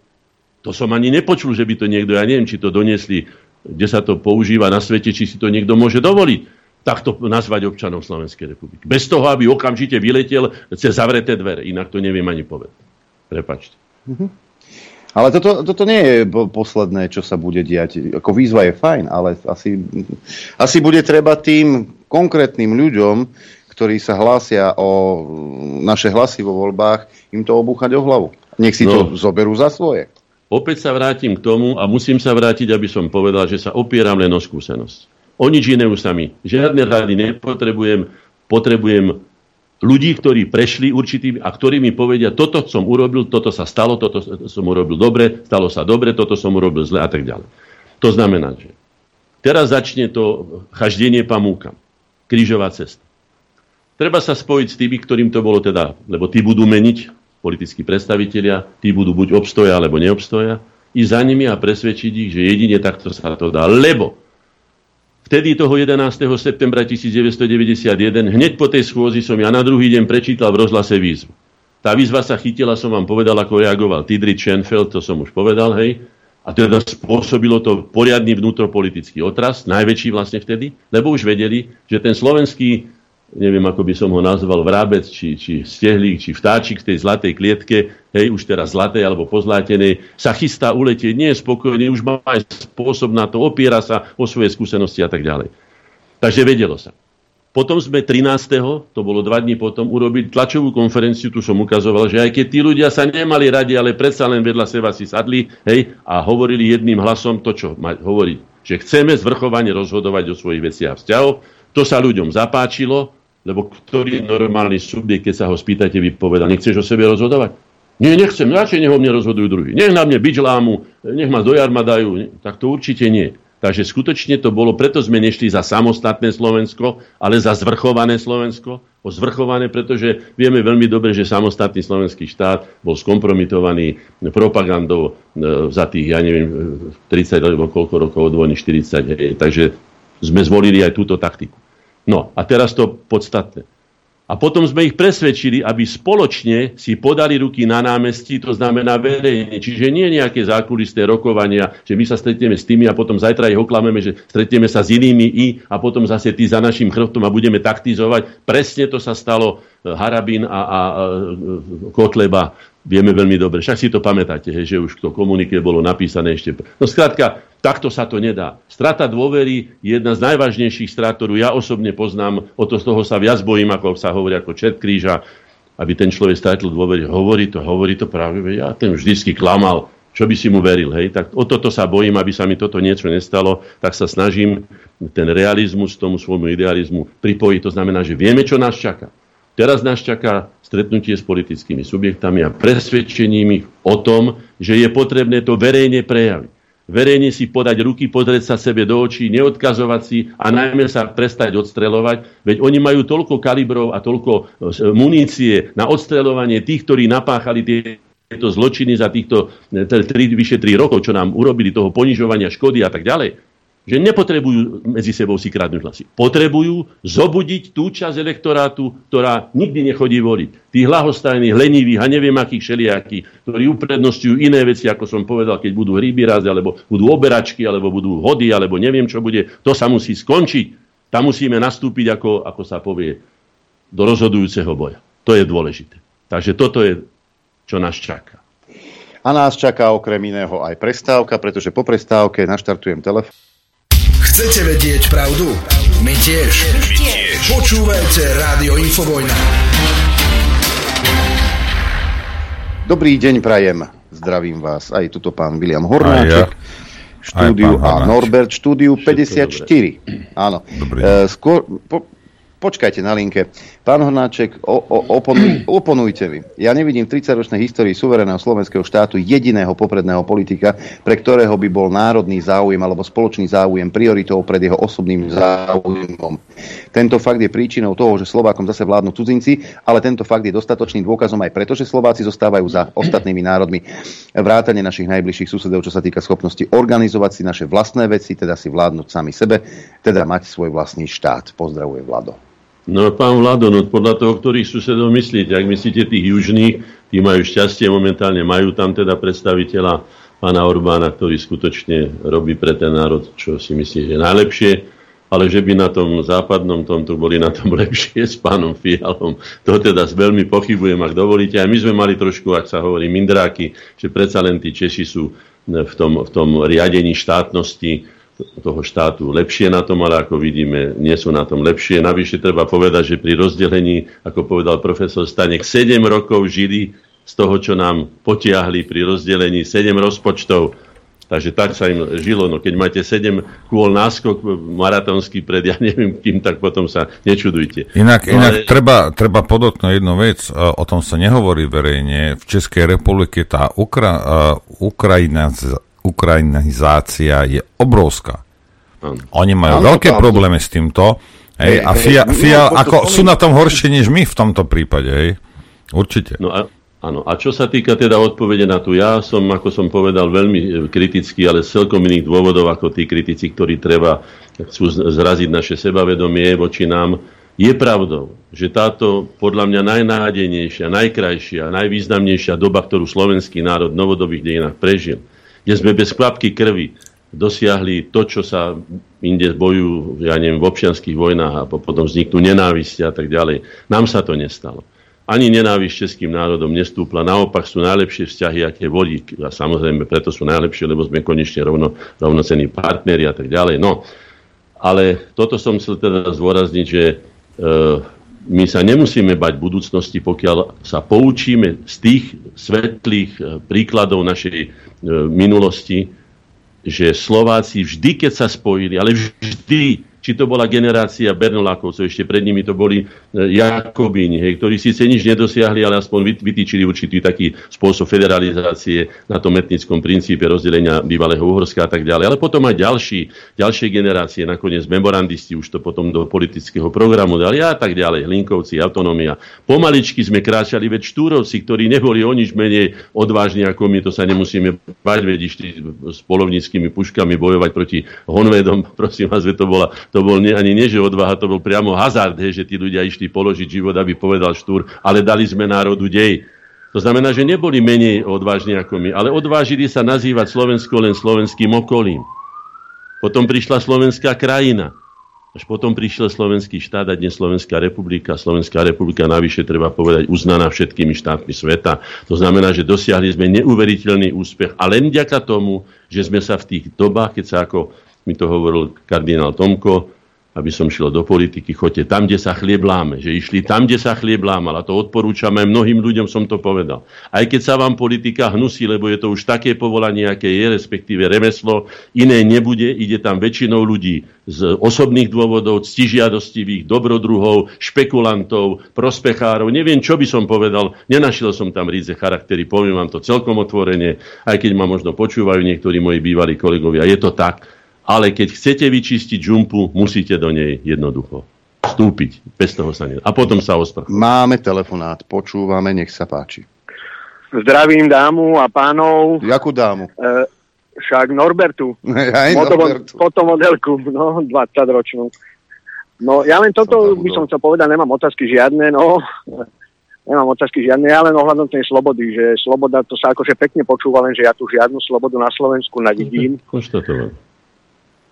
To som ani nepočul, že by to niekto, ja neviem, či to doniesli, kde sa to používa na svete, či si to niekto môže dovoliť takto nazvať občanov Slovenskej republiky. Bez toho, aby okamžite vyletel cez zavreté dvere. Inak to neviem ani povedať. Prepačte. Mm-hmm. Ale toto, toto nie je posledné, čo sa bude diať. Ako výzva je fajn, ale asi, asi bude treba tým konkrétnym ľuďom, ktorí sa hlásia o naše hlasy vo voľbách, im to obúchať o hlavu. Nech si no. to zoberú za svoje. Opäť sa vrátim k tomu a musím sa vrátiť, aby som povedal, že sa opieram len o skúsenosť. O nič iné už sami. Žiadne rady nepotrebujem. Potrebujem ľudí, ktorí prešli určitým a ktorí mi povedia, toto som urobil, toto sa stalo, toto som urobil dobre, stalo sa dobre, toto som urobil zle a tak ďalej. To znamená, že teraz začne to chaždenie pamúkam. Krížová cesta. Treba sa spojiť s tými, ktorým to bolo teda, lebo tí budú meniť, politickí predstavitelia, tí budú buď obstoja, alebo neobstoja, i za nimi a presvedčiť ich, že jedine takto sa to dá. Lebo Vtedy toho 11. septembra 1991, hneď po tej schôzi som ja na druhý deň prečítal v rozhlase výzvu. Tá výzva sa chytila, som vám povedal, ako reagoval Tidri Schenfeld, to som už povedal, hej. A teda spôsobilo to poriadny vnútropolitický otras, najväčší vlastne vtedy, lebo už vedeli, že ten slovenský neviem ako by som ho nazval, vrábec, či, či stehlík, či vtáčik v tej zlatej klietke, hej, už teraz zlatej alebo pozlátenej, sa chystá uletieť, nie je spokojný, už má aj spôsob na to, opiera sa o svoje skúsenosti a tak ďalej. Takže vedelo sa. Potom sme 13. to bolo dva dní potom, urobili tlačovú konferenciu, tu som ukazoval, že aj keď tí ľudia sa nemali radi, ale predsa len vedľa seba si sadli hej, a hovorili jedným hlasom to, čo hovorí, že chceme zvrchovane rozhodovať o svojich veciach a vzťahoch, to sa ľuďom zapáčilo, lebo ktorý normálny subjekt, keď sa ho spýtate, vy povedal, nechceš o sebe rozhodovať? Nie, nechcem, radšej nech o mne rozhodujú druhý. Nech na mne byč lámu, nech ma do jarma dajú. Tak to určite nie. Takže skutočne to bolo, preto sme nešli za samostatné Slovensko, ale za zvrchované Slovensko. O zvrchované, pretože vieme veľmi dobre, že samostatný slovenský štát bol skompromitovaný propagandou e, za tých, ja neviem, 30 alebo koľko rokov od vojny, 40. Hej. Takže sme zvolili aj túto taktiku. No a teraz to podstatné. A potom sme ich presvedčili, aby spoločne si podali ruky na námestí, to znamená verejne. Čiže nie nejaké zákulisté rokovania, že my sa stretneme s tými a potom zajtra ich oklameme, že stretneme sa s inými i a potom zase tí za našim chrbtom a budeme taktizovať. Presne to sa stalo e, Harabín a, a, a e, Kotleba vieme veľmi dobre. Však si to pamätáte, hej, že už to komunike bolo napísané ešte. No skrátka, takto sa to nedá. Strata dôvery je jedna z najvážnejších strát, ktorú ja osobne poznám. O to z toho sa viac bojím, ako sa hovorí ako čert kríža, aby ten človek stratil dôvery. Hovorí to, hovorí to práve, ja ten vždycky klamal, čo by si mu veril, hej, tak o toto sa bojím, aby sa mi toto niečo nestalo, tak sa snažím ten realizmus tomu svojmu idealizmu pripojiť. To znamená, že vieme, čo nás čaká. Teraz nás čaká stretnutie s politickými subjektami a presvedčením ich o tom, že je potrebné to verejne prejaviť. Verejne si podať ruky, pozrieť sa sebe do očí, neodkazovať si a najmä sa prestať odstrelovať. Veď oni majú toľko kalibrov a toľko e, munície na odstrelovanie tých, ktorí napáchali tie tieto zločiny za týchto 3, e, vyše 3 rokov, čo nám urobili toho ponižovania škody a tak ďalej, že nepotrebujú medzi sebou si kradnúť hlasy. Potrebujú zobudiť tú časť elektorátu, ktorá nikdy nechodí voliť. Tých hlahostajných, lenivých a neviem akých šeliakých, ktorí uprednostujú iné veci, ako som povedal, keď budú hríby razy, alebo budú oberačky, alebo budú hody, alebo neviem čo bude. To sa musí skončiť. Tam musíme nastúpiť, ako, ako sa povie, do rozhodujúceho boja. To je dôležité. Takže toto je, čo nás čaká. A nás čaká okrem iného aj prestávka, pretože po prestávke naštartujem telefón. Chcete vedieť pravdu? My tiež. My tiež. Počúvajte Rádio Infovojna. Dobrý deň, prajem. Zdravím vás. Aj tuto pán William Hornáček. Ja. Štúdiu a Norbert, štúdiu 54. Áno. Dobrý. E, skôr, po, počkajte na linke. Pán Hornáček, o, o, oponuj, oponujte mi. Ja nevidím v 30-ročnej histórii suvereného slovenského štátu jediného popredného politika, pre ktorého by bol národný záujem alebo spoločný záujem prioritou pred jeho osobným záujmom. Tento fakt je príčinou toho, že Slovákom zase vládnu cudzinci, ale tento fakt je dostatočným dôkazom aj preto, že Slováci zostávajú za ostatnými národmi. Vrátane našich najbližších susedov, čo sa týka schopnosti organizovať si naše vlastné veci, teda si vládnuť sami sebe, teda mať svoj vlastný štát. Pozdravuje Vlado. No pán Vlado, no podľa toho, ktorých susedov myslíte, ak myslíte tých južných, tí majú šťastie, momentálne majú tam teda predstaviteľa pána Orbána, ktorý skutočne robí pre ten národ, čo si myslí, že najlepšie, ale že by na tom západnom tomto boli na tom lepšie s pánom Fialom, to teda veľmi pochybujem, ak dovolíte. A my sme mali trošku, ak sa hovorí, mindráky, že predsa len tí Češi sú v tom, v tom riadení štátnosti toho štátu lepšie na tom, ale ako vidíme, nie sú na tom lepšie. Navyše treba povedať, že pri rozdelení, ako povedal profesor Stanek, 7 rokov žili z toho, čo nám potiahli pri rozdelení, 7 rozpočtov. Takže tak sa im žilo. No keď máte 7 kôl náskok maratónsky pred, ja neviem kým, tak potom sa nečudujte. Inak, no, inak ale... treba, treba podotknúť jednu vec, o tom sa nehovorí verejne. V Českej republike tá Ukra, uh, Ukrajina ukrajinizácia je obrovská. Oni majú ano, veľké problémy s týmto. Hej, a FIA, FIA ako, sú na tom horšie než my v tomto prípade. Hej. Určite. No a, áno. A čo sa týka teda odpovede na tu, ja som, ako som povedal, veľmi e, kritický, ale z celkom iných dôvodov ako tí kritici, ktorí treba chcú zraziť naše sebavedomie voči nám. Je pravdou, že táto podľa mňa najnádejnejšia, najkrajšia, najvýznamnejšia doba, ktorú slovenský národ v novodobých dejinách prežil, kde sme bez kvapky krvi dosiahli to, čo sa inde bojujú, ja neviem, v občianských vojnách a potom vzniknú nenávisti a tak ďalej. Nám sa to nestalo. Ani nenávisť českým národom nestúpla, naopak sú najlepšie vzťahy, aké vodí. A samozrejme, preto sú najlepšie, lebo sme konečne rovno, rovnocení partneri a tak ďalej. No, ale toto som chcel teda zdôrazniť, že e, my sa nemusíme bať budúcnosti, pokiaľ sa poučíme z tých svetlých e, príkladov našej E, minulosti, že Slováci vždy, keď sa spojili, ale vždy, či to bola generácia Bernolákovcov, ešte pred nimi to boli e, Jakobíni, hej, ktorí síce nič nedosiahli, ale aspoň vytýčili určitý taký spôsob federalizácie na tom etnickom princípe rozdelenia bývalého Uhorska a tak ďalej. Ale potom aj ďalší, ďalšie generácie, nakoniec memorandisti už to potom do politického programu dali a tak ďalej, Hlinkovci, autonómia. Pomaličky sme kráčali, veď Štúrovci, ktorí neboli o nič menej odvážni ako my, to sa nemusíme bať, veď išli s polovníckými puškami bojovať proti Honvedom, prosím vás, to bola to bol nie, ani nie, že odvaha, to bol priamo hazard, he, že tí ľudia išli položiť život, aby povedal Štúr, ale dali sme národu dej. To znamená, že neboli menej odvážni ako my, ale odvážili sa nazývať Slovensko len slovenským okolím. Potom prišla slovenská krajina. Až potom prišiel slovenský štát a dnes Slovenská republika. Slovenská republika navyše, treba povedať, uznaná všetkými štátmi sveta. To znamená, že dosiahli sme neuveriteľný úspech. A len vďaka tomu, že sme sa v tých dobách, keď sa ako mi to hovoril kardinál Tomko, aby som šiel do politiky, choďte tam, kde sa chlieb láme. Že išli tam, kde sa chlieb lámal. A to odporúčam aj mnohým ľuďom, som to povedal. Aj keď sa vám politika hnusí, lebo je to už také povolanie, aké je, respektíve remeslo, iné nebude, ide tam väčšinou ľudí z osobných dôvodov, ctižiadostivých, dobrodruhov, špekulantov, prospechárov. Neviem, čo by som povedal. Nenašiel som tam ríze charaktery, poviem vám to celkom otvorene, aj keď ma možno počúvajú niektorí moji bývalí kolegovia. Je to tak ale keď chcete vyčistiť žumpu, musíte do nej jednoducho vstúpiť. Bez toho sa nedá. A potom sa ospravedlniť. Máme telefonát, počúvame, nech sa páči. Zdravím dámu a pánov. Jakú dámu? E, však Norbertu. Aj Norbertu. Fotomodelku, no, 20 ročnú. No, ja len toto by som chcel povedať, nemám otázky žiadne, no, nemám otázky žiadne, ja len ohľadom tej slobody, že sloboda, to sa akože pekne počúva, len že ja tu žiadnu slobodu na Slovensku nevidím. Konštatovať.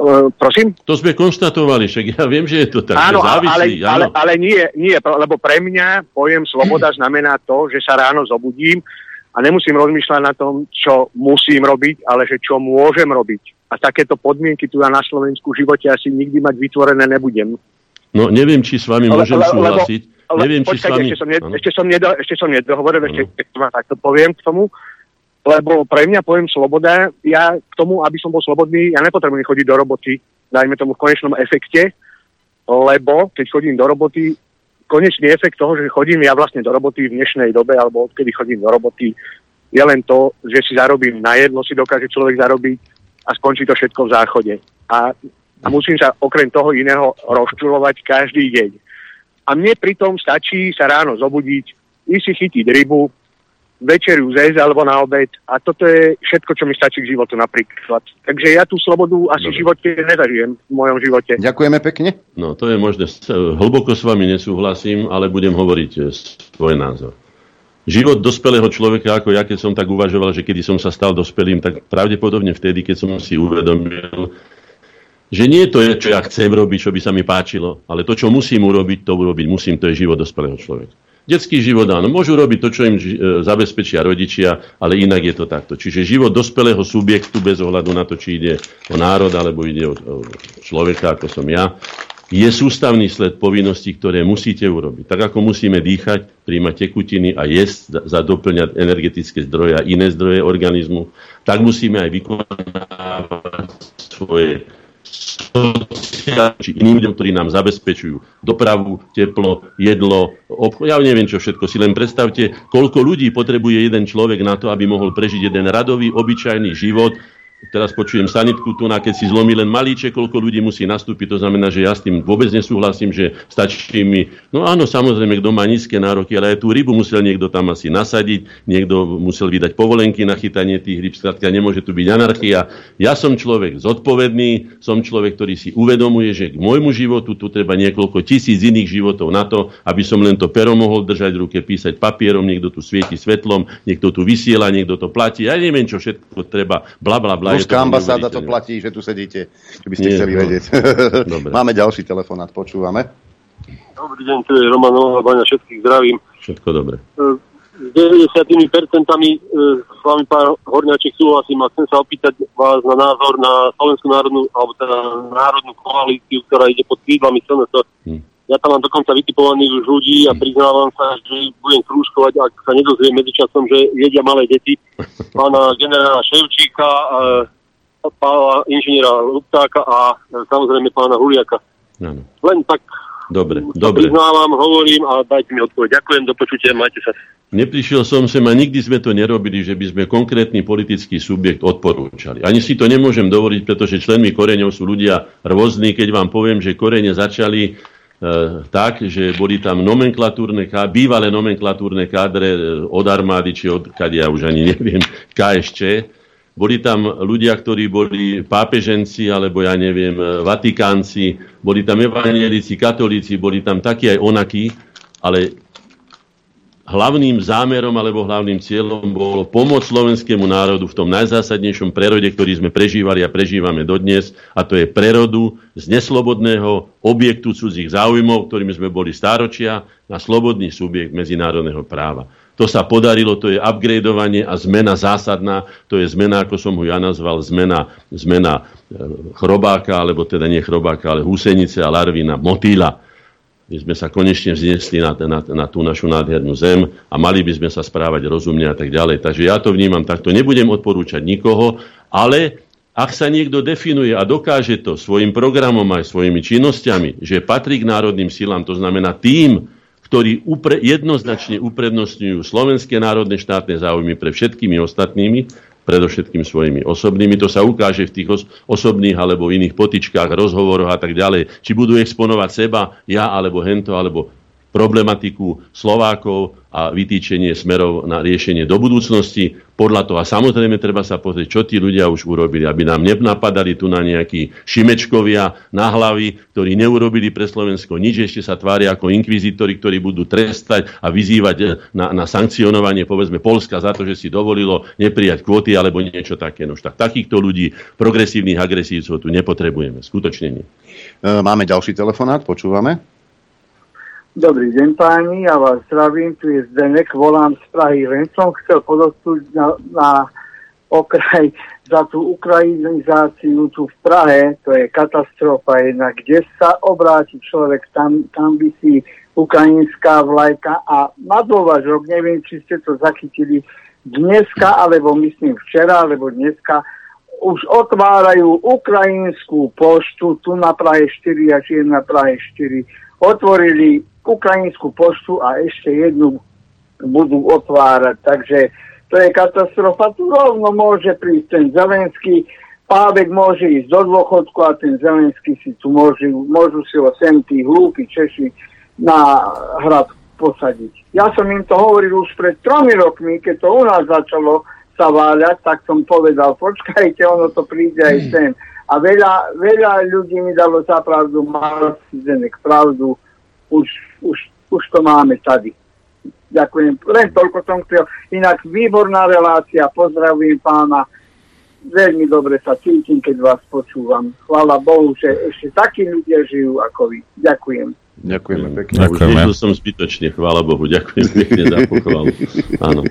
Uh, prosím? To sme konštatovali, však ja viem, že je to tak. Áno, závislí, ale, ale, ale nie, nie, lebo pre mňa pojem sloboda znamená to, že sa ráno zobudím a nemusím rozmýšľať na tom, čo musím robiť, ale že čo môžem robiť. A takéto podmienky tu na Slovensku v živote asi nikdy mať vytvorené nebudem. No neviem, či s vami môžem le, súhlasiť. Lebo, neviem, či s vami... Ešte som, ne, ešte som, nedo, ešte som nedohovoril, ešte takto poviem k tomu lebo pre mňa pojem sloboda, ja k tomu, aby som bol slobodný, ja nepotrebujem chodiť do roboty, dajme tomu v konečnom efekte, lebo keď chodím do roboty, konečný efekt toho, že chodím ja vlastne do roboty v dnešnej dobe, alebo odkedy chodím do roboty, je len to, že si zarobím na jedlo, si dokáže človek zarobiť a skončí to všetko v záchode. A, musím sa okrem toho iného rozčulovať každý deň. A mne pritom stačí sa ráno zobudiť, ísť si chytiť rybu, večeriu zjesť alebo na obed a toto je všetko, čo mi stačí k životu napríklad. Takže ja tú slobodu asi Dobre. v živote nezažijem v mojom živote. Ďakujeme pekne. No to je možné. Hlboko s vami nesúhlasím, ale budem hovoriť e, svoj názor. Život dospelého človeka, ako ja, keď som tak uvažoval, že kedy som sa stal dospelým, tak pravdepodobne vtedy, keď som si uvedomil, že nie to je, čo ja chcem robiť, čo by sa mi páčilo, ale to, čo musím urobiť, to urobiť musím, to je život dospelého človeka. Detský život, áno, môžu robiť to, čo im e, zabezpečia rodičia, ale inak je to takto. Čiže život dospelého subjektu, bez ohľadu na to, či ide o národ, alebo ide o, človeka, ako som ja, je sústavný sled povinností, ktoré musíte urobiť. Tak ako musíme dýchať, príjmať tekutiny a jesť, za doplňať energetické zdroje a iné zdroje organizmu, tak musíme aj vykonávať svoje či iným ľuďom, ktorí nám zabezpečujú dopravu, teplo, jedlo, obchod. Ja neviem čo všetko. Si len predstavte, koľko ľudí potrebuje jeden človek na to, aby mohol prežiť jeden radový, obyčajný život, teraz počujem sanitku tu, na keď si zlomí len malíček, koľko ľudí musí nastúpiť, to znamená, že ja s tým vôbec nesúhlasím, že stačí mi, no áno, samozrejme, kto má nízke nároky, ale aj tú rybu musel niekto tam asi nasadiť, niekto musel vydať povolenky na chytanie tých ryb, skrátka nemôže tu byť anarchia. Ja som človek zodpovedný, som človek, ktorý si uvedomuje, že k môjmu životu tu treba niekoľko tisíc iných životov na to, aby som len to pero mohol držať v ruke, písať papierom, niekto tu svieti svetlom, niekto tu vysiela, niekto to platí, ja neviem, čo všetko treba, bla bla bla Ruská ambasáda to platí, že tu sedíte, keby ste Nie, chceli no. vedieť. Máme ďalší telefonát, počúvame. Dobrý deň, tu je Roman Baňa, všetkých zdravím. Všetko dobre. S 90 percentami e, s vami pán Horňaček súhlasím a chcem sa opýtať vás na názor na Slovenskú národnú, alebo teda národnú koalíciu, ktorá ide pod krídlami SNS. Hmm. Ja tam mám dokonca vytipovaných už ľudí a priznávam sa, že budem krúžkovať, ak sa nedozviem medzičasom, že jedia malé deti. Pána generála Ševčíka, pána inžiniera Luptáka a samozrejme pána Huliaka. Áno. Len tak Dobre, dobre. priznávam, hovorím a dajte mi odpoveď. Ďakujem, do počutia, majte sa. Neprišiel som sem a nikdy sme to nerobili, že by sme konkrétny politický subjekt odporúčali. Ani si to nemôžem dovoliť, pretože členmi koreňov sú ľudia rôzni. Keď vám poviem, že korene začali e, tak, že boli tam nomenklatúrne, bývalé nomenklatúrne kádre e, od armády, či od, kade ja už ani neviem, KSČ, boli tam ľudia, ktorí boli pápeženci, alebo ja neviem, e, vatikánci, boli tam evangelici, katolíci, boli tam takí aj onakí, ale hlavným zámerom alebo hlavným cieľom bolo pomôcť slovenskému národu v tom najzásadnejšom prerode, ktorý sme prežívali a prežívame dodnes, a to je prerodu z neslobodného objektu cudzích záujmov, ktorými sme boli stáročia, na slobodný subjekt medzinárodného práva. To sa podarilo, to je upgradeovanie a zmena zásadná, to je zmena, ako som ho ja nazval, zmena, zmena e, chrobáka, alebo teda nie chrobáka, ale húsenice a larvina, motýla. My sme sa konečne vznesli na, na, na tú našu nádhernú zem a mali by sme sa správať rozumne a tak ďalej. Takže ja to vnímam takto. Nebudem odporúčať nikoho, ale ak sa niekto definuje a dokáže to svojim programom aj svojimi činnosťami, že patrí k národným silám, to znamená tým, ktorí upre, jednoznačne uprednostňujú slovenské národné štátne záujmy pre všetkými ostatnými, predovšetkým svojimi osobnými. To sa ukáže v tých os- osobných alebo iných potičkách, rozhovoroch a tak ďalej. Či budú exponovať seba, ja alebo hento, alebo problematiku Slovákov a vytýčenie smerov na riešenie do budúcnosti. Podľa toho, a samozrejme treba sa pozrieť, čo tí ľudia už urobili, aby nám nenapadali tu na nejakí šimečkovia na hlavy, ktorí neurobili pre Slovensko nič, ešte sa tvária ako inkvizitori, ktorí budú trestať a vyzývať eh, na, na sankcionovanie, povedzme, Polska za to, že si dovolilo neprijať kvóty alebo niečo také. No, tak takýchto ľudí, progresívnych agresívcov tu nepotrebujeme. Skutočne nie. E, Máme ďalší telefonát, počúvame. Dobrý deň páni, ja vás zdravím, tu je Zdenek, volám z Prahy. Len som chcel podotknúť na, na okraj za tú ukrajinizáciu tu v Prahe, to je katastrofa jedna, kde sa obráti človek, tam, tam by si ukrajinská vlajka a na dôvažok, neviem, či ste to zachytili dneska, alebo myslím včera, alebo dneska, už otvárajú ukrajinskú poštu tu na Prahe 4 a či na Prahe 4. Otvorili ukrajinskú poštu a ešte jednu budú otvárať. Takže to je katastrofa. Tu rovno môže prísť ten Zelenský, Pávek môže ísť do dôchodku a ten Zelenský si tu môžu, môžu si ho sem tí hlúpi Češi na hrad posadiť. Ja som im to hovoril už pred tromi rokmi, keď to u nás začalo sa váľať, tak som povedal, počkajte, ono to príde aj sem. A veľa, veľa ľudí mi dalo za pravdu, mal si Zenek pravdu, už, už, už to máme tady. Ďakujem. Len toľko som chcel. Inak výborná relácia. Pozdravujem pána. Veľmi dobre sa cítim, keď vás počúvam. Chvála Bohu, že ešte takí ľudia žijú ako vy. Ďakujem. Ďakujeme pekne. Ďakujeme. Už som zbytočne, chvála Bohu. Ďakujem pekne za pochvalu. Áno.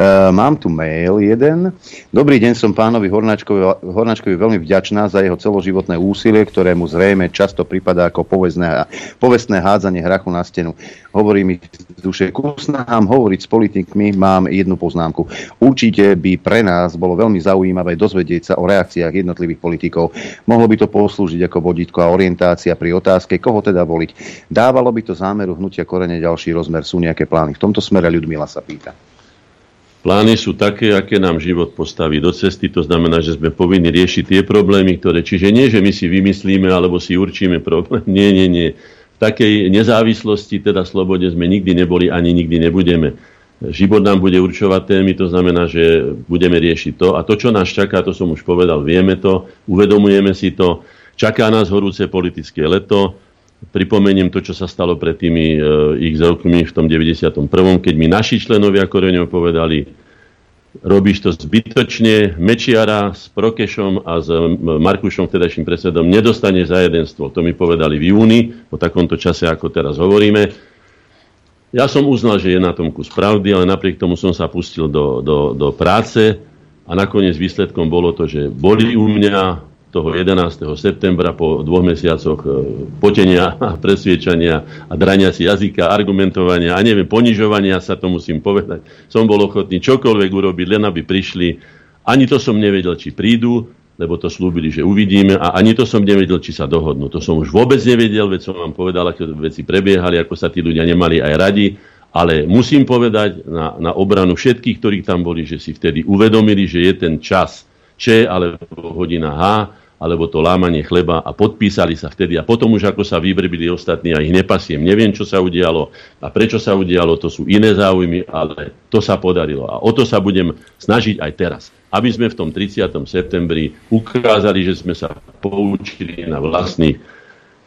Uh, mám tu mail jeden. Dobrý deň, som pánovi Hornáčkovi, Hornáčkovi veľmi vďačná za jeho celoživotné úsilie, ktorému zrejme často pripadá ako povestné, povestné hádzanie hrachu na stenu. Hovorí mi z duše ku snahám hovoriť s politikmi, mám jednu poznámku. Určite by pre nás bolo veľmi zaujímavé dozvedieť sa o reakciách jednotlivých politikov. Mohlo by to poslúžiť ako vodítko a orientácia pri otázke, koho teda voliť. Dávalo by to zámeru hnutia korene ďalší rozmer. Sú nejaké plány? V tomto smere Ľudmila sa pýta. Plány sú také, aké nám život postaví do cesty, to znamená, že sme povinni riešiť tie problémy, ktoré, čiže nie, že my si vymyslíme alebo si určíme problém, nie, nie, nie. V takej nezávislosti, teda slobode sme nikdy neboli ani nikdy nebudeme. Život nám bude určovať témy, to znamená, že budeme riešiť to. A to, čo nás čaká, to som už povedal, vieme to, uvedomujeme si to. Čaká nás horúce politické leto, Pripomeniem to, čo sa stalo pred tými uh, x rokmi v tom 91., keď mi naši členovia koreňov povedali, robíš to zbytočne, Mečiara s Prokešom a s Markušom, vtedajším predsedom, nedostane za jeden. To mi povedali v júni, po takomto čase, ako teraz hovoríme. Ja som uznal, že je na tom kus pravdy, ale napriek tomu som sa pustil do, do, do práce a nakoniec výsledkom bolo to, že boli u mňa toho 11. septembra po dvoch mesiacoch e, potenia a presviečania a drania si jazyka, argumentovania a neviem, ponižovania sa to musím povedať. Som bol ochotný čokoľvek urobiť, len aby prišli. Ani to som nevedel, či prídu. lebo to slúbili, že uvidíme a ani to som nevedel, či sa dohodnú. To som už vôbec nevedel, veď som vám povedal, aké veci prebiehali, ako sa tí ľudia nemali aj radi, ale musím povedať na, na obranu všetkých, ktorí tam boli, že si vtedy uvedomili, že je ten čas Č alebo hodina H, alebo to lámanie chleba a podpísali sa vtedy. A potom už ako sa vybrbili ostatní a ich nepasiem. Neviem, čo sa udialo a prečo sa udialo, to sú iné záujmy, ale to sa podarilo. A o to sa budem snažiť aj teraz. Aby sme v tom 30. septembri ukázali, že sme sa poučili na vlastných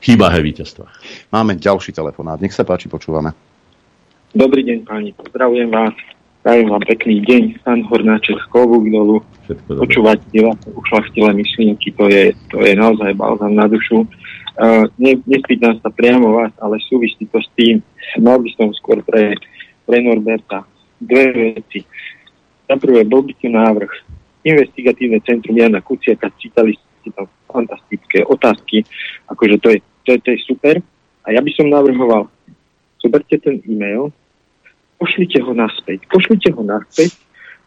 chybách a víťazstvách. Máme ďalší telefonát. Nech sa páči, počúvame. Dobrý deň, páni. Pozdravujem vás. Prajem vám pekný deň, pán Hornáček z Kovúk dolu. Počúvať diváte ušlachtilé myšlienky, to je, to je naozaj balzam na dušu. Uh, ne, nespýtam sa priamo vás, ale súvisí to s tým. Mal by som skôr pre, pre Norberta dve veci. Za prvé, bol by tu návrh. Investigatívne centrum Jana Kuciaka, čítali ste tam fantastické otázky, akože to je, to je, to je super. A ja by som navrhoval, zoberte ten e-mail, pošlite ho naspäť. Pošlite ho naspäť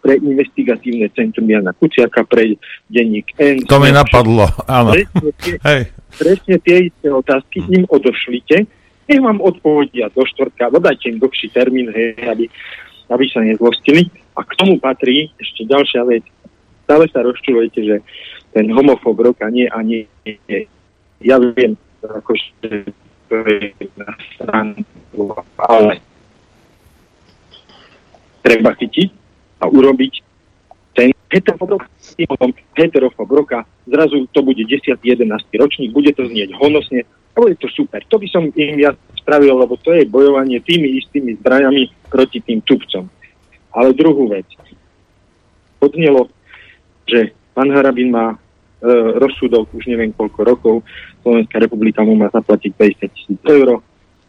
pre investigatívne centrum Jana Kuciaka, pre denník N. To mi napadlo, áno. Presne tie, Hej. presne tie isté otázky im odošlite. Nech vám odpovedia do štvrtka, dodajte im dlhší termín, hej, aby, aby sa nezlostili. A k tomu patrí ešte ďalšia vec. Stále sa rozčulujete, že ten homofób roka nie a nie. Ja viem, akože to je na stranu, ale treba chytiť a urobiť ten heterofob roka, zrazu to bude 10. 11. ročník, bude to znieť honosne, a bude to super. To by som im ja spravil, lebo to je bojovanie tými istými zbraniami proti tým tupcom. Ale druhú vec. Odnelo, že pán Harabin má e, rozsudok už neviem koľko rokov, Slovenská republika mu má zaplatiť 50 tisíc eur,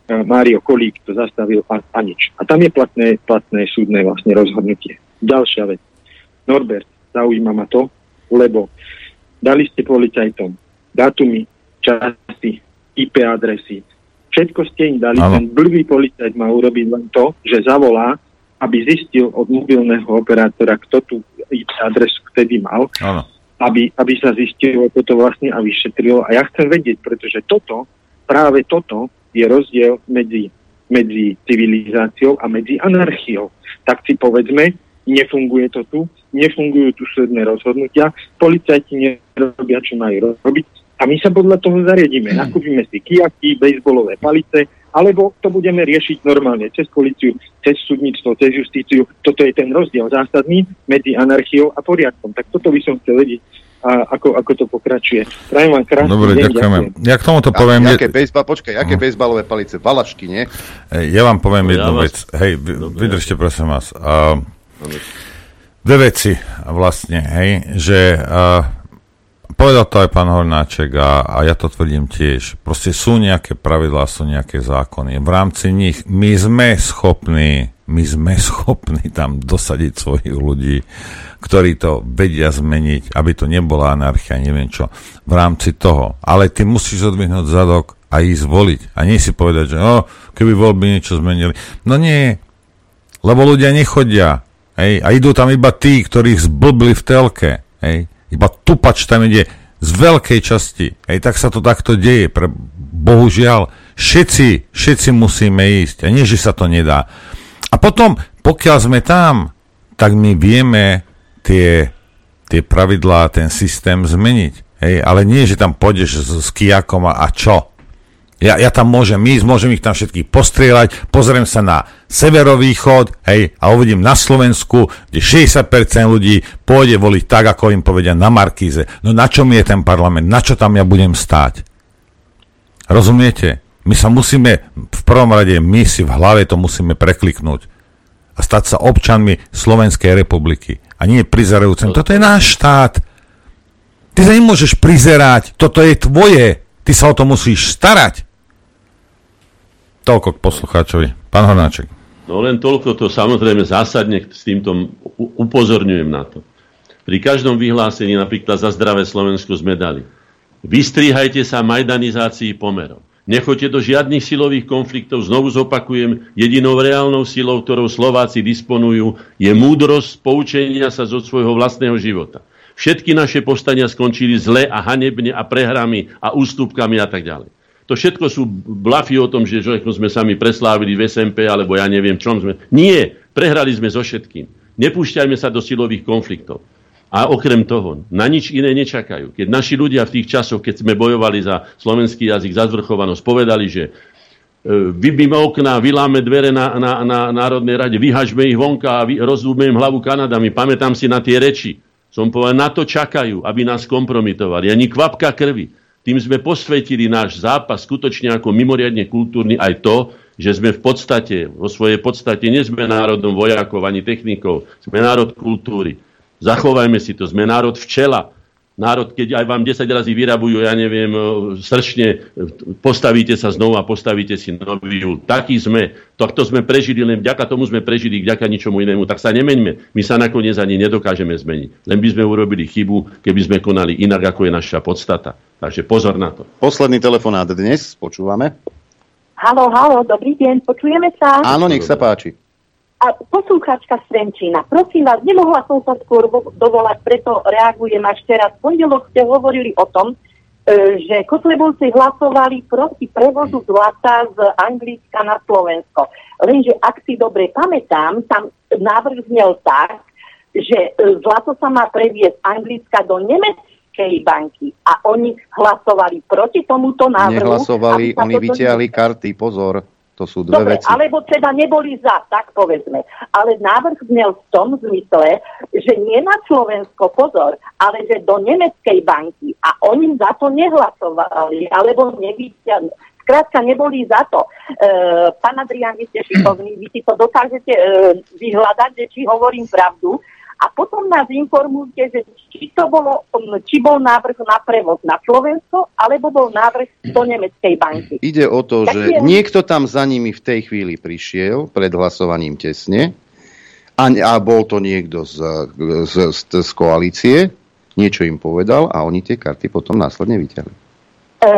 Mário Kolík to zastavil a, a nič. A tam je platné, platné súdne vlastne rozhodnutie. Ďalšia vec. Norbert, zaujíma ma to, lebo dali ste policajtom dátumy, časy, IP adresy. Všetko ste im dali. Ano. Ten blbý policajt má urobiť len to, že zavolá, aby zistil od mobilného operátora, kto tú IP adresu vtedy mal, aby, aby sa zistilo toto vlastne a vyšetrilo. A ja chcem vedieť, pretože toto, práve toto je rozdiel medzi, medzi civilizáciou a medzi anarchiou. Tak si povedzme, nefunguje to tu, nefungujú tu súdne rozhodnutia, policajti nerobia, čo majú robiť a my sa podľa toho zariadíme. Hmm. Nakúpime si kijaky, bejsbolové palice, alebo to budeme riešiť normálne cez policiu, cez súdnictvo, cez justíciu. Toto je ten rozdiel zásadný medzi anarchiou a poriadkom. Tak toto by som chcel vedieť a ako, ako to pokračuje. Prajem vám krásny Dobre, deň, ďakujeme. Ďakujem. Ja k tomuto poviem... A, jaké bejsbal, počkaj, aké uh. bejsbalové palice? Valašky, nie? Ja vám poviem no, jednu ja vec. Vás... Hej, vy, vydržte prosím vás. Uh, dve veci vlastne, hej, že uh, povedal to aj pán Hornáček a, a ja to tvrdím tiež. Proste sú nejaké pravidlá, sú nejaké zákony. V rámci nich my sme schopní my sme schopní tam dosadiť svojich ľudí, ktorí to vedia zmeniť, aby to nebola anarchia, neviem čo, v rámci toho. Ale ty musíš odvihnúť zadok a ísť voliť. A nie si povedať, že oh, keby voľby niečo zmenili. No nie, lebo ľudia nechodia. Hej, a idú tam iba tí, ktorých zblbli v telke. Hej, iba tupač tam ide z veľkej časti. Hej, tak sa to takto deje. Pre, bohužiaľ, všetci, všetci musíme ísť. A nie, že sa to nedá. A potom, pokiaľ sme tam, tak my vieme tie, tie pravidlá, ten systém zmeniť. Hej, ale nie, že tam pôjdeš s, s kijakom a, a čo? Ja, ja tam môžem ísť, môžem ich tam všetkých postrieľať, pozriem sa na severovýchod, hej, a uvidím na Slovensku, kde 60% ľudí pôjde voliť tak, ako im povedia na Markíze. No na čo mi je ten parlament? Na čo tam ja budem stáť? Rozumiete? My sa musíme, v prvom rade, my si v hlave to musíme prekliknúť a stať sa občanmi Slovenskej republiky. A nie prizerajúcim. Toto je náš štát. Ty sa nemôžeš prizerať. Toto je tvoje. Ty sa o to musíš starať. Toľko k poslucháčovi. Pán Hornáček. No len toľko to samozrejme zásadne s týmto upozorňujem na to. Pri každom vyhlásení napríklad za zdravé Slovensko sme dali. Vystrihajte sa majdanizácii pomerov. Nechoďte do žiadnych silových konfliktov. Znovu zopakujem, jedinou reálnou silou, ktorou Slováci disponujú, je múdrosť poučenia sa zo svojho vlastného života. Všetky naše povstania skončili zle a hanebne a prehrami a ústupkami a tak ďalej. To všetko sú blafy o tom, že, sme sami preslávili v SMP, alebo ja neviem, čom sme. Nie, prehrali sme so všetkým. Nepúšťajme sa do silových konfliktov. A okrem toho, na nič iné nečakajú. Keď naši ľudia v tých časoch, keď sme bojovali za slovenský jazyk, za zvrchovanosť, povedali, že e, vybíme okná, vyláme dvere na, na, na Národnej rade, vyhažme ich vonka a rozdúbme im hlavu Kanadami. Pamätám si na tie reči. Som povedal, na to čakajú, aby nás kompromitovali. Ani kvapka krvi. Tým sme posvetili náš zápas skutočne ako mimoriadne kultúrny aj to, že sme v podstate, vo svojej podstate, nie sme národom vojakov ani technikov, sme národ kultúry. Zachovajme si to, sme národ včela, národ, keď aj vám 10 razy vyrabujú, ja neviem, e, srčne, e, postavíte sa znovu a postavíte si nový júl. Taký sme, to sme prežili, len vďaka tomu sme prežili, vďaka ničomu inému. Tak sa nemeňme, my sa nakoniec ani nedokážeme zmeniť. Len by sme urobili chybu, keby sme konali inak, ako je naša podstata. Takže pozor na to. Posledný telefonát dnes, počúvame. Halo, halo, dobrý deň, počujeme sa? Áno, nech sa páči. A poslucháčka Svenčína, prosím vás, nemohla som sa skôr dovolať, preto reagujem až teraz. V pondelok ste hovorili o tom, e, že Kotlebovci hlasovali proti prevozu zlata z Anglicka na Slovensko. Lenže ak si dobre pamätám, tam návrh znel tak, že e, zlato sa má previesť z Anglicka do Nemeckej banky a oni hlasovali proti tomuto návrhu. Nehlasovali, oni vytiahli karty, pozor. To sú dve Dobre, veci. alebo teda neboli za, tak povedzme. Ale návrh znel v tom zmysle, že nie na Slovensko, pozor, ale že do nemeckej banky a oni za to nehlasovali, alebo nevyťahli. Skrátka, neboli za to. E, pán Adrian, vy ste šikovní, vy si to dokážete e, vyhľadať, že či hovorím pravdu a potom nás informujte, že či to bolo, či bol návrh na prevoz na Slovensko, alebo bol návrh do nemeckej banky. Ide o to, Tak že je- niekto tam za nimi v tej chvíli prišiel pred hlasovaním tesne a, a bol to niekto z, z, z, z koalície, niečo im povedal a oni tie karty potom následne vyťahli. E,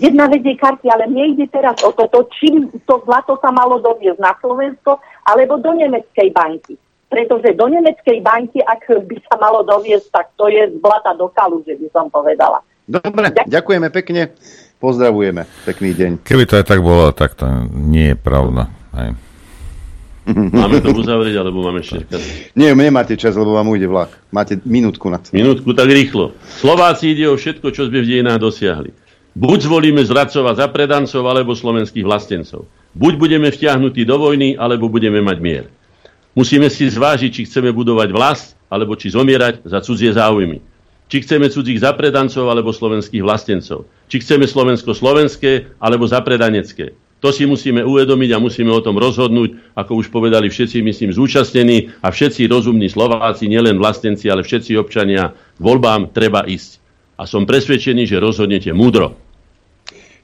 jedna vec je karty, ale mne ide teraz o toto, či to zlato sa malo doviezť na Slovensko, alebo do nemeckej banky. Pretože do nemeckej banky, ak by sa malo doviezť, tak to je zlata do kalu, že by som povedala. Dobre, ďakujeme pekne, pozdravujeme, pekný deň. Keby to aj tak bolo, tak to nie je pravda. Hej. Máme to uzavrieť, alebo máme ešte čas? Nie, nemáte čas, lebo vám ujde vlak. Máte minútku na to. Minútku tak rýchlo. Slováci ide o všetko, čo sme v dejinách dosiahli. Buď zvolíme zradcov a zapredancov, alebo slovenských vlastencov. Buď budeme vtiahnutí do vojny, alebo budeme mať mier. Musíme si zvážiť, či chceme budovať vlast, alebo či zomierať za cudzie záujmy. Či chceme cudzích zapredancov, alebo slovenských vlastencov. Či chceme Slovensko slovenské, alebo zapredanecké. To si musíme uvedomiť a musíme o tom rozhodnúť, ako už povedali všetci, myslím, zúčastnení a všetci rozumní Slováci, nielen vlastenci, ale všetci občania, voľbám treba ísť. A som presvedčený, že rozhodnete múdro.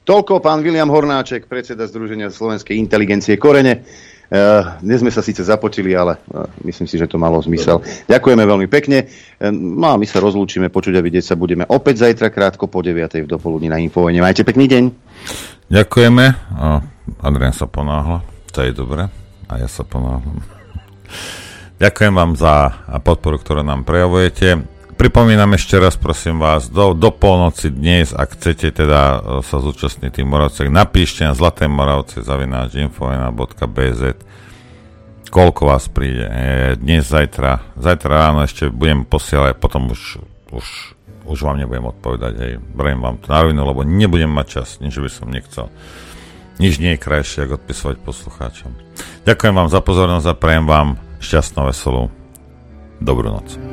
Toľko pán William Hornáček, predseda Združenia slovenskej inteligencie Korene. Uh, dnes sme sa síce započili, ale uh, myslím si, že to malo zmysel. Ďakujeme veľmi pekne. Uh, no a my sa rozlúčime, počuť a vidieť sa budeme opäť zajtra krátko po 9. v dopoludní na Infovojne. Majte pekný deň. Ďakujeme. Adrian sa ponáhla. To je dobre. A ja sa ponáhlam. Ďakujem vám za podporu, ktorú nám prejavujete. Pripomínam ešte raz, prosím vás, do, do polnoci dnes, ak chcete teda e, sa zúčastniť tým Moravcek, napíšte na Zlaté Moravce zavináč infovena.bz koľko vás príde. E, Dnes, zajtra, zajtra ráno ešte budem posielať, potom už, už, už vám nebudem odpovedať, hej, beriem vám to na rovinu, lebo nebudem mať čas, nič by som nechcel. Nič nie je krajšie, ako odpisovať poslucháčom. Ďakujem vám za pozornosť a prajem vám šťastnú, veselú dobrú noc.